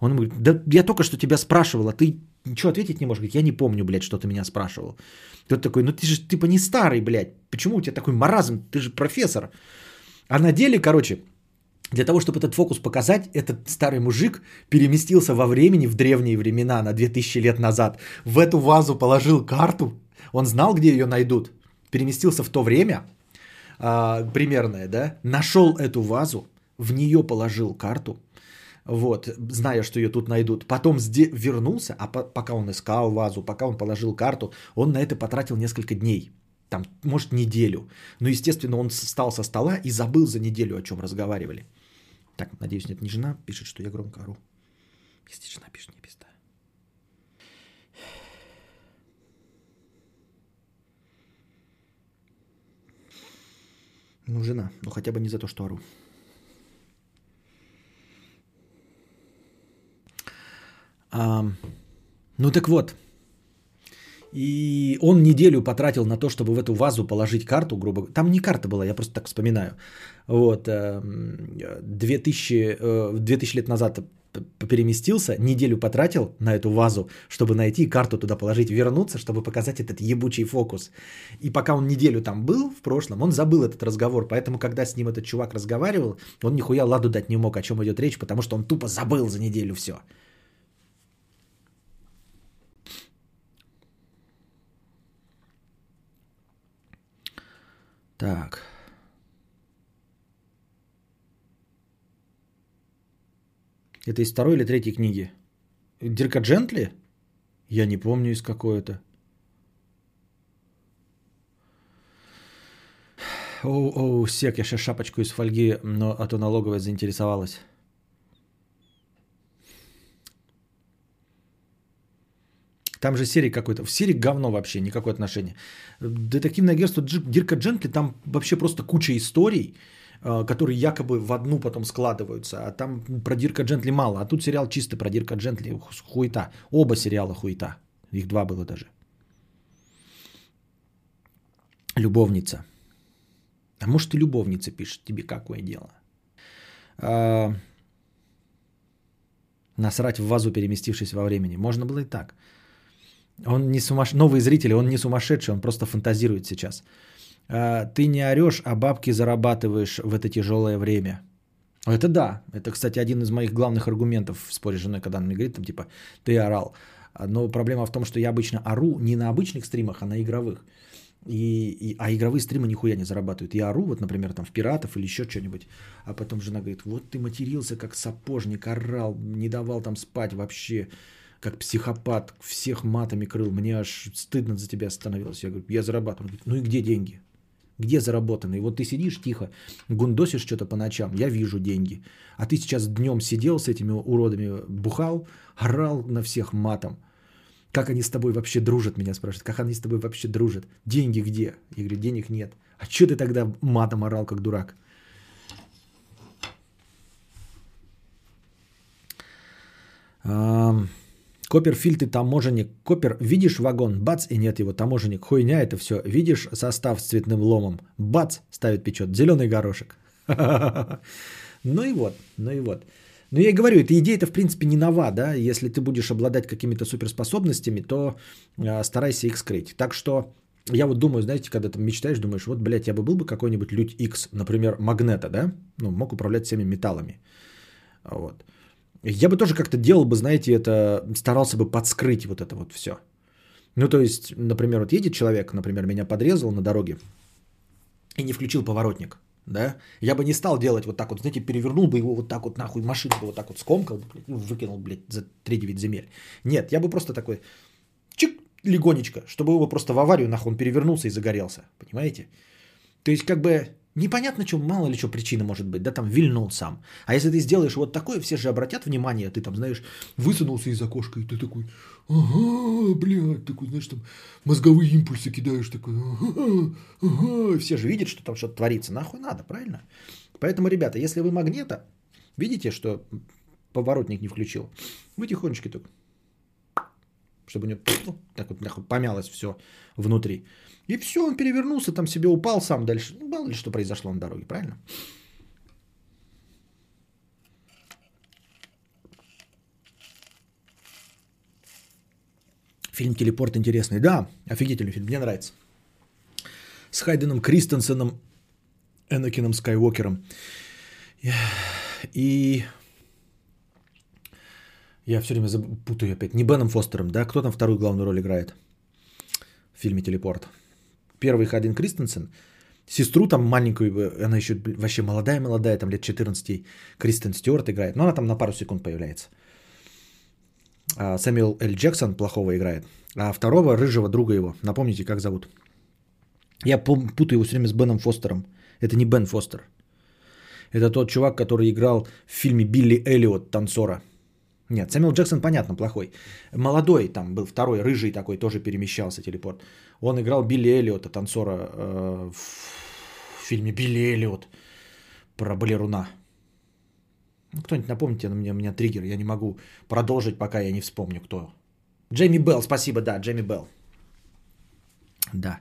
Он говорит, да я только что тебя спрашивал, а ты ничего ответить не можешь. Говорит, я не помню, блядь, что ты меня спрашивал. Тот такой, ну ты же типа не старый, блядь, почему у тебя такой маразм, ты же профессор. А на деле, короче, для того, чтобы этот фокус показать, этот старый мужик переместился во времени, в древние времена, на 2000 лет назад. В эту вазу положил карту, он знал, где ее найдут. Переместился в то время, а, примерное, да, нашел эту вазу, в нее положил карту, вот, зная, что ее тут найдут. Потом сде- вернулся, а по- пока он искал вазу, пока он положил карту, он на это потратил несколько дней. Там, может, неделю. Но, естественно, он встал со стола и забыл за неделю, о чем разговаривали. Так, надеюсь, нет, не жена пишет, что я громко ору. Если жена пишет, не пизда. Ну, жена, ну хотя бы не за то, что ору. Ам, ну так вот. И он неделю потратил на то, чтобы в эту вазу положить карту, грубо говоря. Там не карта была, я просто так вспоминаю. Вот. эм, 2000, э, 2000 лет назад переместился, неделю потратил на эту вазу, чтобы найти карту туда положить, вернуться, чтобы показать этот ебучий фокус. И пока он неделю там был в прошлом, он забыл этот разговор. Поэтому, когда с ним этот чувак разговаривал, он нихуя ладу дать не мог, о чем идет речь, потому что он тупо забыл за неделю все. Так. Это из второй или третьей книги? Дирка Джентли? Я не помню из какой это. Оу, оу, сек, я сейчас шапочку из фольги, но а то налоговая заинтересовалась. Там же серик какой-то. В серик говно вообще, никакое отношение. Детективное агентство Дирка Джентли, там вообще просто куча историй, э, которые якобы в одну потом складываются. А там про Дирка Джентли мало. А тут сериал чисто про Дирка Джентли. ху- Хуета. Оба сериала хуета. Их два было даже. Любовница. А может и любовница пишет тебе какое дело. А, насрать в вазу, переместившись во времени. Можно было и так. Он не сумаш... Новые зрители, он не сумасшедший, он просто фантазирует сейчас. А, Ты не орешь, а бабки зарабатываешь в это тяжелое время. Это да. Это, кстати, один из моих главных аргументов в споре с женой, когда она мне говорит, там, типа, ты орал. А, Но проблема в том, что я обычно ору не на обычных стримах, а на игровых. И, и- а игровые стримы нихуя не зарабатывают. Я ору, вот, например, там в пиратов или еще что-нибудь, а потом жена говорит, вот ты матерился как сапожник, орал, не давал там спать вообще, как психопат, всех матами крыл, мне аж стыдно за тебя становилось. Я говорю, я зарабатываю. Он говорит, ну и где деньги? Где заработанные? Вот ты сидишь тихо, гундосишь что-то по ночам, я вижу деньги. А ты сейчас днем сидел с этими уродами, бухал, орал на всех матом. Как они с тобой вообще дружат, меня спрашивают. Как они с тобой вообще дружат? Деньги где? Я говорю, денег нет. А что ты тогда матом орал, как дурак? Ам, Копперфильд и таможенник. Копер, видишь вагон, бац, и нет его, таможенник. Хуйня это все. Видишь состав с цветным ломом, бац, ставит печет. Зеленый горошек. Ну и вот, ну и вот. Ну я и говорю, эта идея-то в принципе не нова, да. Если ты будешь обладать какими-то суперспособностями, то а, старайся их скрыть. Так что я вот думаю, знаете, когда ты мечтаешь, думаешь, вот, блядь, я бы был бы какой-нибудь Людь X, например, Магнета, да? Ну, мог управлять всеми металлами. Вот. Я бы тоже как-то делал бы, знаете, это, старался бы подскрыть вот это вот все. Ну, то есть, например, вот едет человек, например, меня подрезал на дороге и не включил поворотник, да, я бы не стал делать вот так вот, знаете, перевернул бы его вот так вот нахуй, машину бы вот так вот скомкал, и выкинул, блядь, за 3-9 земель. Нет, я бы просто такой, чик, легонечко, чтобы его просто в аварию нахуй он перевернулся и загорелся, понимаете? То есть, как бы, Непонятно, что, мало ли что причина может быть, да, там вильнул сам. А если ты сделаешь вот такое, все же обратят внимание, ты там, знаешь, высунулся из окошка, и ты такой, ага, блядь, такой, знаешь, там мозговые импульсы кидаешь, такой, ага, ага. Все же видят, что там что-то творится, нахуй надо, правильно? Поэтому, ребята, если вы магнета, видите, что поворотник не включил, вы тихонечко так, чтобы у него так вот нахуй, помялось все внутри. И все, он перевернулся, там себе упал сам дальше. Ну, мало ли что произошло на дороге, правильно? Фильм «Телепорт» интересный. Да, офигительный фильм, мне нравится. С Хайденом Кристенсеном, Энакином Скайуокером. И я все время путаю опять. Не Беном Фостером, да? Кто там вторую главную роль играет в фильме «Телепорт»? Первый Хайден Кристенсен. Сестру там маленькую, она еще вообще молодая-молодая, там лет 14, Кристен Стюарт играет. Но она там на пару секунд появляется. А Сэмюэл Л. Джексон плохого играет. А второго, рыжего друга его, напомните, как зовут. Я путаю его все время с Беном Фостером. Это не Бен Фостер. Это тот чувак, который играл в фильме Билли Эллиот, танцора. Нет, Сэмюэл Джексон, понятно, плохой. Молодой там был, второй, рыжий такой, тоже перемещался, телепорт. Он играл Билли Эллиота, танцора э, в фильме Билли Эллиот про балеруна. Ну, кто-нибудь напомните на меня, у меня триггер, я не могу продолжить, пока я не вспомню, кто. Джейми Белл, спасибо, да, Джейми Белл. Да.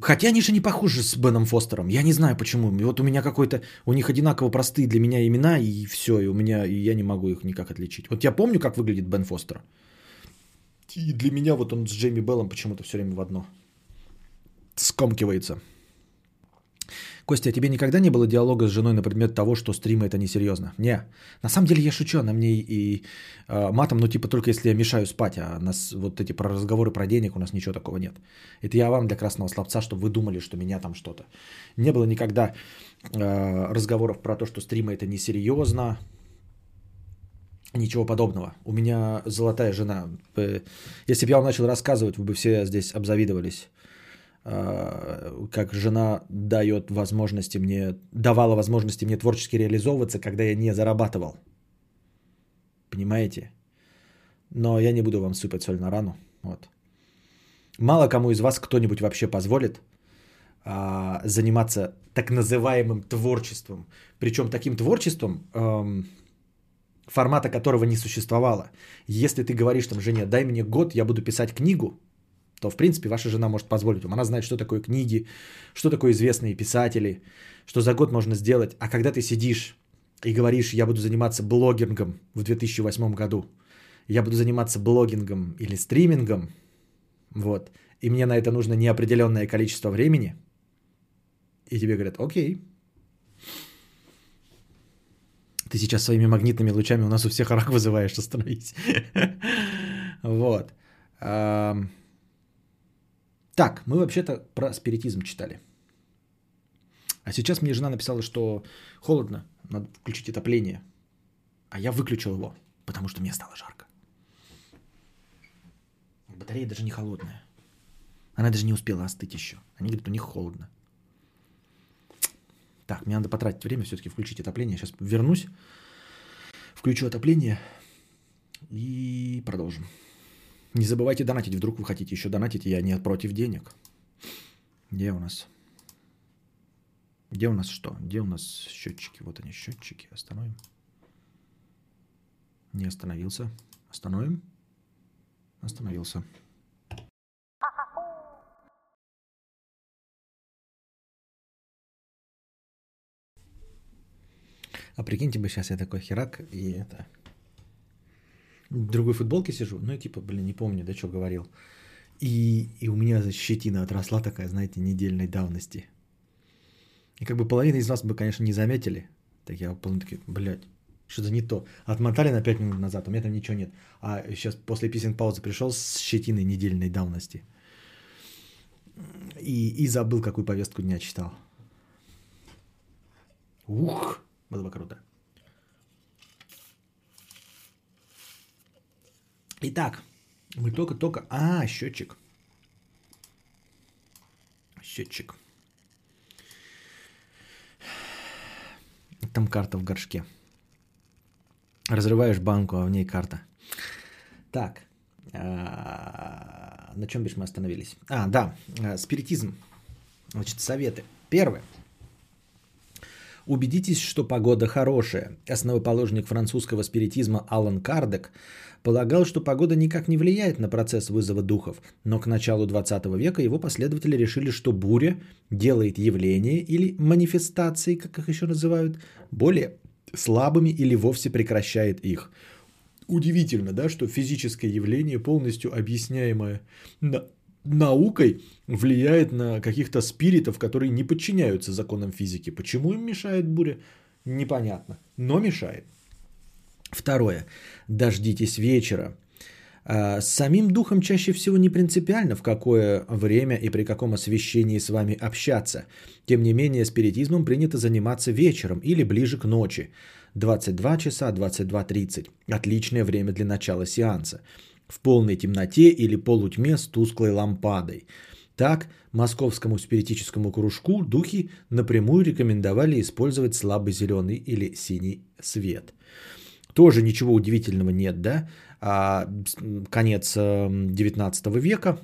Хотя они же не похожи с Беном Фостером. Я не знаю почему. И вот у меня какой-то... У них одинаково простые для меня имена, и все. И у меня... И я не могу их никак отличить. Вот я помню, как выглядит Бен Фостер. И для меня вот он с Джейми Беллом почему-то все время в одно. Скомкивается. Костя, а тебе никогда не было диалога с женой на предмет того, что стримы это несерьезно? Не. На самом деле я шучу, она мне и э, матом, ну типа только если я мешаю спать, а нас вот эти про разговоры про денег у нас ничего такого нет. Это я вам для красного слабца, чтобы вы думали, что меня там что-то. Не было никогда э, разговоров про то, что стримы это несерьезно. Ничего подобного. У меня золотая жена. Если бы я вам начал рассказывать, вы бы все здесь обзавидовались. А, как жена дает возможности мне, давала возможности мне творчески реализовываться, когда я не зарабатывал. Понимаете? Но я не буду вам сыпать соль на рану. Вот. Мало кому из вас кто-нибудь вообще позволит а, заниматься так называемым творчеством. Причем таким творчеством, эм, формата которого не существовало. Если ты говоришь там жене, дай мне год, я буду писать книгу, то, в принципе, ваша жена может позволить вам. Она знает, что такое книги, что такое известные писатели, что за год можно сделать. А когда ты сидишь и говоришь, я буду заниматься блогингом в 2008 году, я буду заниматься блогингом или стримингом, вот, и мне на это нужно неопределенное количество времени, и тебе говорят, окей, ты сейчас своими магнитными лучами у нас у всех рак вызываешь, остановись. Вот. Так, мы вообще-то про спиритизм читали. А сейчас мне жена написала, что холодно, надо включить отопление. А я выключил его, потому что мне стало жарко. Батарея даже не холодная. Она даже не успела остыть еще. Они говорят, у них холодно. Так, мне надо потратить время все-таки включить отопление. Сейчас вернусь, включу отопление и продолжим. Не забывайте донатить, вдруг вы хотите еще донатить, я не против денег. Где у нас? Где у нас что? Где у нас счетчики? Вот они, счетчики. Остановим. Не остановился. Остановим. Остановился. А прикиньте бы сейчас я такой херак и это в другой футболке сижу, ну и типа, блин, не помню, да, что говорил. И, и у меня щетина отросла такая, знаете, недельной давности. И как бы половина из вас бы, конечно, не заметили. Так я полный такой, блядь, что-то не то. Отмотали на 5 минут назад, у меня там ничего нет. А сейчас после писинг паузы пришел с щетиной недельной давности. И, и забыл, какую повестку дня читал. Ух, было бы круто. Итак, мы только-только... А, счетчик. Счетчик. Там карта в горшке. Разрываешь банку, а в ней карта. Так. А, на чем бишь мы остановились? А, да, э, спиритизм. Значит, советы. Первое. Убедитесь, что погода хорошая. Основоположник французского спиритизма Алан Кардек полагал, что погода никак не влияет на процесс вызова духов, но к началу 20 века его последователи решили, что буря делает явления или манифестации, как их еще называют, более слабыми или вовсе прекращает их. Удивительно, да, что физическое явление, полностью объясняемое на наукой, влияет на каких-то спиритов, которые не подчиняются законам физики. Почему им мешает буря? Непонятно, но мешает. Второе. Дождитесь вечера. А, с самим духом чаще всего не принципиально, в какое время и при каком освещении с вами общаться. Тем не менее, спиритизмом принято заниматься вечером или ближе к ночи. 22 часа, 22.30. Отличное время для начала сеанса. В полной темноте или полутьме с тусклой лампадой. Так, московскому спиритическому кружку духи напрямую рекомендовали использовать слабый зеленый или синий свет. Тоже ничего удивительного нет, да? А, конец 19 эм, века.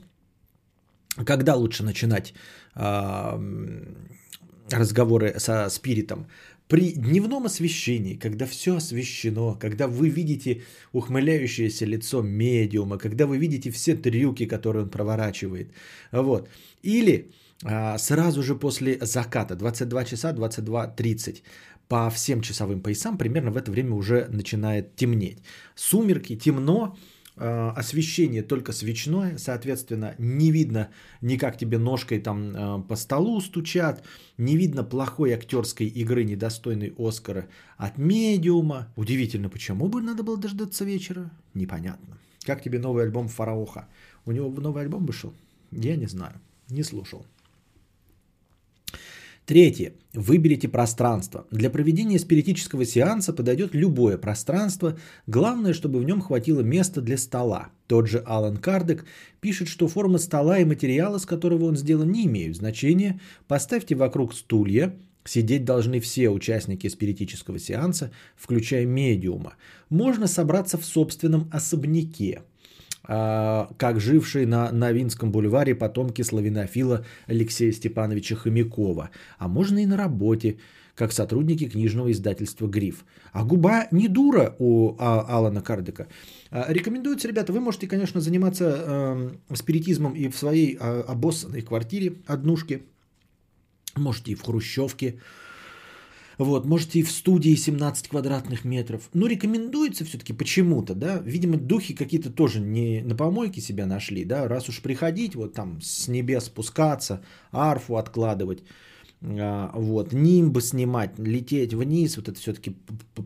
Когда лучше начинать а, разговоры со спиритом? При дневном освещении, когда все освещено, когда вы видите ухмыляющееся лицо медиума, когда вы видите все трюки, которые он проворачивает. Вот. Или а, сразу же после заката, 22 часа, 22.30, по всем часовым поясам примерно в это время уже начинает темнеть. Сумерки, темно, освещение только свечное, соответственно, не видно никак тебе ножкой там а, по столу стучат, не видно плохой актерской игры, недостойной Оскара от медиума. Удивительно, почему бы надо было дождаться вечера? Непонятно. Как тебе новый альбом Фараоха? У него новый альбом вышел? Я не знаю, не слушал. Третье. Выберите пространство. Для проведения спиритического сеанса подойдет любое пространство. Главное, чтобы в нем хватило места для стола. Тот же Алан Кардек пишет, что форма стола и материала, с которого он сделан, не имеют значения. Поставьте вокруг стулья, Сидеть должны все участники спиритического сеанса, включая медиума. Можно собраться в собственном особняке – как жившие на Новинском бульваре потомки славянофила Алексея Степановича Хомякова, а можно и на работе, как сотрудники книжного издательства «Гриф». А губа не дура у а, Алана Кардека. А, рекомендуется, ребята, вы можете, конечно, заниматься э, спиритизмом и в своей э, обоссанной квартире, однушке, можете и в хрущевке, вот, можете и в студии 17 квадратных метров. Но рекомендуется все-таки почему-то, да. Видимо, духи какие-то тоже не на помойке себя нашли, да. Раз уж приходить, вот там с небес спускаться, арфу откладывать, а, вот, нимбы снимать, лететь вниз, вот это все-таки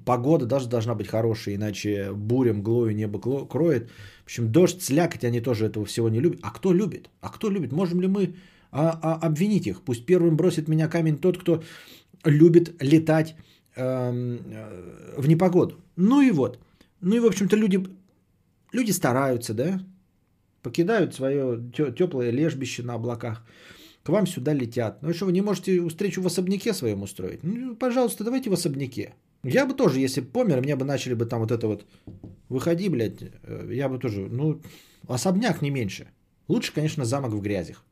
погода даже должна быть хорошая, иначе бурем, глою небо кроет. В общем, дождь, слякоть, они тоже этого всего не любят. А кто любит? А кто любит? Можем ли мы а, а, обвинить их? Пусть первым бросит меня камень тот, кто любит летать эм, э, в непогоду. Ну и вот. Ну и, в общем-то, люди, люди стараются, да, покидают свое теплое лежбище на облаках, к вам сюда летят. Ну и что, вы не можете встречу в особняке своем устроить? Ну, пожалуйста, давайте в особняке. Я бы тоже, если бы помер, меня бы начали бы там вот это вот, выходи, блядь, э, я бы тоже, ну, особняк не меньше. Лучше, конечно, замок в грязях.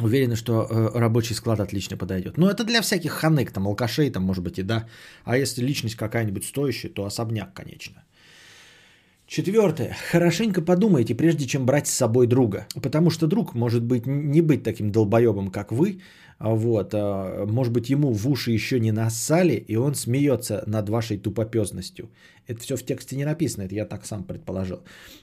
Уверены, что э, рабочий склад отлично подойдет. Но это для всяких ханык, там, алкашей, там, может быть, и да. А если личность какая-нибудь стоящая, то особняк, конечно. Четвертое. Хорошенько подумайте, прежде чем брать с собой друга. Потому что друг может быть не быть таким долбоебом, как вы. Вот. А, может быть, ему в уши еще не нассали, и он смеется над вашей тупопезностью. Это все в тексте не написано, это я так сам предположил.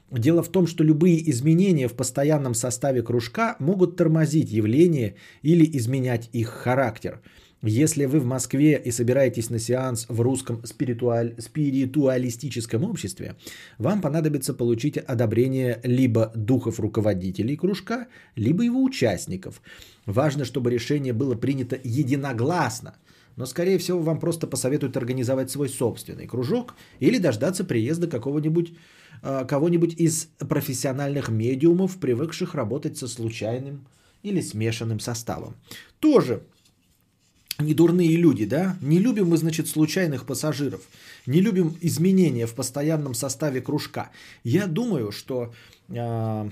Дело в том, что любые изменения в постоянном составе кружка могут тормозить явление или изменять их характер. Если вы в Москве и собираетесь на сеанс в русском спиритуаль... спиритуалистическом обществе, вам понадобится получить одобрение либо духов руководителей кружка, либо его участников. Важно, чтобы решение было принято единогласно – но, скорее всего, вам просто посоветуют организовать свой собственный кружок или дождаться приезда какого-нибудь а, кого-нибудь из профессиональных медиумов, привыкших работать со случайным или смешанным составом. Тоже не дурные люди, да? Не любим мы, значит, случайных пассажиров. Не любим изменения в постоянном составе кружка. Я думаю, что э,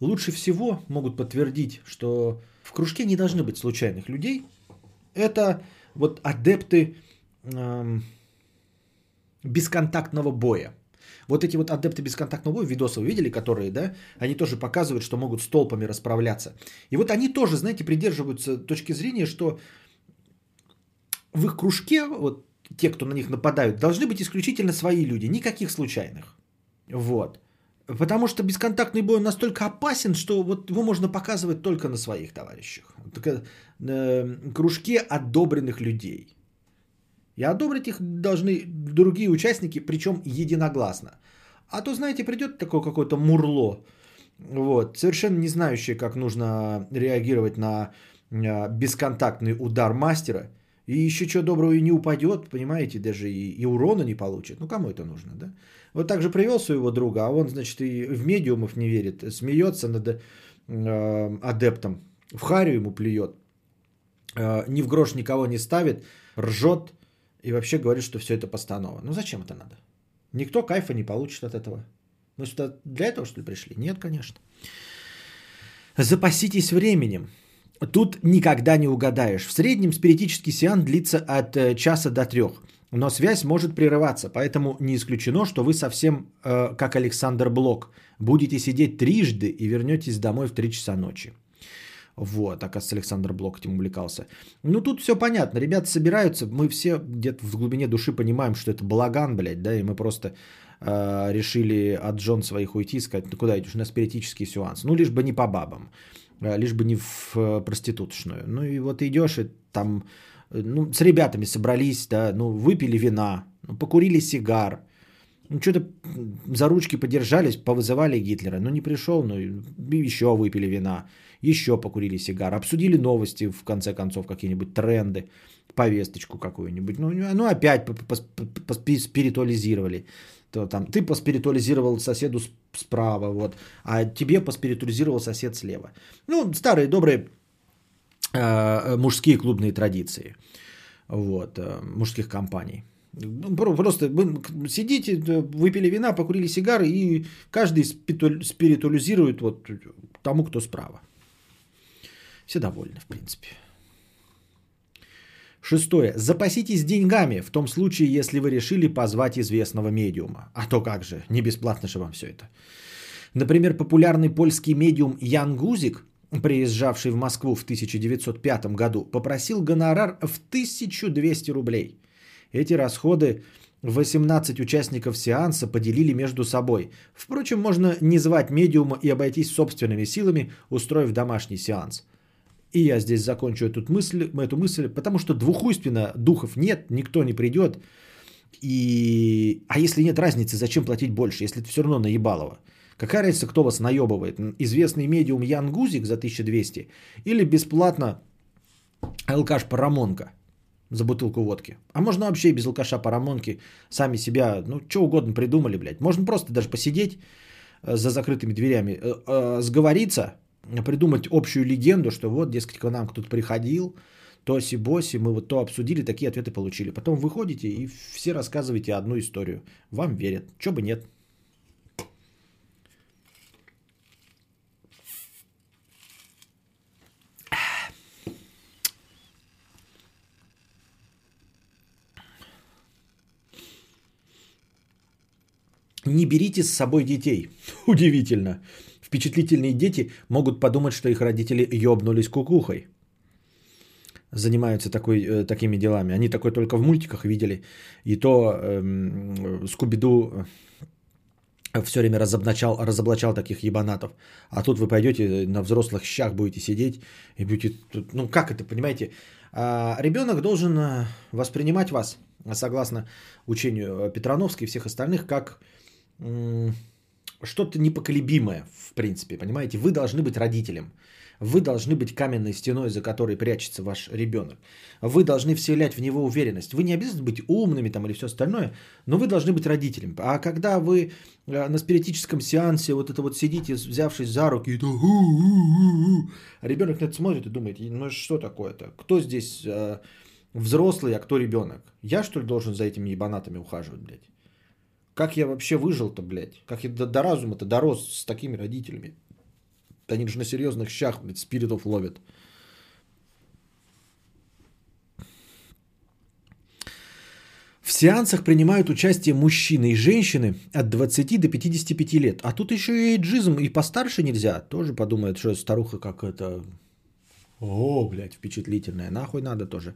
лучше всего могут подтвердить, что в кружке не должны быть случайных людей. Это вот адепты э, бесконтактного боя. Вот эти вот адепты бесконтактного боя, видосы видели, которые, да, они тоже показывают, что могут с расправляться. И вот они тоже, знаете, придерживаются точки зрения, что в их кружке, вот те, кто на них нападают, должны быть исключительно свои люди, никаких случайных. Вот. Потому что бесконтактный бой настолько опасен, что вот его можно показывать только на своих товарищах. Только, э, кружке одобренных людей. И одобрить их должны другие участники, причем единогласно. А то, знаете, придет такое какое-то мурло, вот, совершенно не знающее, как нужно реагировать на э, бесконтактный удар мастера, и еще что доброго и не упадет, понимаете, даже и, и урона не получит. Ну, кому это нужно, да? Вот так же привел своего друга, а он, значит, и в медиумов не верит, смеется над э, адептом, в харю ему плюет, э, ни в грош никого не ставит, ржет и вообще говорит, что все это постанова. Ну, зачем это надо? Никто кайфа не получит от этого. Мы сюда для этого, что ли, пришли? Нет, конечно. Запаситесь временем. Тут никогда не угадаешь. В среднем спиритический сеанс длится от э, часа до трех. Но связь может прерываться, поэтому не исключено, что вы совсем э, как Александр Блок будете сидеть трижды и вернетесь домой в 3 часа ночи. Вот, оказывается, Александр Блок этим увлекался. Ну, тут все понятно. Ребята собираются, мы все где-то в глубине души понимаем, что это балаган, блядь, да, и мы просто э, решили от Джон своих уйти и сказать, ну, куда идешь, на спиритический сеанс. Ну, лишь бы не по бабам, э, лишь бы не в э, проституточную. Ну, и вот идешь, и там, э, ну, с ребятами собрались, да, ну, выпили вина, ну, покурили сигар, ну, что-то за ручки подержались, повызывали Гитлера. Ну, не пришел, ну, еще выпили вина еще покурили сигар, обсудили новости, в конце концов, какие-нибудь тренды, повесточку какую-нибудь. Ну, ну опять поспиритуализировали. То, там, ты поспиритуализировал соседу справа, вот, а тебе поспиритуализировал сосед слева. Ну, старые добрые э, мужские клубные традиции вот, э, мужских компаний. Ну, просто вы сидите, выпили вина, покурили сигары, и каждый спиритуализирует вот тому, кто справа. Все довольны, в принципе. Шестое. Запаситесь деньгами в том случае, если вы решили позвать известного медиума. А то как же, не бесплатно же вам все это. Например, популярный польский медиум Ян Гузик, приезжавший в Москву в 1905 году, попросил гонорар в 1200 рублей. Эти расходы 18 участников сеанса поделили между собой. Впрочем, можно не звать медиума и обойтись собственными силами, устроив домашний сеанс – и я здесь закончу эту мысль, эту мысль, потому что двухуйственно духов нет, никто не придет. И... А если нет разницы, зачем платить больше, если это все равно наебалово? Какая разница, кто вас наебывает? Известный медиум Ян Гузик за 1200 или бесплатно алкаш Парамонка за бутылку водки? А можно вообще без алкаша Парамонки сами себя, ну, что угодно придумали, блядь. Можно просто даже посидеть э, за закрытыми дверями, э, э, сговориться, придумать общую легенду, что вот, дескать, к нам кто-то приходил, тоси-боси, мы вот то обсудили, такие ответы получили. Потом выходите и все рассказываете одну историю. Вам верят. Чё бы нет. Не берите с собой детей. Удивительно. Впечатлительные дети могут подумать, что их родители ёбнулись кукухой. Занимаются такой, э, такими делами. Они такой только в мультиках видели. И то эм, Скуби-Ду э, все время разоблачал, разоблачал таких ебанатов. А тут вы пойдете на взрослых щах будете сидеть и будете... Ну как это, понимаете? А, ребенок должен э, воспринимать вас, согласно учению Петрановской и всех остальных, как что-то непоколебимое, в принципе, понимаете? Вы должны быть родителем. Вы должны быть каменной стеной, за которой прячется ваш ребенок. Вы должны вселять в него уверенность. Вы не обязаны быть умными там или все остальное, но вы должны быть родителем. А когда вы э, на спиритическом сеансе вот это вот сидите, взявшись за руки, и то, а ребенок на это смотрит и думает, ну что такое-то? Кто здесь э, взрослый, а кто ребенок? Я что ли должен за этими ебанатами ухаживать, блядь? Как я вообще выжил-то, блядь? Как я до, до разума-то дорос с такими родителями? Они же на серьезных щах, блядь, спиритов ловят. В сеансах принимают участие мужчины и женщины от 20 до 55 лет. А тут еще и эйджизм, и постарше нельзя. Тоже подумает, что старуха как это... О, блядь, впечатлительная. Нахуй надо тоже.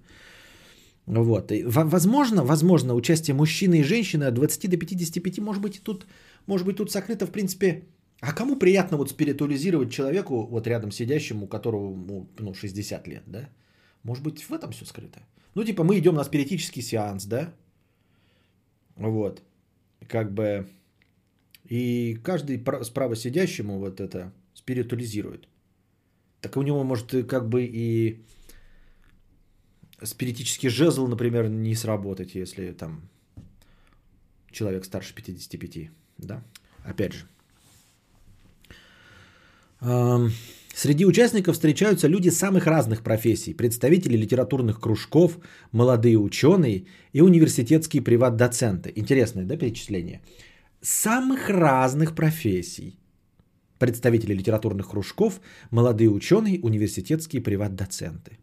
Вот. И, возможно, возможно, участие мужчины и женщины от 20 до 55, может быть, и тут, может быть, тут сокрыто, в принципе, а кому приятно вот спиритуализировать человеку, вот рядом сидящему, которого ну, 60 лет, да? Может быть, в этом все скрыто? Ну, типа, мы идем на спиритический сеанс, да? Вот. Как бы... И каждый справа сидящему вот это спиритуализирует. Так у него может как бы и спиритический жезл, например, не сработать, если там человек старше 55, да? Опять же. Среди участников встречаются люди самых разных профессий. Представители литературных кружков, молодые ученые и университетские приват-доценты. Интересное, да, перечисление? Самых разных профессий. Представители литературных кружков, молодые ученые, университетские приват-доценты.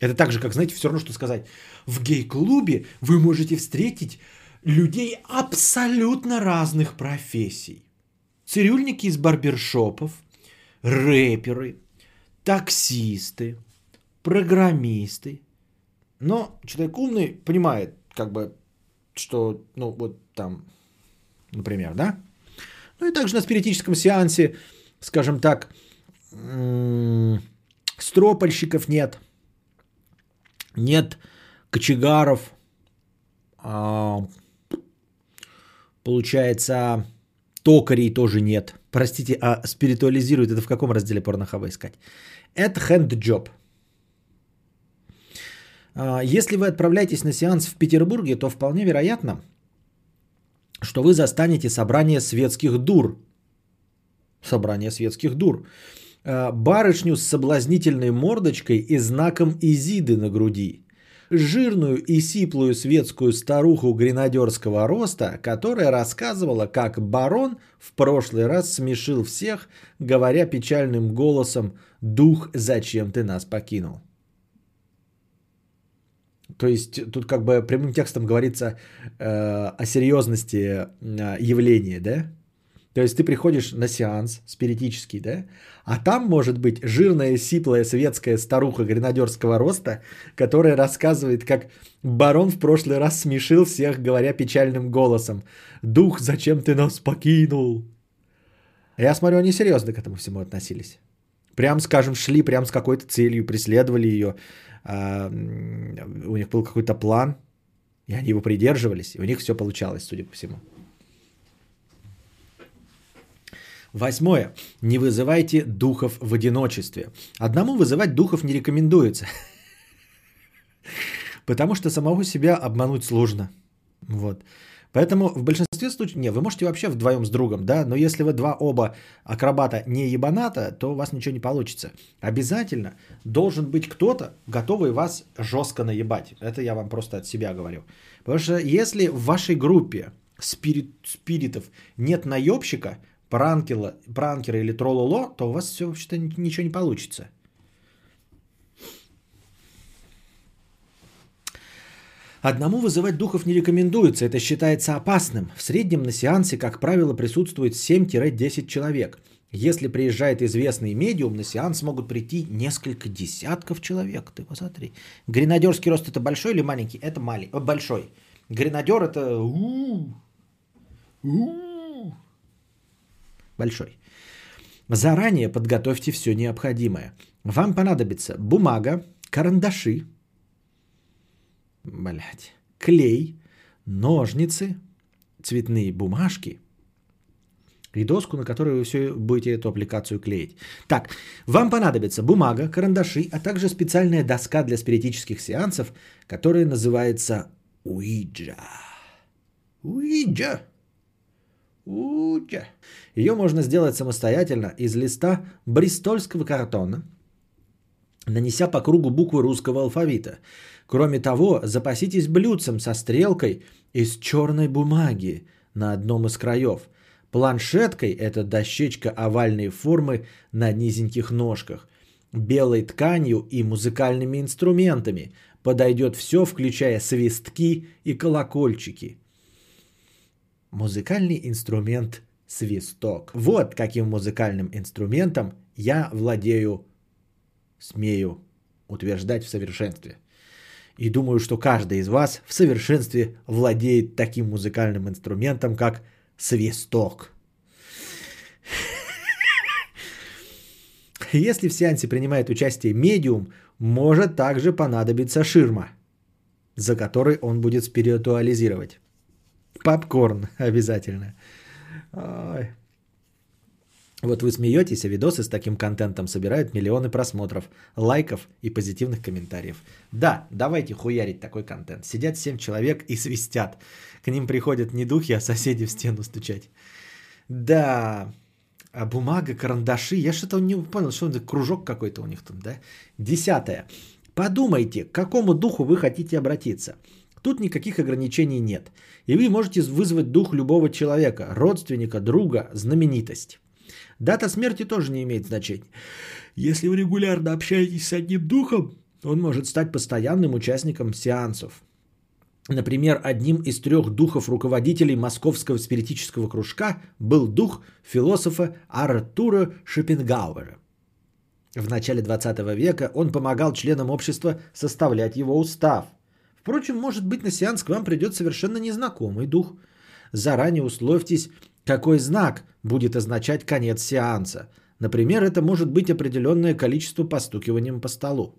Это так же, как, знаете, все равно, что сказать. В гей-клубе вы можете встретить людей абсолютно разных профессий. Цирюльники из барбершопов, рэперы, таксисты, программисты. Но человек умный понимает, как бы, что, ну, вот там, например, да? Ну и также на спиритическом сеансе, скажем так, стропольщиков нет – нет кочегаров, а, получается, токарей тоже нет. Простите, а спиритуализирует это в каком разделе порнохаба искать? Это хенд-джоб. А, если вы отправляетесь на сеанс в Петербурге, то вполне вероятно, что вы застанете собрание светских дур. Собрание светских дур. Э, барышню с соблазнительной мордочкой и знаком Изиды на груди, жирную и сиплую светскую старуху гренадерского роста, которая рассказывала, как барон в прошлый раз смешил всех, говоря печальным голосом «Дух, зачем ты нас покинул?» То есть тут как бы прямым текстом говорится э, о серьезности э, явления, да? То есть ты приходишь на сеанс спиритический, да? А там может быть жирная, сиплая светская старуха гренадерского роста, которая рассказывает, как барон в прошлый раз смешил всех, говоря печальным голосом. «Дух, зачем ты нас покинул?» Я смотрю, они серьезно к этому всему относились. Прям, скажем, шли прям с какой-то целью, преследовали ее. А, у них был какой-то план, и они его придерживались, и у них все получалось, судя по всему. Восьмое. Не вызывайте духов в одиночестве. Одному вызывать духов не рекомендуется. Потому что самого себя обмануть сложно. Вот. Поэтому в большинстве случаев, не, вы можете вообще вдвоем с другом, да, но если вы два оба акробата не ебаната, то у вас ничего не получится. Обязательно должен быть кто-то, готовый вас жестко наебать. Это я вам просто от себя говорю. Потому что если в вашей группе спирит, спиритов нет наебщика, пранкера, пранкера или трололо, то у вас все вообще-то ничего не получится. Одному вызывать духов не рекомендуется, это считается опасным. В среднем на сеансе, как правило, присутствует 7-10 человек. Если приезжает известный медиум, на сеанс могут прийти несколько десятков человек. Ты посмотри. Гренадерский рост это большой или маленький? Это маленький, большой. Гренадер это... У-у-у большой. Заранее подготовьте все необходимое. Вам понадобится бумага, карандаши, блядь, клей, ножницы, цветные бумажки, и доску, на которую вы все будете эту аппликацию клеить. Так, вам понадобится бумага, карандаши, а также специальная доска для спиритических сеансов, которая называется Уиджа. Уиджа. Уиджа. Ее можно сделать самостоятельно из листа бристольского картона, нанеся по кругу буквы русского алфавита. Кроме того, запаситесь блюдцем со стрелкой из черной бумаги на одном из краев – Планшеткой это дощечка овальной формы на низеньких ножках. Белой тканью и музыкальными инструментами. Подойдет все, включая свистки и колокольчики. Музыкальный инструмент свисток. Вот каким музыкальным инструментом я владею, смею утверждать в совершенстве. И думаю, что каждый из вас в совершенстве владеет таким музыкальным инструментом, как свисток. Если в сеансе принимает участие медиум, может также понадобиться ширма, за которой он будет спиритуализировать. Попкорн обязательно. Ой. Вот вы смеетесь, а видосы с таким контентом собирают миллионы просмотров, лайков и позитивных комментариев. Да, давайте хуярить такой контент. Сидят 7 человек и свистят. К ним приходят не духи, а соседи в стену стучать. Да, а бумага, карандаши, я что-то не понял, что это кружок какой-то у них тут, да? Десятое. Подумайте, к какому духу вы хотите обратиться. Тут никаких ограничений нет. И вы можете вызвать дух любого человека, родственника, друга, знаменитость. Дата смерти тоже не имеет значения. Если вы регулярно общаетесь с одним духом, он может стать постоянным участником сеансов. Например, одним из трех духов руководителей Московского спиритического кружка был дух философа Артура Шопенгауэра. В начале 20 века он помогал членам общества составлять его устав. Впрочем, может быть, на сеанс к вам придет совершенно незнакомый дух. Заранее условьтесь, какой знак будет означать конец сеанса. Например, это может быть определенное количество постукиванием по столу.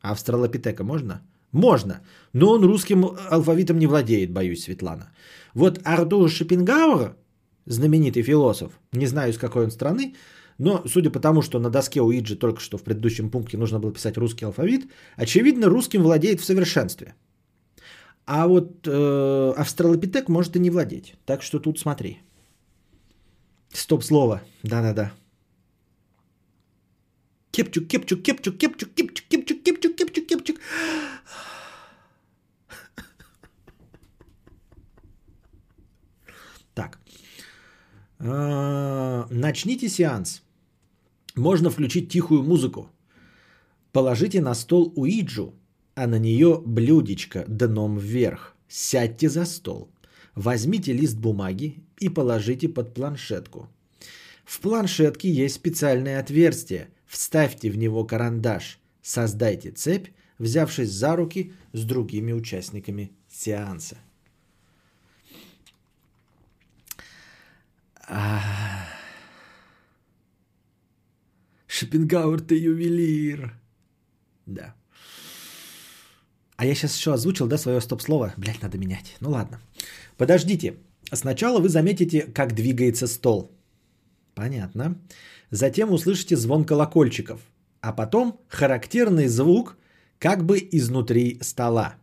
Австралопитека можно? Можно, но он русским алфавитом не владеет, боюсь, Светлана. Вот Артур Шопенгауэр, знаменитый философ, не знаю, из какой он страны, но судя по тому, что на доске у Иджи только что в предыдущем пункте нужно было писать русский алфавит, очевидно, русским владеет в совершенстве. А вот э, австралопитек может и не владеть. Так что тут смотри. Стоп слово. Да-да-да. Кепчук, кепчук, кепчук, кепчук, кепчук, кепчук, кепчук, кепчук, кепчук. Так. А, начните сеанс. Можно включить тихую музыку. Положите на стол Уиджу, а на нее блюдечко дном вверх. Сядьте за стол. Возьмите лист бумаги и положите под планшетку. В планшетке есть специальное отверстие. Вставьте в него карандаш. Создайте цепь, взявшись за руки с другими участниками сеанса. А... Шопенгауэр, ты ювелир. Да. А я сейчас еще озвучил, да, свое стоп-слово? Блять, надо менять. Ну ладно. Подождите. Сначала вы заметите, как двигается стол. Понятно. Затем услышите звон колокольчиков. А потом характерный звук как бы изнутри стола.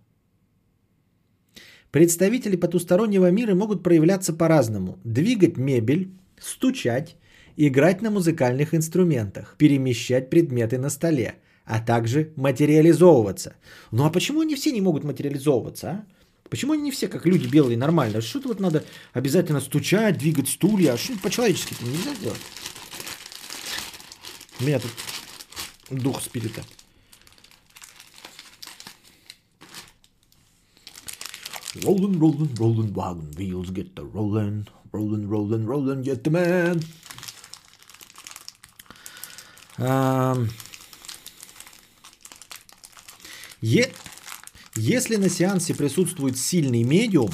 Представители потустороннего мира могут проявляться по-разному. Двигать мебель, стучать, играть на музыкальных инструментах, перемещать предметы на столе, а также материализовываться. Ну а почему они все не могут материализовываться, а? Почему они не все как люди белые нормально? Что-то вот надо обязательно стучать, двигать стулья. А что по-человечески-то нельзя делать? У меня тут дух спирита. Rolling, rolling, rolling, wagon wheels get the rolling. Rolling, rolling, rolling, get the man. Если на сеансе присутствует сильный медиум,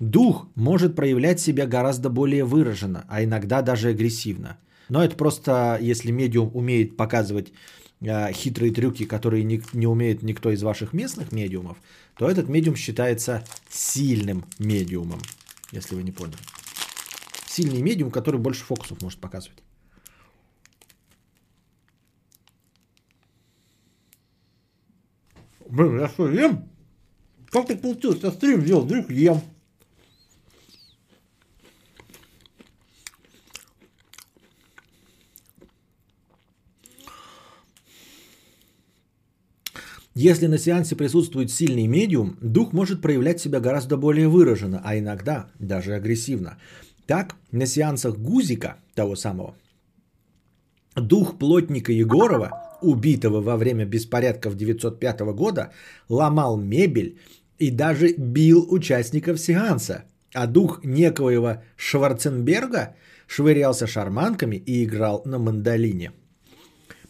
дух может проявлять себя гораздо более выраженно, а иногда даже агрессивно. Но это просто, если медиум умеет показывать э, хитрые трюки, которые не, не умеет никто из ваших местных медиумов, то этот медиум считается сильным медиумом, если вы не поняли. сильный медиум, который больше фокусов может показывать. Блин, я что, ем? Как так получилось? Я стрим сделал, вдруг ем. Если на сеансе присутствует сильный медиум, дух может проявлять себя гораздо более выраженно, а иногда даже агрессивно. Так, на сеансах Гузика, того самого, дух плотника Егорова, убитого во время беспорядков 905 года, ломал мебель и даже бил участников сеанса, а дух некоего Шварценберга швырялся шарманками и играл на мандолине.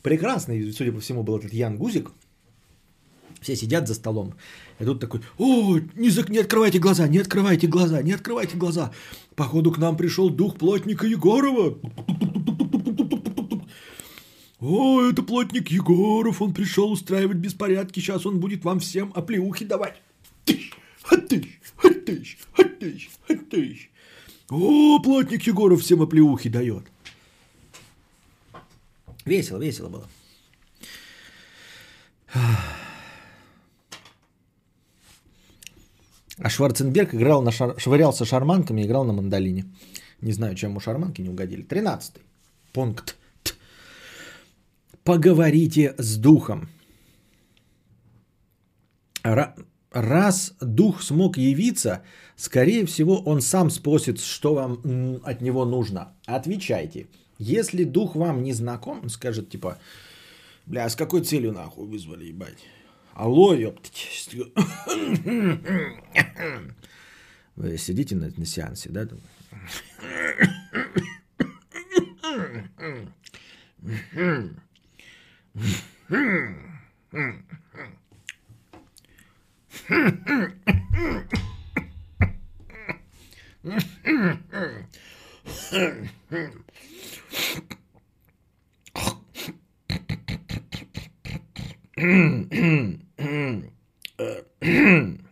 Прекрасный, судя по всему, был этот Ян Гузик – все сидят за столом. И тут такой, о, не, зак... не открывайте глаза, не открывайте глаза, не открывайте глаза. Походу к нам пришел дух плотника Егорова. О, это плотник Егоров, он пришел устраивать беспорядки, сейчас он будет вам всем оплеухи давать. Тыщ, хатыщ, хатыщ, хатыщ, хатыщ. О, плотник Егоров всем оплеухи дает. Весело, весело было. А Шварценберг играл на шар... швырялся шарманками играл на мандолине. Не знаю, чем ему шарманки не угодили. Тринадцатый пункт. Поговорите с духом. Раз дух смог явиться, скорее всего, он сам спросит, что вам от него нужно. Отвечайте. Если дух вам не знаком, он скажет типа, бля, а с какой целью нахуй вызвали, ебать? Алло, ёптать. Вы сидите на, на сеансе, да? Mm-hmm.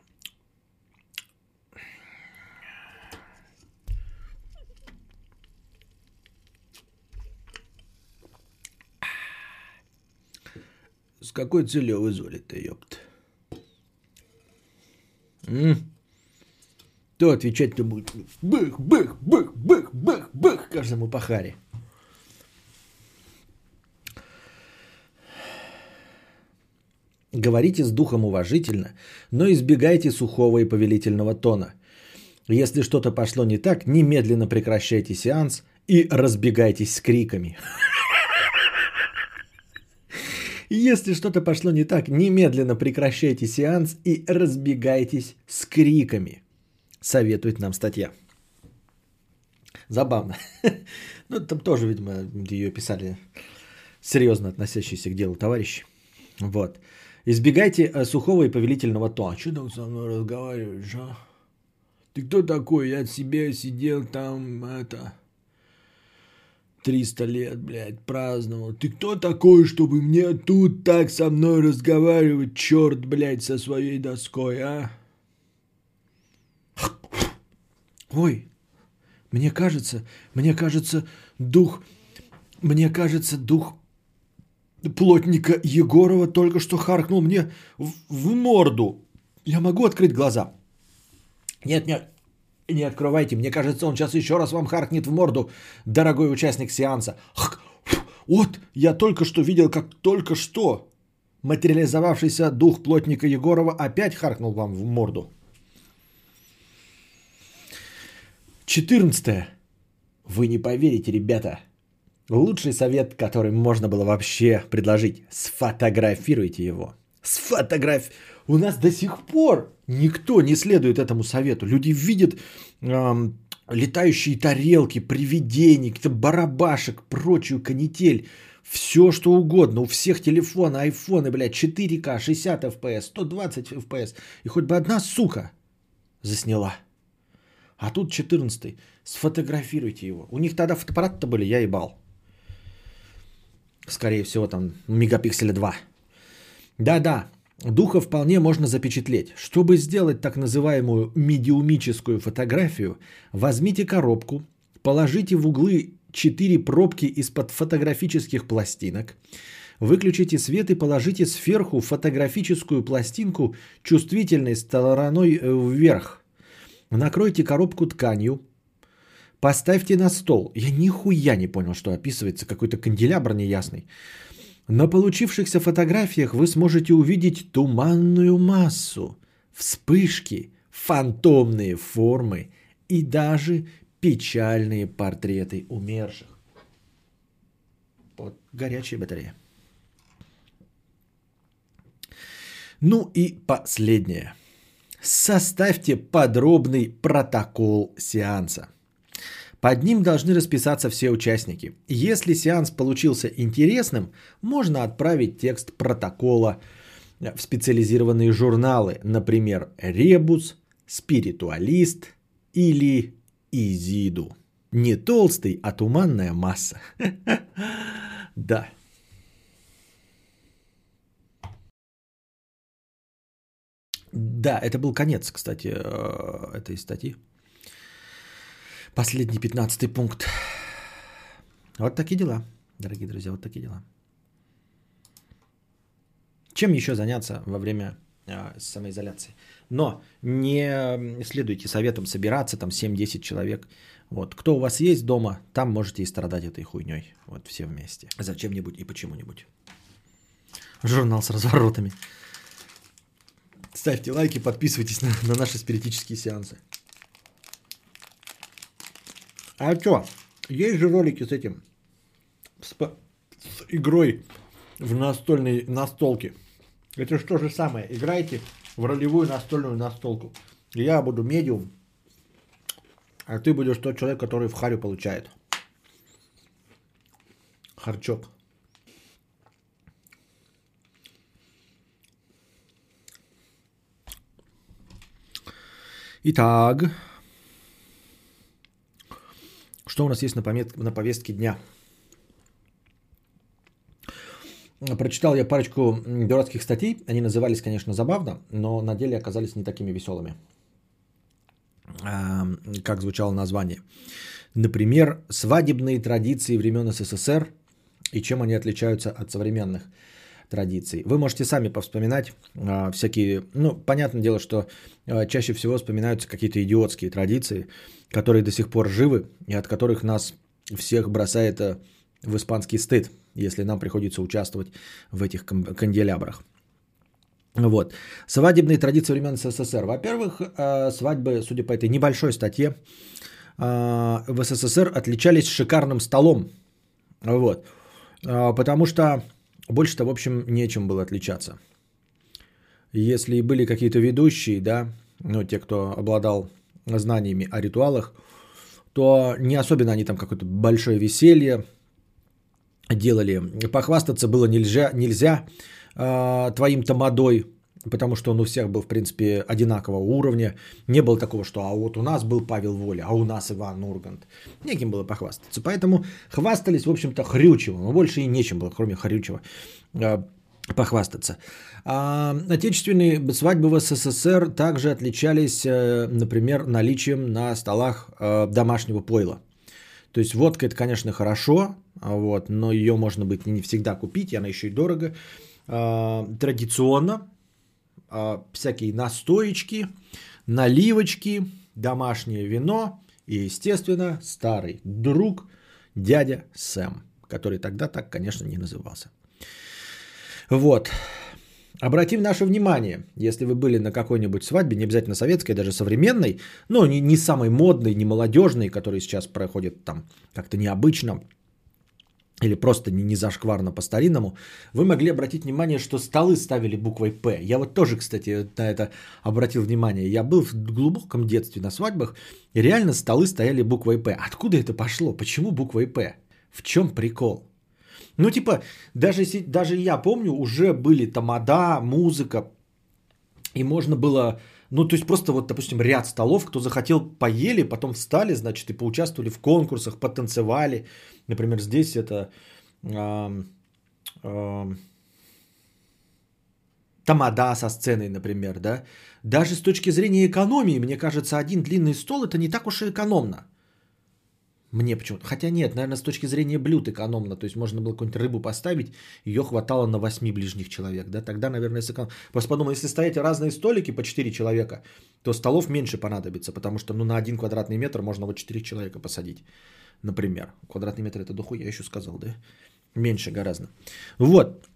С какой целью вызвали-то, ёпт? М? Кто отвечать-то будет? Бых, бых, бых, бых, бых, бых каждому по харе. Говорите с духом уважительно, но избегайте сухого и повелительного тона. Если что-то пошло не так, немедленно прекращайте сеанс и разбегайтесь с криками. Если что-то пошло не так, немедленно прекращайте сеанс и разбегайтесь с криками. Советует нам статья. Забавно. Ну, там тоже, видимо, ее писали серьезно относящиеся к делу товарищи. Вот. Избегайте э, сухого и повелительного тона. Что там со мной разговариваешь, а? Ты кто такой? Я себе сидел там, это... 300 лет, блядь, праздновал. Ты кто такой, чтобы мне тут так со мной разговаривать, черт, блядь, со своей доской, а? Ой, мне кажется, мне кажется, дух, мне кажется, дух плотника Егорова только что харкнул мне в, в морду. Я могу открыть глаза? Нет, нет, не открывайте. Мне кажется, он сейчас еще раз вам харкнет в морду, дорогой участник сеанса. Вот, я только что видел, как только что материализовавшийся дух плотника Егорова опять харкнул вам в морду. 14. Вы не поверите, ребята. Лучший совет, который можно было вообще предложить. Сфотографируйте его. Сфотограф... У нас до сих пор никто не следует этому совету. Люди видят эм, летающие тарелки, привидения, какие-то барабашек, прочую канитель. Все что угодно. У всех телефоны, айфоны, блядь, 4К, 60 FPS, 120 FPS. И хоть бы одна сука засняла. А тут 14 Сфотографируйте его. У них тогда фотоаппараты-то были, я ебал. Скорее всего, там мегапикселя 2. Да-да, духа вполне можно запечатлеть. Чтобы сделать так называемую медиумическую фотографию, возьмите коробку, Положите в углы 4 пробки из-под фотографических пластинок. Выключите свет и положите сверху фотографическую пластинку чувствительной стороной э, вверх. Накройте коробку тканью. Поставьте на стол. Я нихуя не понял, что описывается. Какой-то канделябр неясный. На получившихся фотографиях вы сможете увидеть туманную массу, вспышки, фантомные формы и даже печальные портреты умерших. Вот горячая батарея. Ну и последнее. Составьте подробный протокол сеанса. Под ним должны расписаться все участники. Если сеанс получился интересным, можно отправить текст протокола в специализированные журналы, например, «Ребус», «Спиритуалист» или «Изиду». Не толстый, а туманная масса. Да. Да, это был конец, кстати, э, этой статьи. Последний пятнадцатый пункт. Вот такие дела, дорогие друзья, вот такие дела. Чем еще заняться во время э, самоизоляции? Но не следуйте советам собираться, там 7-10 человек. Вот. Кто у вас есть дома, там можете и страдать этой хуйней. Вот все вместе. Зачем-нибудь и почему-нибудь. Журнал с разворотами. Ставьте лайки, подписывайтесь на, на наши спиритические сеансы. А что? Есть же ролики с этим. С, с игрой в настольной настолке. Это же то же самое. Играйте в ролевую настольную настолку. Я буду медиум, а ты будешь тот человек, который в харю получает. Харчок. Итак, что у нас есть на, помет... на повестке дня? Прочитал я парочку дурацких статей. Они назывались, конечно, забавно, но на деле оказались не такими веселыми, как звучало название. Например, свадебные традиции времен СССР и чем они отличаются от современных традиций. Вы можете сами повспоминать а, всякие, ну, понятное дело, что а, чаще всего вспоминаются какие-то идиотские традиции, которые до сих пор живы и от которых нас всех бросает а, в испанский стыд, если нам приходится участвовать в этих канделябрах. Вот. Свадебные традиции времен СССР. Во-первых, свадьбы, судя по этой небольшой статье, в СССР отличались шикарным столом. Вот. Потому что больше-то, в общем, нечем было отличаться. Если были какие-то ведущие, да, ну, те, кто обладал знаниями о ритуалах, то не особенно они там какое-то большое веселье делали. Похвастаться было нельзя, нельзя э, твоим тамадой, потому что он у всех был, в принципе, одинакового уровня. Не было такого, что а вот у нас был Павел Воля, а у нас Иван Ургант. Неким было похвастаться. Поэтому хвастались, в общем-то, Хрючевым. Но больше и нечем было, кроме Хрючева, э, похвастаться. А отечественные свадьбы в СССР также отличались, э, например, наличием на столах э, домашнего пойла. То есть водка это, конечно, хорошо, вот, но ее можно быть не всегда купить, и она еще и дорого. А, традиционно а, всякие настоечки, наливочки, домашнее вино и, естественно, старый друг дядя Сэм, который тогда так, конечно, не назывался. Вот. Обратим наше внимание, если вы были на какой-нибудь свадьбе, не обязательно советской, даже современной, но не, не самой модной, не молодежной, которая сейчас проходит там как-то необычно, или просто не, не зашкварно по-старинному, вы могли обратить внимание, что столы ставили буквой «П». Я вот тоже, кстати, на это обратил внимание. Я был в глубоком детстве на свадьбах, и реально столы стояли буквой «П». Откуда это пошло? Почему буквой «П»? В чем прикол? Ну, типа, даже, даже я помню, уже были тамада, музыка, и можно было, ну, то есть просто вот, допустим, ряд столов, кто захотел, поели, потом встали, значит, и поучаствовали в конкурсах, потанцевали. Например, здесь это э, э, тамада со сценой, например, да. Даже с точки зрения экономии, мне кажется, один длинный стол это не так уж и экономно. Мне почему-то. Хотя нет, наверное, с точки зрения блюд экономно. То есть можно было какую-нибудь рыбу поставить, ее хватало на 8 ближних человек. Да? Тогда, наверное, сэконом... Просто подумай, если стоять разные столики по 4 человека, то столов меньше понадобится, потому что ну, на один квадратный метр можно вот 4 человека посадить. Например. Квадратный метр это духу, я еще сказал, да? Меньше гораздо. Вот.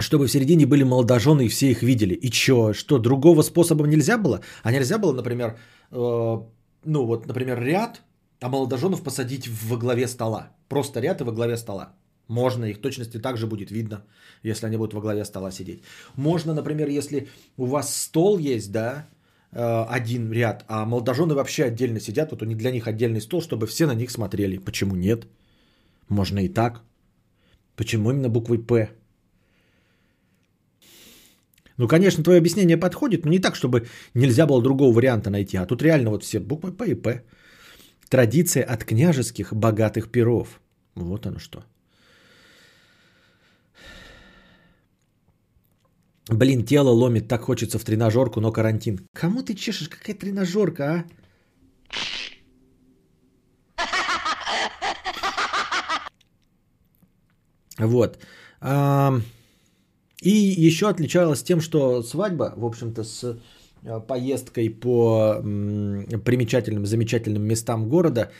Чтобы в середине были молодожены и все их видели. И чё? Что, другого способа нельзя было? А нельзя было, например, э, ну вот, например, ряд а молодоженов посадить во главе стола. Просто ряд и во главе стола. Можно, их точности также будет видно, если они будут во главе стола сидеть. Можно, например, если у вас стол есть, да, э, один ряд, а молодожены вообще отдельно сидят, вот у них для них отдельный стол, чтобы все на них смотрели. Почему нет? Можно и так. Почему именно буквой «П»? Ну, конечно, твое объяснение подходит, но не так, чтобы нельзя было другого варианта найти. А тут реально вот все буквы «П» и «П». Традиция от княжеских богатых пиров. Вот оно что. Блин, тело ломит, так хочется в тренажерку, но карантин. Кому ты чешешь? Какая тренажерка, а? Вот. И еще отличалась тем, что свадьба, в общем-то, с поездкой по примечательным, замечательным местам города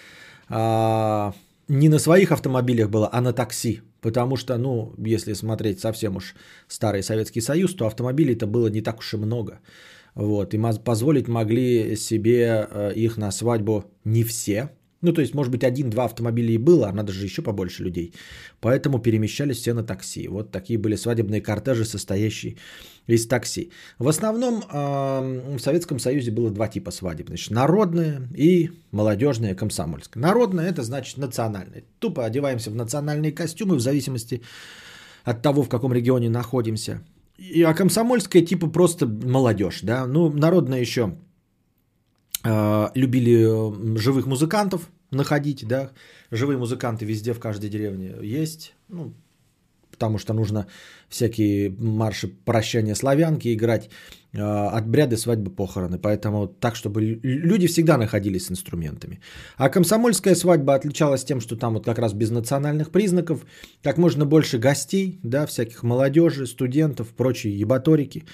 а, не на своих автомобилях было, а на такси. Потому что, ну, если смотреть совсем уж старый Советский Союз, то автомобилей-то было не так уж и много. Вот, и позволить могли себе э, их на свадьбу не все. Ну, то есть, может быть, один-два автомобиля и было, а надо же еще побольше людей. Поэтому перемещались все на такси. Вот такие были свадебные кортежи, состоящие из такси. В основном в Советском Союзе было два типа свадеб. Значит, народная и молодежная комсомольская. Народная это значит национальная. Тупо одеваемся в национальные костюмы в зависимости от того, в каком регионе находимся. И, а комсомольская типа просто молодежь. Да? Ну, народная еще а, любили живых музыкантов находить, да, живые музыканты везде в каждой деревне есть, ну, потому что нужно всякие марши прощания славянки играть, э, обряды свадьбы, похороны. Поэтому так, чтобы люди всегда находились с инструментами. А комсомольская свадьба отличалась тем, что там вот как раз без национальных признаков, как можно больше гостей, да, всяких молодежи, студентов, прочие ебаторики.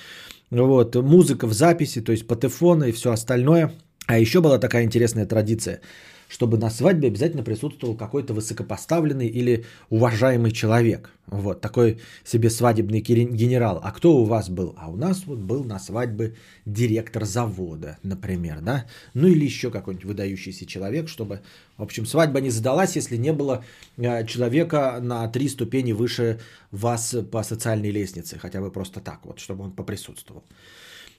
Вот, музыка в записи, то есть патефоны и все остальное. А еще была такая интересная традиция – чтобы на свадьбе обязательно присутствовал какой-то высокопоставленный или уважаемый человек. Вот такой себе свадебный генерал. А кто у вас был? А у нас вот был на свадьбе директор завода, например, да? Ну или еще какой-нибудь выдающийся человек, чтобы, в общем, свадьба не задалась, если не было э, человека на три ступени выше вас по социальной лестнице, хотя бы просто так вот, чтобы он поприсутствовал.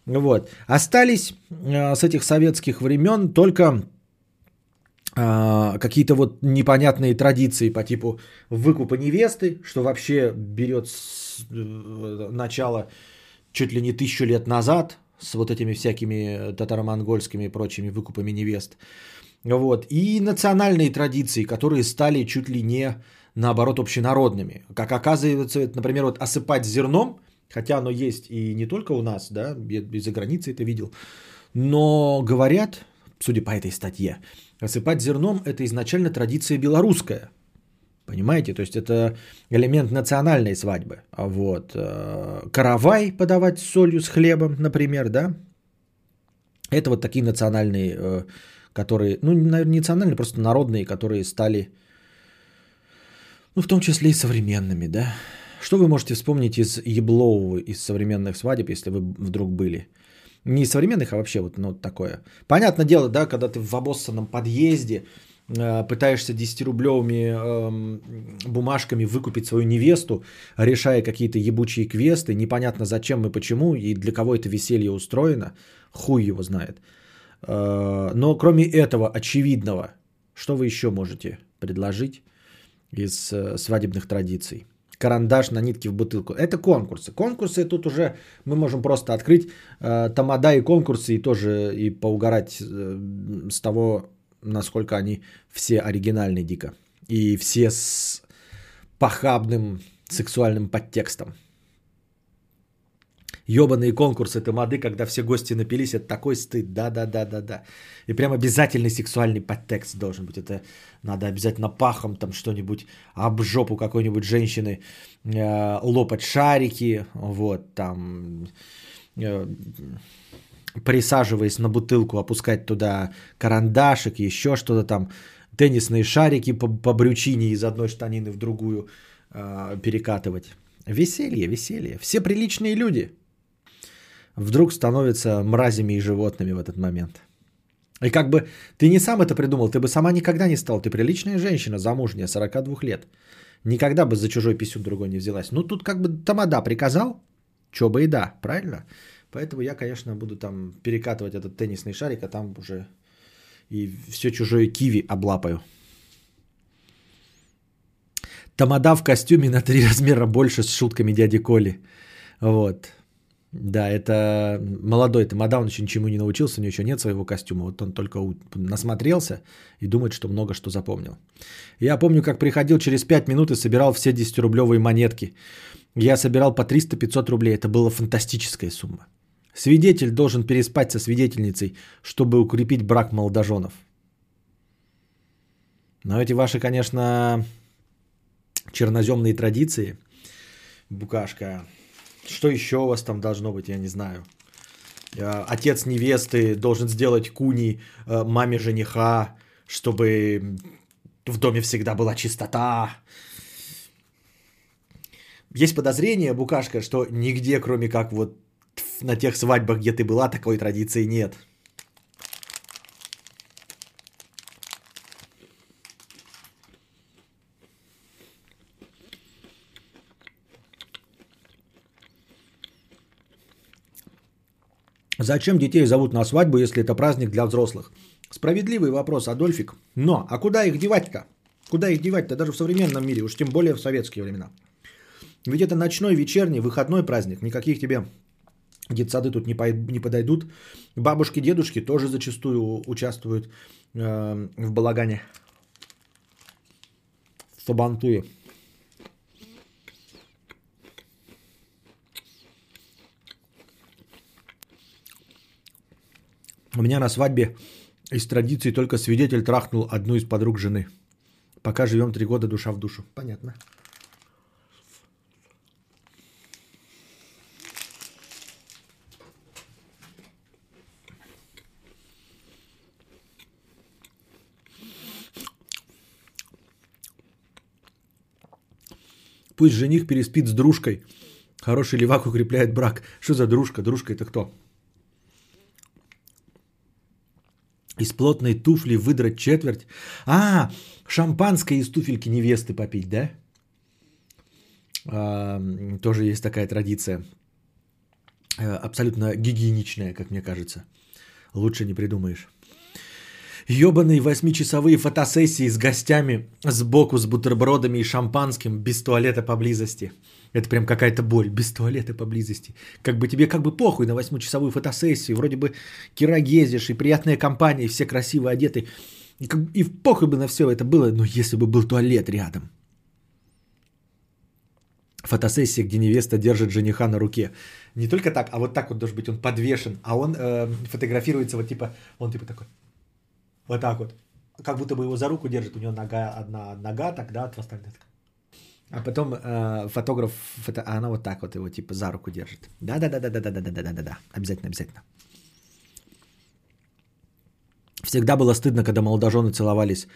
Вот. Остались э, с этих советских времен только какие-то вот непонятные традиции по типу выкупа невесты, что вообще берет э, начало чуть ли не тысячу лет назад с вот этими всякими татаро-монгольскими и прочими выкупами невест. Вот. И национальные традиции, которые стали чуть ли не наоборот общенародными. Как оказывается, например, вот осыпать зерном, хотя оно есть и не только у нас, да, и за границей это видел, но говорят, судя по этой статье, осыпать зерном – это изначально традиция белорусская. Понимаете? То есть это элемент национальной свадьбы. А вот. Э, каравай подавать с солью, с хлебом, например, да? Это вот такие национальные, э, которые, ну, наверное, национальные, просто народные, которые стали, ну, в том числе и современными, да? Что вы можете вспомнить из еблового, из современных свадеб, если вы вдруг были – не современных, а вообще вот ну, такое. Понятное дело, да, когда ты в обоссанном подъезде э, пытаешься 10-рублевыми э, бумажками выкупить свою невесту, решая какие-то ебучие квесты, непонятно зачем и почему, и для кого это веселье устроено, хуй его знает. Э, но кроме этого очевидного, что вы еще можете предложить из э, свадебных традиций? Карандаш на нитке в бутылку. Это конкурсы. Конкурсы тут уже мы можем просто открыть э, тамада и конкурсы и тоже и поугарать э, с того, насколько они все оригинальны дико. И все с похабным сексуальным подтекстом. Ёбаные конкурсы тамады, когда все гости напились, это такой стыд. Да-да-да-да-да. И прям обязательный сексуальный подтекст должен быть. Это надо обязательно пахом там что-нибудь об жопу какой-нибудь женщины э, лопать шарики. Вот там э, присаживаясь на бутылку, опускать туда карандашик, еще что-то там, теннисные шарики по, по брючине из одной штанины в другую э, перекатывать. Веселье, веселье. Все приличные люди вдруг становятся мразями и животными в этот момент. И как бы ты не сам это придумал, ты бы сама никогда не стал. Ты приличная женщина, замужняя, 42 лет. Никогда бы за чужой писюн другой не взялась. Ну тут как бы тамада приказал, чё бы и да, правильно? Поэтому я, конечно, буду там перекатывать этот теннисный шарик, а там уже и все чужое киви облапаю. Тамада в костюме на три размера больше с шутками дяди Коли. Вот. Да, это молодой Тамада, он еще ничему не научился, у него еще нет своего костюма. Вот он только насмотрелся и думает, что много что запомнил. Я помню, как приходил через 5 минут и собирал все 10-рублевые монетки. Я собирал по 300-500 рублей. Это была фантастическая сумма. Свидетель должен переспать со свидетельницей, чтобы укрепить брак молодоженов. Но эти ваши, конечно, черноземные традиции, букашка, что еще у вас там должно быть, я не знаю. Э, отец невесты должен сделать куни э, маме жениха, чтобы в доме всегда была чистота. Есть подозрение, Букашка, что нигде, кроме как вот на тех свадьбах, где ты была, такой традиции нет. Зачем детей зовут на свадьбу, если это праздник для взрослых? Справедливый вопрос, Адольфик. Но, а куда их девать-то? Куда их девать-то даже в современном мире, уж тем более в советские времена? Ведь это ночной, вечерний, выходной праздник. Никаких тебе детсады тут не, по, не подойдут. Бабушки, дедушки тоже зачастую участвуют э, в балагане. Сабантуи. У меня на свадьбе из традиции только свидетель трахнул одну из подруг жены. Пока живем три года душа в душу. Понятно. Пусть жених переспит с дружкой. Хороший левак укрепляет брак. Что за дружка? Дружка это кто? Из плотной туфли выдрать четверть. А, шампанское из туфельки невесты попить, да? А, тоже есть такая традиция. Э, абсолютно гигиеничная, как мне кажется. Лучше не придумаешь. Ебаные восьмичасовые фотосессии с гостями сбоку с бутербродами и шампанским без туалета поблизости. Это прям какая-то боль, без туалета поблизости. Как бы тебе как бы похуй на восьмичасовую фотосессию, вроде бы кирогезишь и приятная компания, и все красиво одеты. И, как, и похуй бы на все это было, но если бы был туалет рядом. Фотосессия, где невеста держит жениха на руке. Не только так, а вот так вот должен быть, он подвешен, а он э, фотографируется вот типа, он типа такой. Вот так вот. Как будто бы его за руку держит, у него нога, одна нога, тогда от остальных. А потом э, фотограф, фото, а она вот так вот его типа за руку держит. Да, да, да, да, да, да, да, да, да, да, да, обязательно, обязательно. Всегда было стыдно, когда молодожены целовались.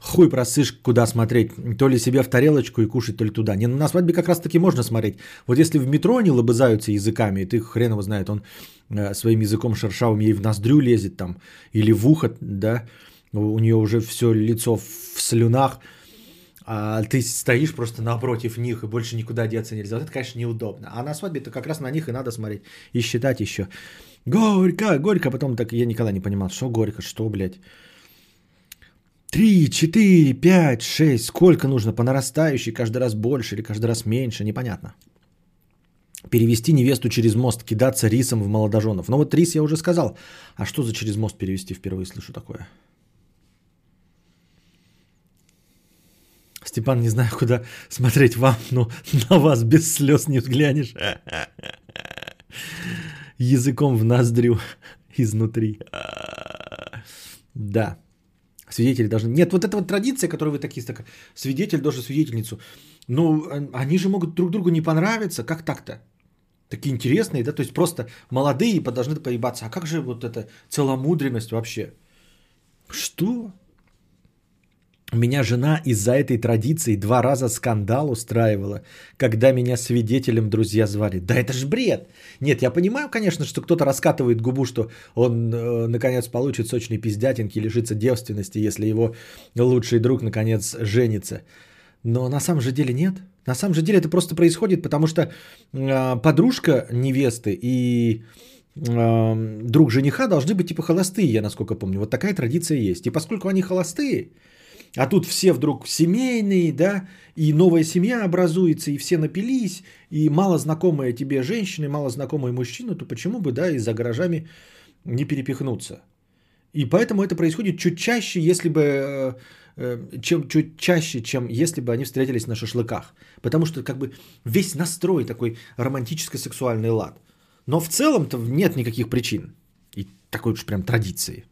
Хуй просышь, куда смотреть. То ли себе в тарелочку и кушать, то ли туда. Не, на свадьбе как раз таки можно смотреть. Вот если в метро они лобызаются языками, и ты хрен его знает, он э, своим языком шершавым ей в ноздрю лезет там, или в ухо, да, у нее уже все лицо в слюнах, а ты стоишь просто напротив них и больше никуда деться нельзя. Вот это, конечно, неудобно. А на свадьбе-то как раз на них и надо смотреть и считать еще. Горько, горько. Потом так я никогда не понимал, что горько, что, блядь. Три, четыре, пять, шесть. Сколько нужно по нарастающей, каждый раз больше или каждый раз меньше, непонятно. Перевести невесту через мост, кидаться рисом в молодоженов. Ну вот рис я уже сказал. А что за через мост перевести? Впервые слышу такое. Степан, не знаю, куда смотреть вам, но на вас без слез не взглянешь. Языком в ноздрю изнутри. Да. Свидетели должны... Нет, вот эта вот традиция, которую вы такие, так, свидетель должен свидетельницу. Ну, они же могут друг другу не понравиться. Как так-то? Такие интересные, да? То есть просто молодые должны поебаться. А как же вот эта целомудренность вообще? Что? Меня жена из-за этой традиции два раза скандал устраивала, когда меня свидетелем друзья звали. Да это ж бред. Нет, я понимаю, конечно, что кто-то раскатывает губу, что он э, наконец получит сочный пиздятинки, лишится девственности, если его лучший друг наконец женится. Но на самом же деле нет. На самом же деле это просто происходит, потому что э, подружка невесты и э, друг жениха должны быть типа холостые, я насколько помню. Вот такая традиция есть. И поскольку они холостые, а тут все вдруг семейные, да, и новая семья образуется, и все напились, и мало знакомые тебе женщины, мало знакомые мужчины, то почему бы, да, и за гаражами не перепихнуться? И поэтому это происходит чуть чаще, если бы, э, э, чем чуть чаще, чем если бы они встретились на шашлыках. Потому что как бы весь настрой такой романтическо-сексуальный лад. Но в целом-то нет никаких причин. И такой уж прям традиции.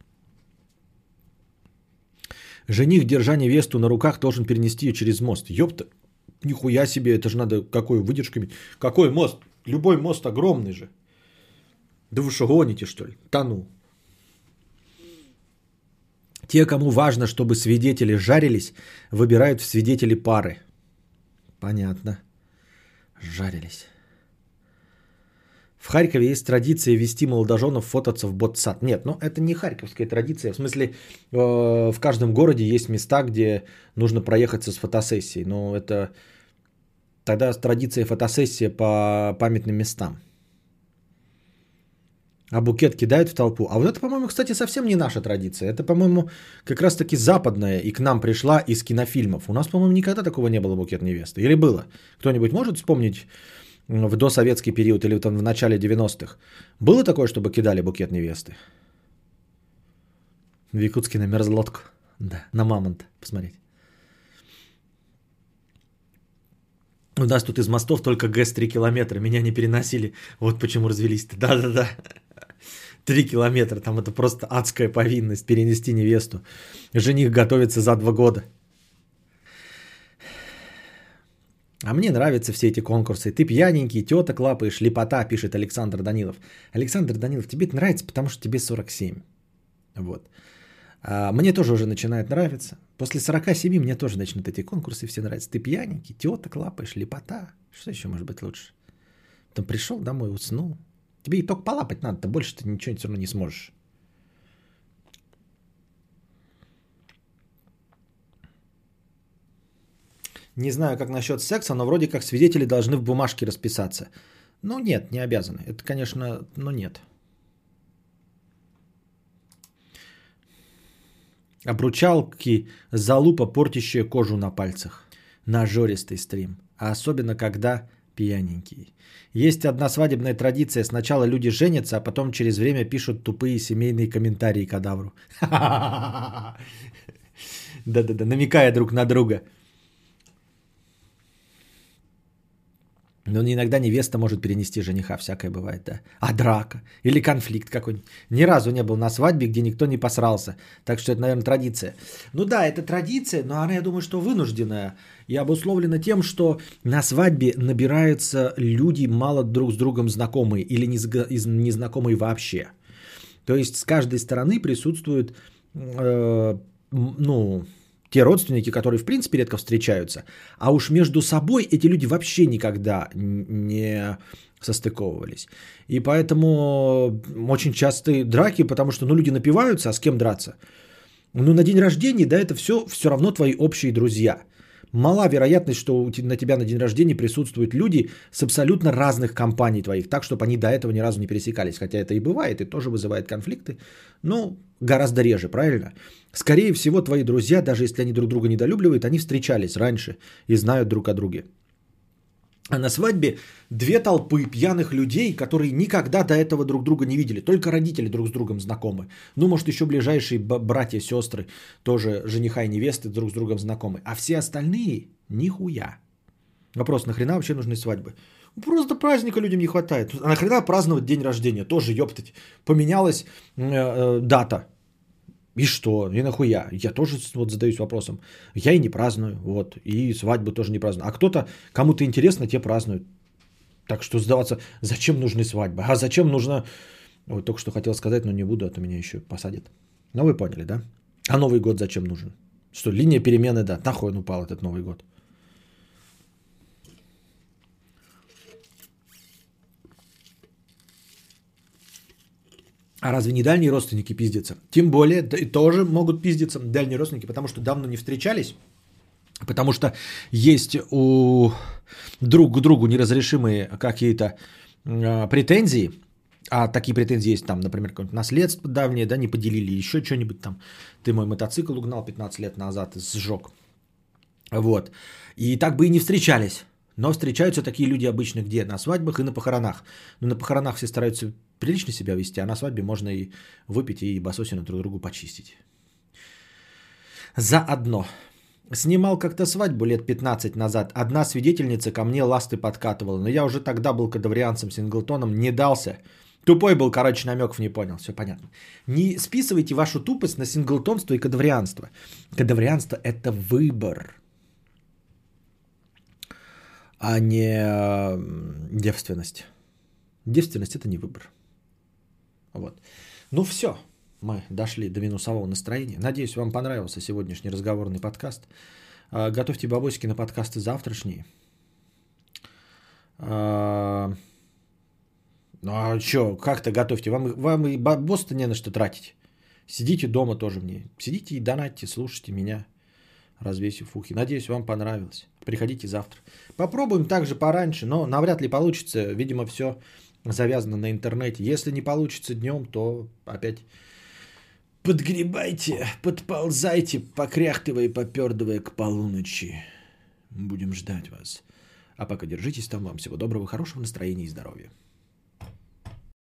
Жених, держа невесту на руках, должен перенести ее через мост. Ёпта, нихуя себе, это же надо какой выдержками. Какой мост? Любой мост огромный же. Да вы что, гоните, что ли? Тону. Те, кому важно, чтобы свидетели жарились, выбирают в свидетели пары. Понятно. Жарились. В Харькове есть традиция вести молодоженов фототься в ботсад. Нет, ну это не харьковская традиция. В смысле, э, в каждом городе есть места, где нужно проехаться с фотосессией. Но это тогда традиция фотосессия по памятным местам. А букет кидают в толпу. А вот это, по-моему, кстати, совсем не наша традиция. Это, по-моему, как раз-таки западная и к нам пришла из кинофильмов. У нас, по-моему, никогда такого не было букет невесты. Или было? Кто-нибудь может вспомнить в досоветский период или там в начале 90-х. Было такое, чтобы кидали букет невесты? В Якутске на мерзлотку. Да, на мамонт посмотреть. У нас тут из мостов только ГЭС 3 километра. Меня не переносили. Вот почему развелись-то. Да-да-да. Три километра. Там это просто адская повинность перенести невесту. Жених готовится за два года. А мне нравятся все эти конкурсы. Ты пьяненький, теток лапаешь, лепота, пишет Александр Данилов. Александр Данилов, тебе это нравится, потому что тебе 47. Вот. А мне тоже уже начинает нравиться. После 47 мне тоже начнут эти конкурсы все нравятся. Ты пьяненький, теток лапаешь, лепота. Что еще может быть лучше? Там пришел домой, уснул. Тебе и только полапать надо, больше ты ничего все равно не сможешь. Не знаю, как насчет секса, но вроде как свидетели должны в бумажке расписаться. Ну нет, не обязаны. Это, конечно, но нет. Обручалки залупа, портящая кожу на пальцах. Нажористый стрим. А особенно, когда пьяненький. Есть одна свадебная традиция. Сначала люди женятся, а потом через время пишут тупые семейные комментарии кадавру. Да-да-да, намекая друг на друга. Но иногда невеста может перенести жениха, всякое бывает, да. А драка или конфликт какой-нибудь. Ни разу не был на свадьбе, где никто не посрался. Так что это, наверное, традиция. Ну да, это традиция, но она, я думаю, что вынужденная. И обусловлена тем, что на свадьбе набираются люди мало друг с другом знакомые или незнакомые вообще. То есть с каждой стороны присутствует, э, ну, те родственники, которые в принципе редко встречаются, а уж между собой эти люди вообще никогда не состыковывались. И поэтому очень частые драки, потому что ну, люди напиваются, а с кем драться? Ну, на день рождения, да, это все, все равно твои общие друзья. Мала вероятность, что на тебя на день рождения присутствуют люди с абсолютно разных компаний твоих, так, чтобы они до этого ни разу не пересекались. Хотя это и бывает, и тоже вызывает конфликты, но гораздо реже, правильно? Скорее всего, твои друзья, даже если они друг друга недолюбливают, они встречались раньше и знают друг о друге. А на свадьбе две толпы пьяных людей, которые никогда до этого друг друга не видели. Только родители друг с другом знакомы. Ну, может, еще ближайшие братья, сестры, тоже жениха и невесты друг с другом знакомы. А все остальные нихуя. Вопрос, нахрена вообще нужны свадьбы? Просто праздника людям не хватает. А нахрена праздновать день рождения? Тоже, ёптать. Поменялась э, э, дата. И что? И нахуя? Я тоже вот задаюсь вопросом. Я и не праздную. Вот. И свадьбу тоже не праздную. А кто-то, кому-то интересно, те празднуют. Так что сдаваться, зачем нужны свадьбы? А зачем нужно... Вот только что хотел сказать, но не буду, а то меня еще посадят. Ну вы поняли, да? А Новый год зачем нужен? Что, линия перемены, да. Нахуй он упал этот Новый год? А разве не дальние родственники пиздятся? Тем более, да, и тоже могут пиздиться дальние родственники, потому что давно не встречались, потому что есть у друг к другу неразрешимые какие-то э, претензии, а такие претензии есть там, например, какое-нибудь наследство давнее, да, не поделили, еще что-нибудь там. Ты мой мотоцикл угнал 15 лет назад и сжег. Вот. И так бы и не встречались. Но встречаются такие люди обычно где? На свадьбах и на похоронах. Но на похоронах все стараются прилично себя вести, а на свадьбе можно и выпить, и басосину друг другу почистить. Заодно. Снимал как-то свадьбу лет 15 назад. Одна свидетельница ко мне ласты подкатывала, но я уже тогда был кадаврианцем Синглтоном, не дался. Тупой был, короче, намеков не понял, все понятно. Не списывайте вашу тупость на синглтонство и кадаврианство. Кадаврианство – это выбор, а не девственность. Девственность – это не выбор. Вот. Ну все, мы дошли до минусового настроения. Надеюсь, вам понравился сегодняшний разговорный подкаст. А, готовьте бабосики на подкасты завтрашние. А, ну а что, как-то готовьте. Вам, вам и бабос-то не на что тратить. Сидите дома тоже мне. Сидите и донатьте, слушайте меня, развесив ухи. Надеюсь, вам понравилось. Приходите завтра. Попробуем также пораньше, но навряд ли получится. Видимо, все завязано на интернете. Если не получится днем, то опять подгребайте, подползайте, покряхтывая и попердывая к полуночи. Будем ждать вас. А пока держитесь там. Вам всего доброго, хорошего настроения и здоровья.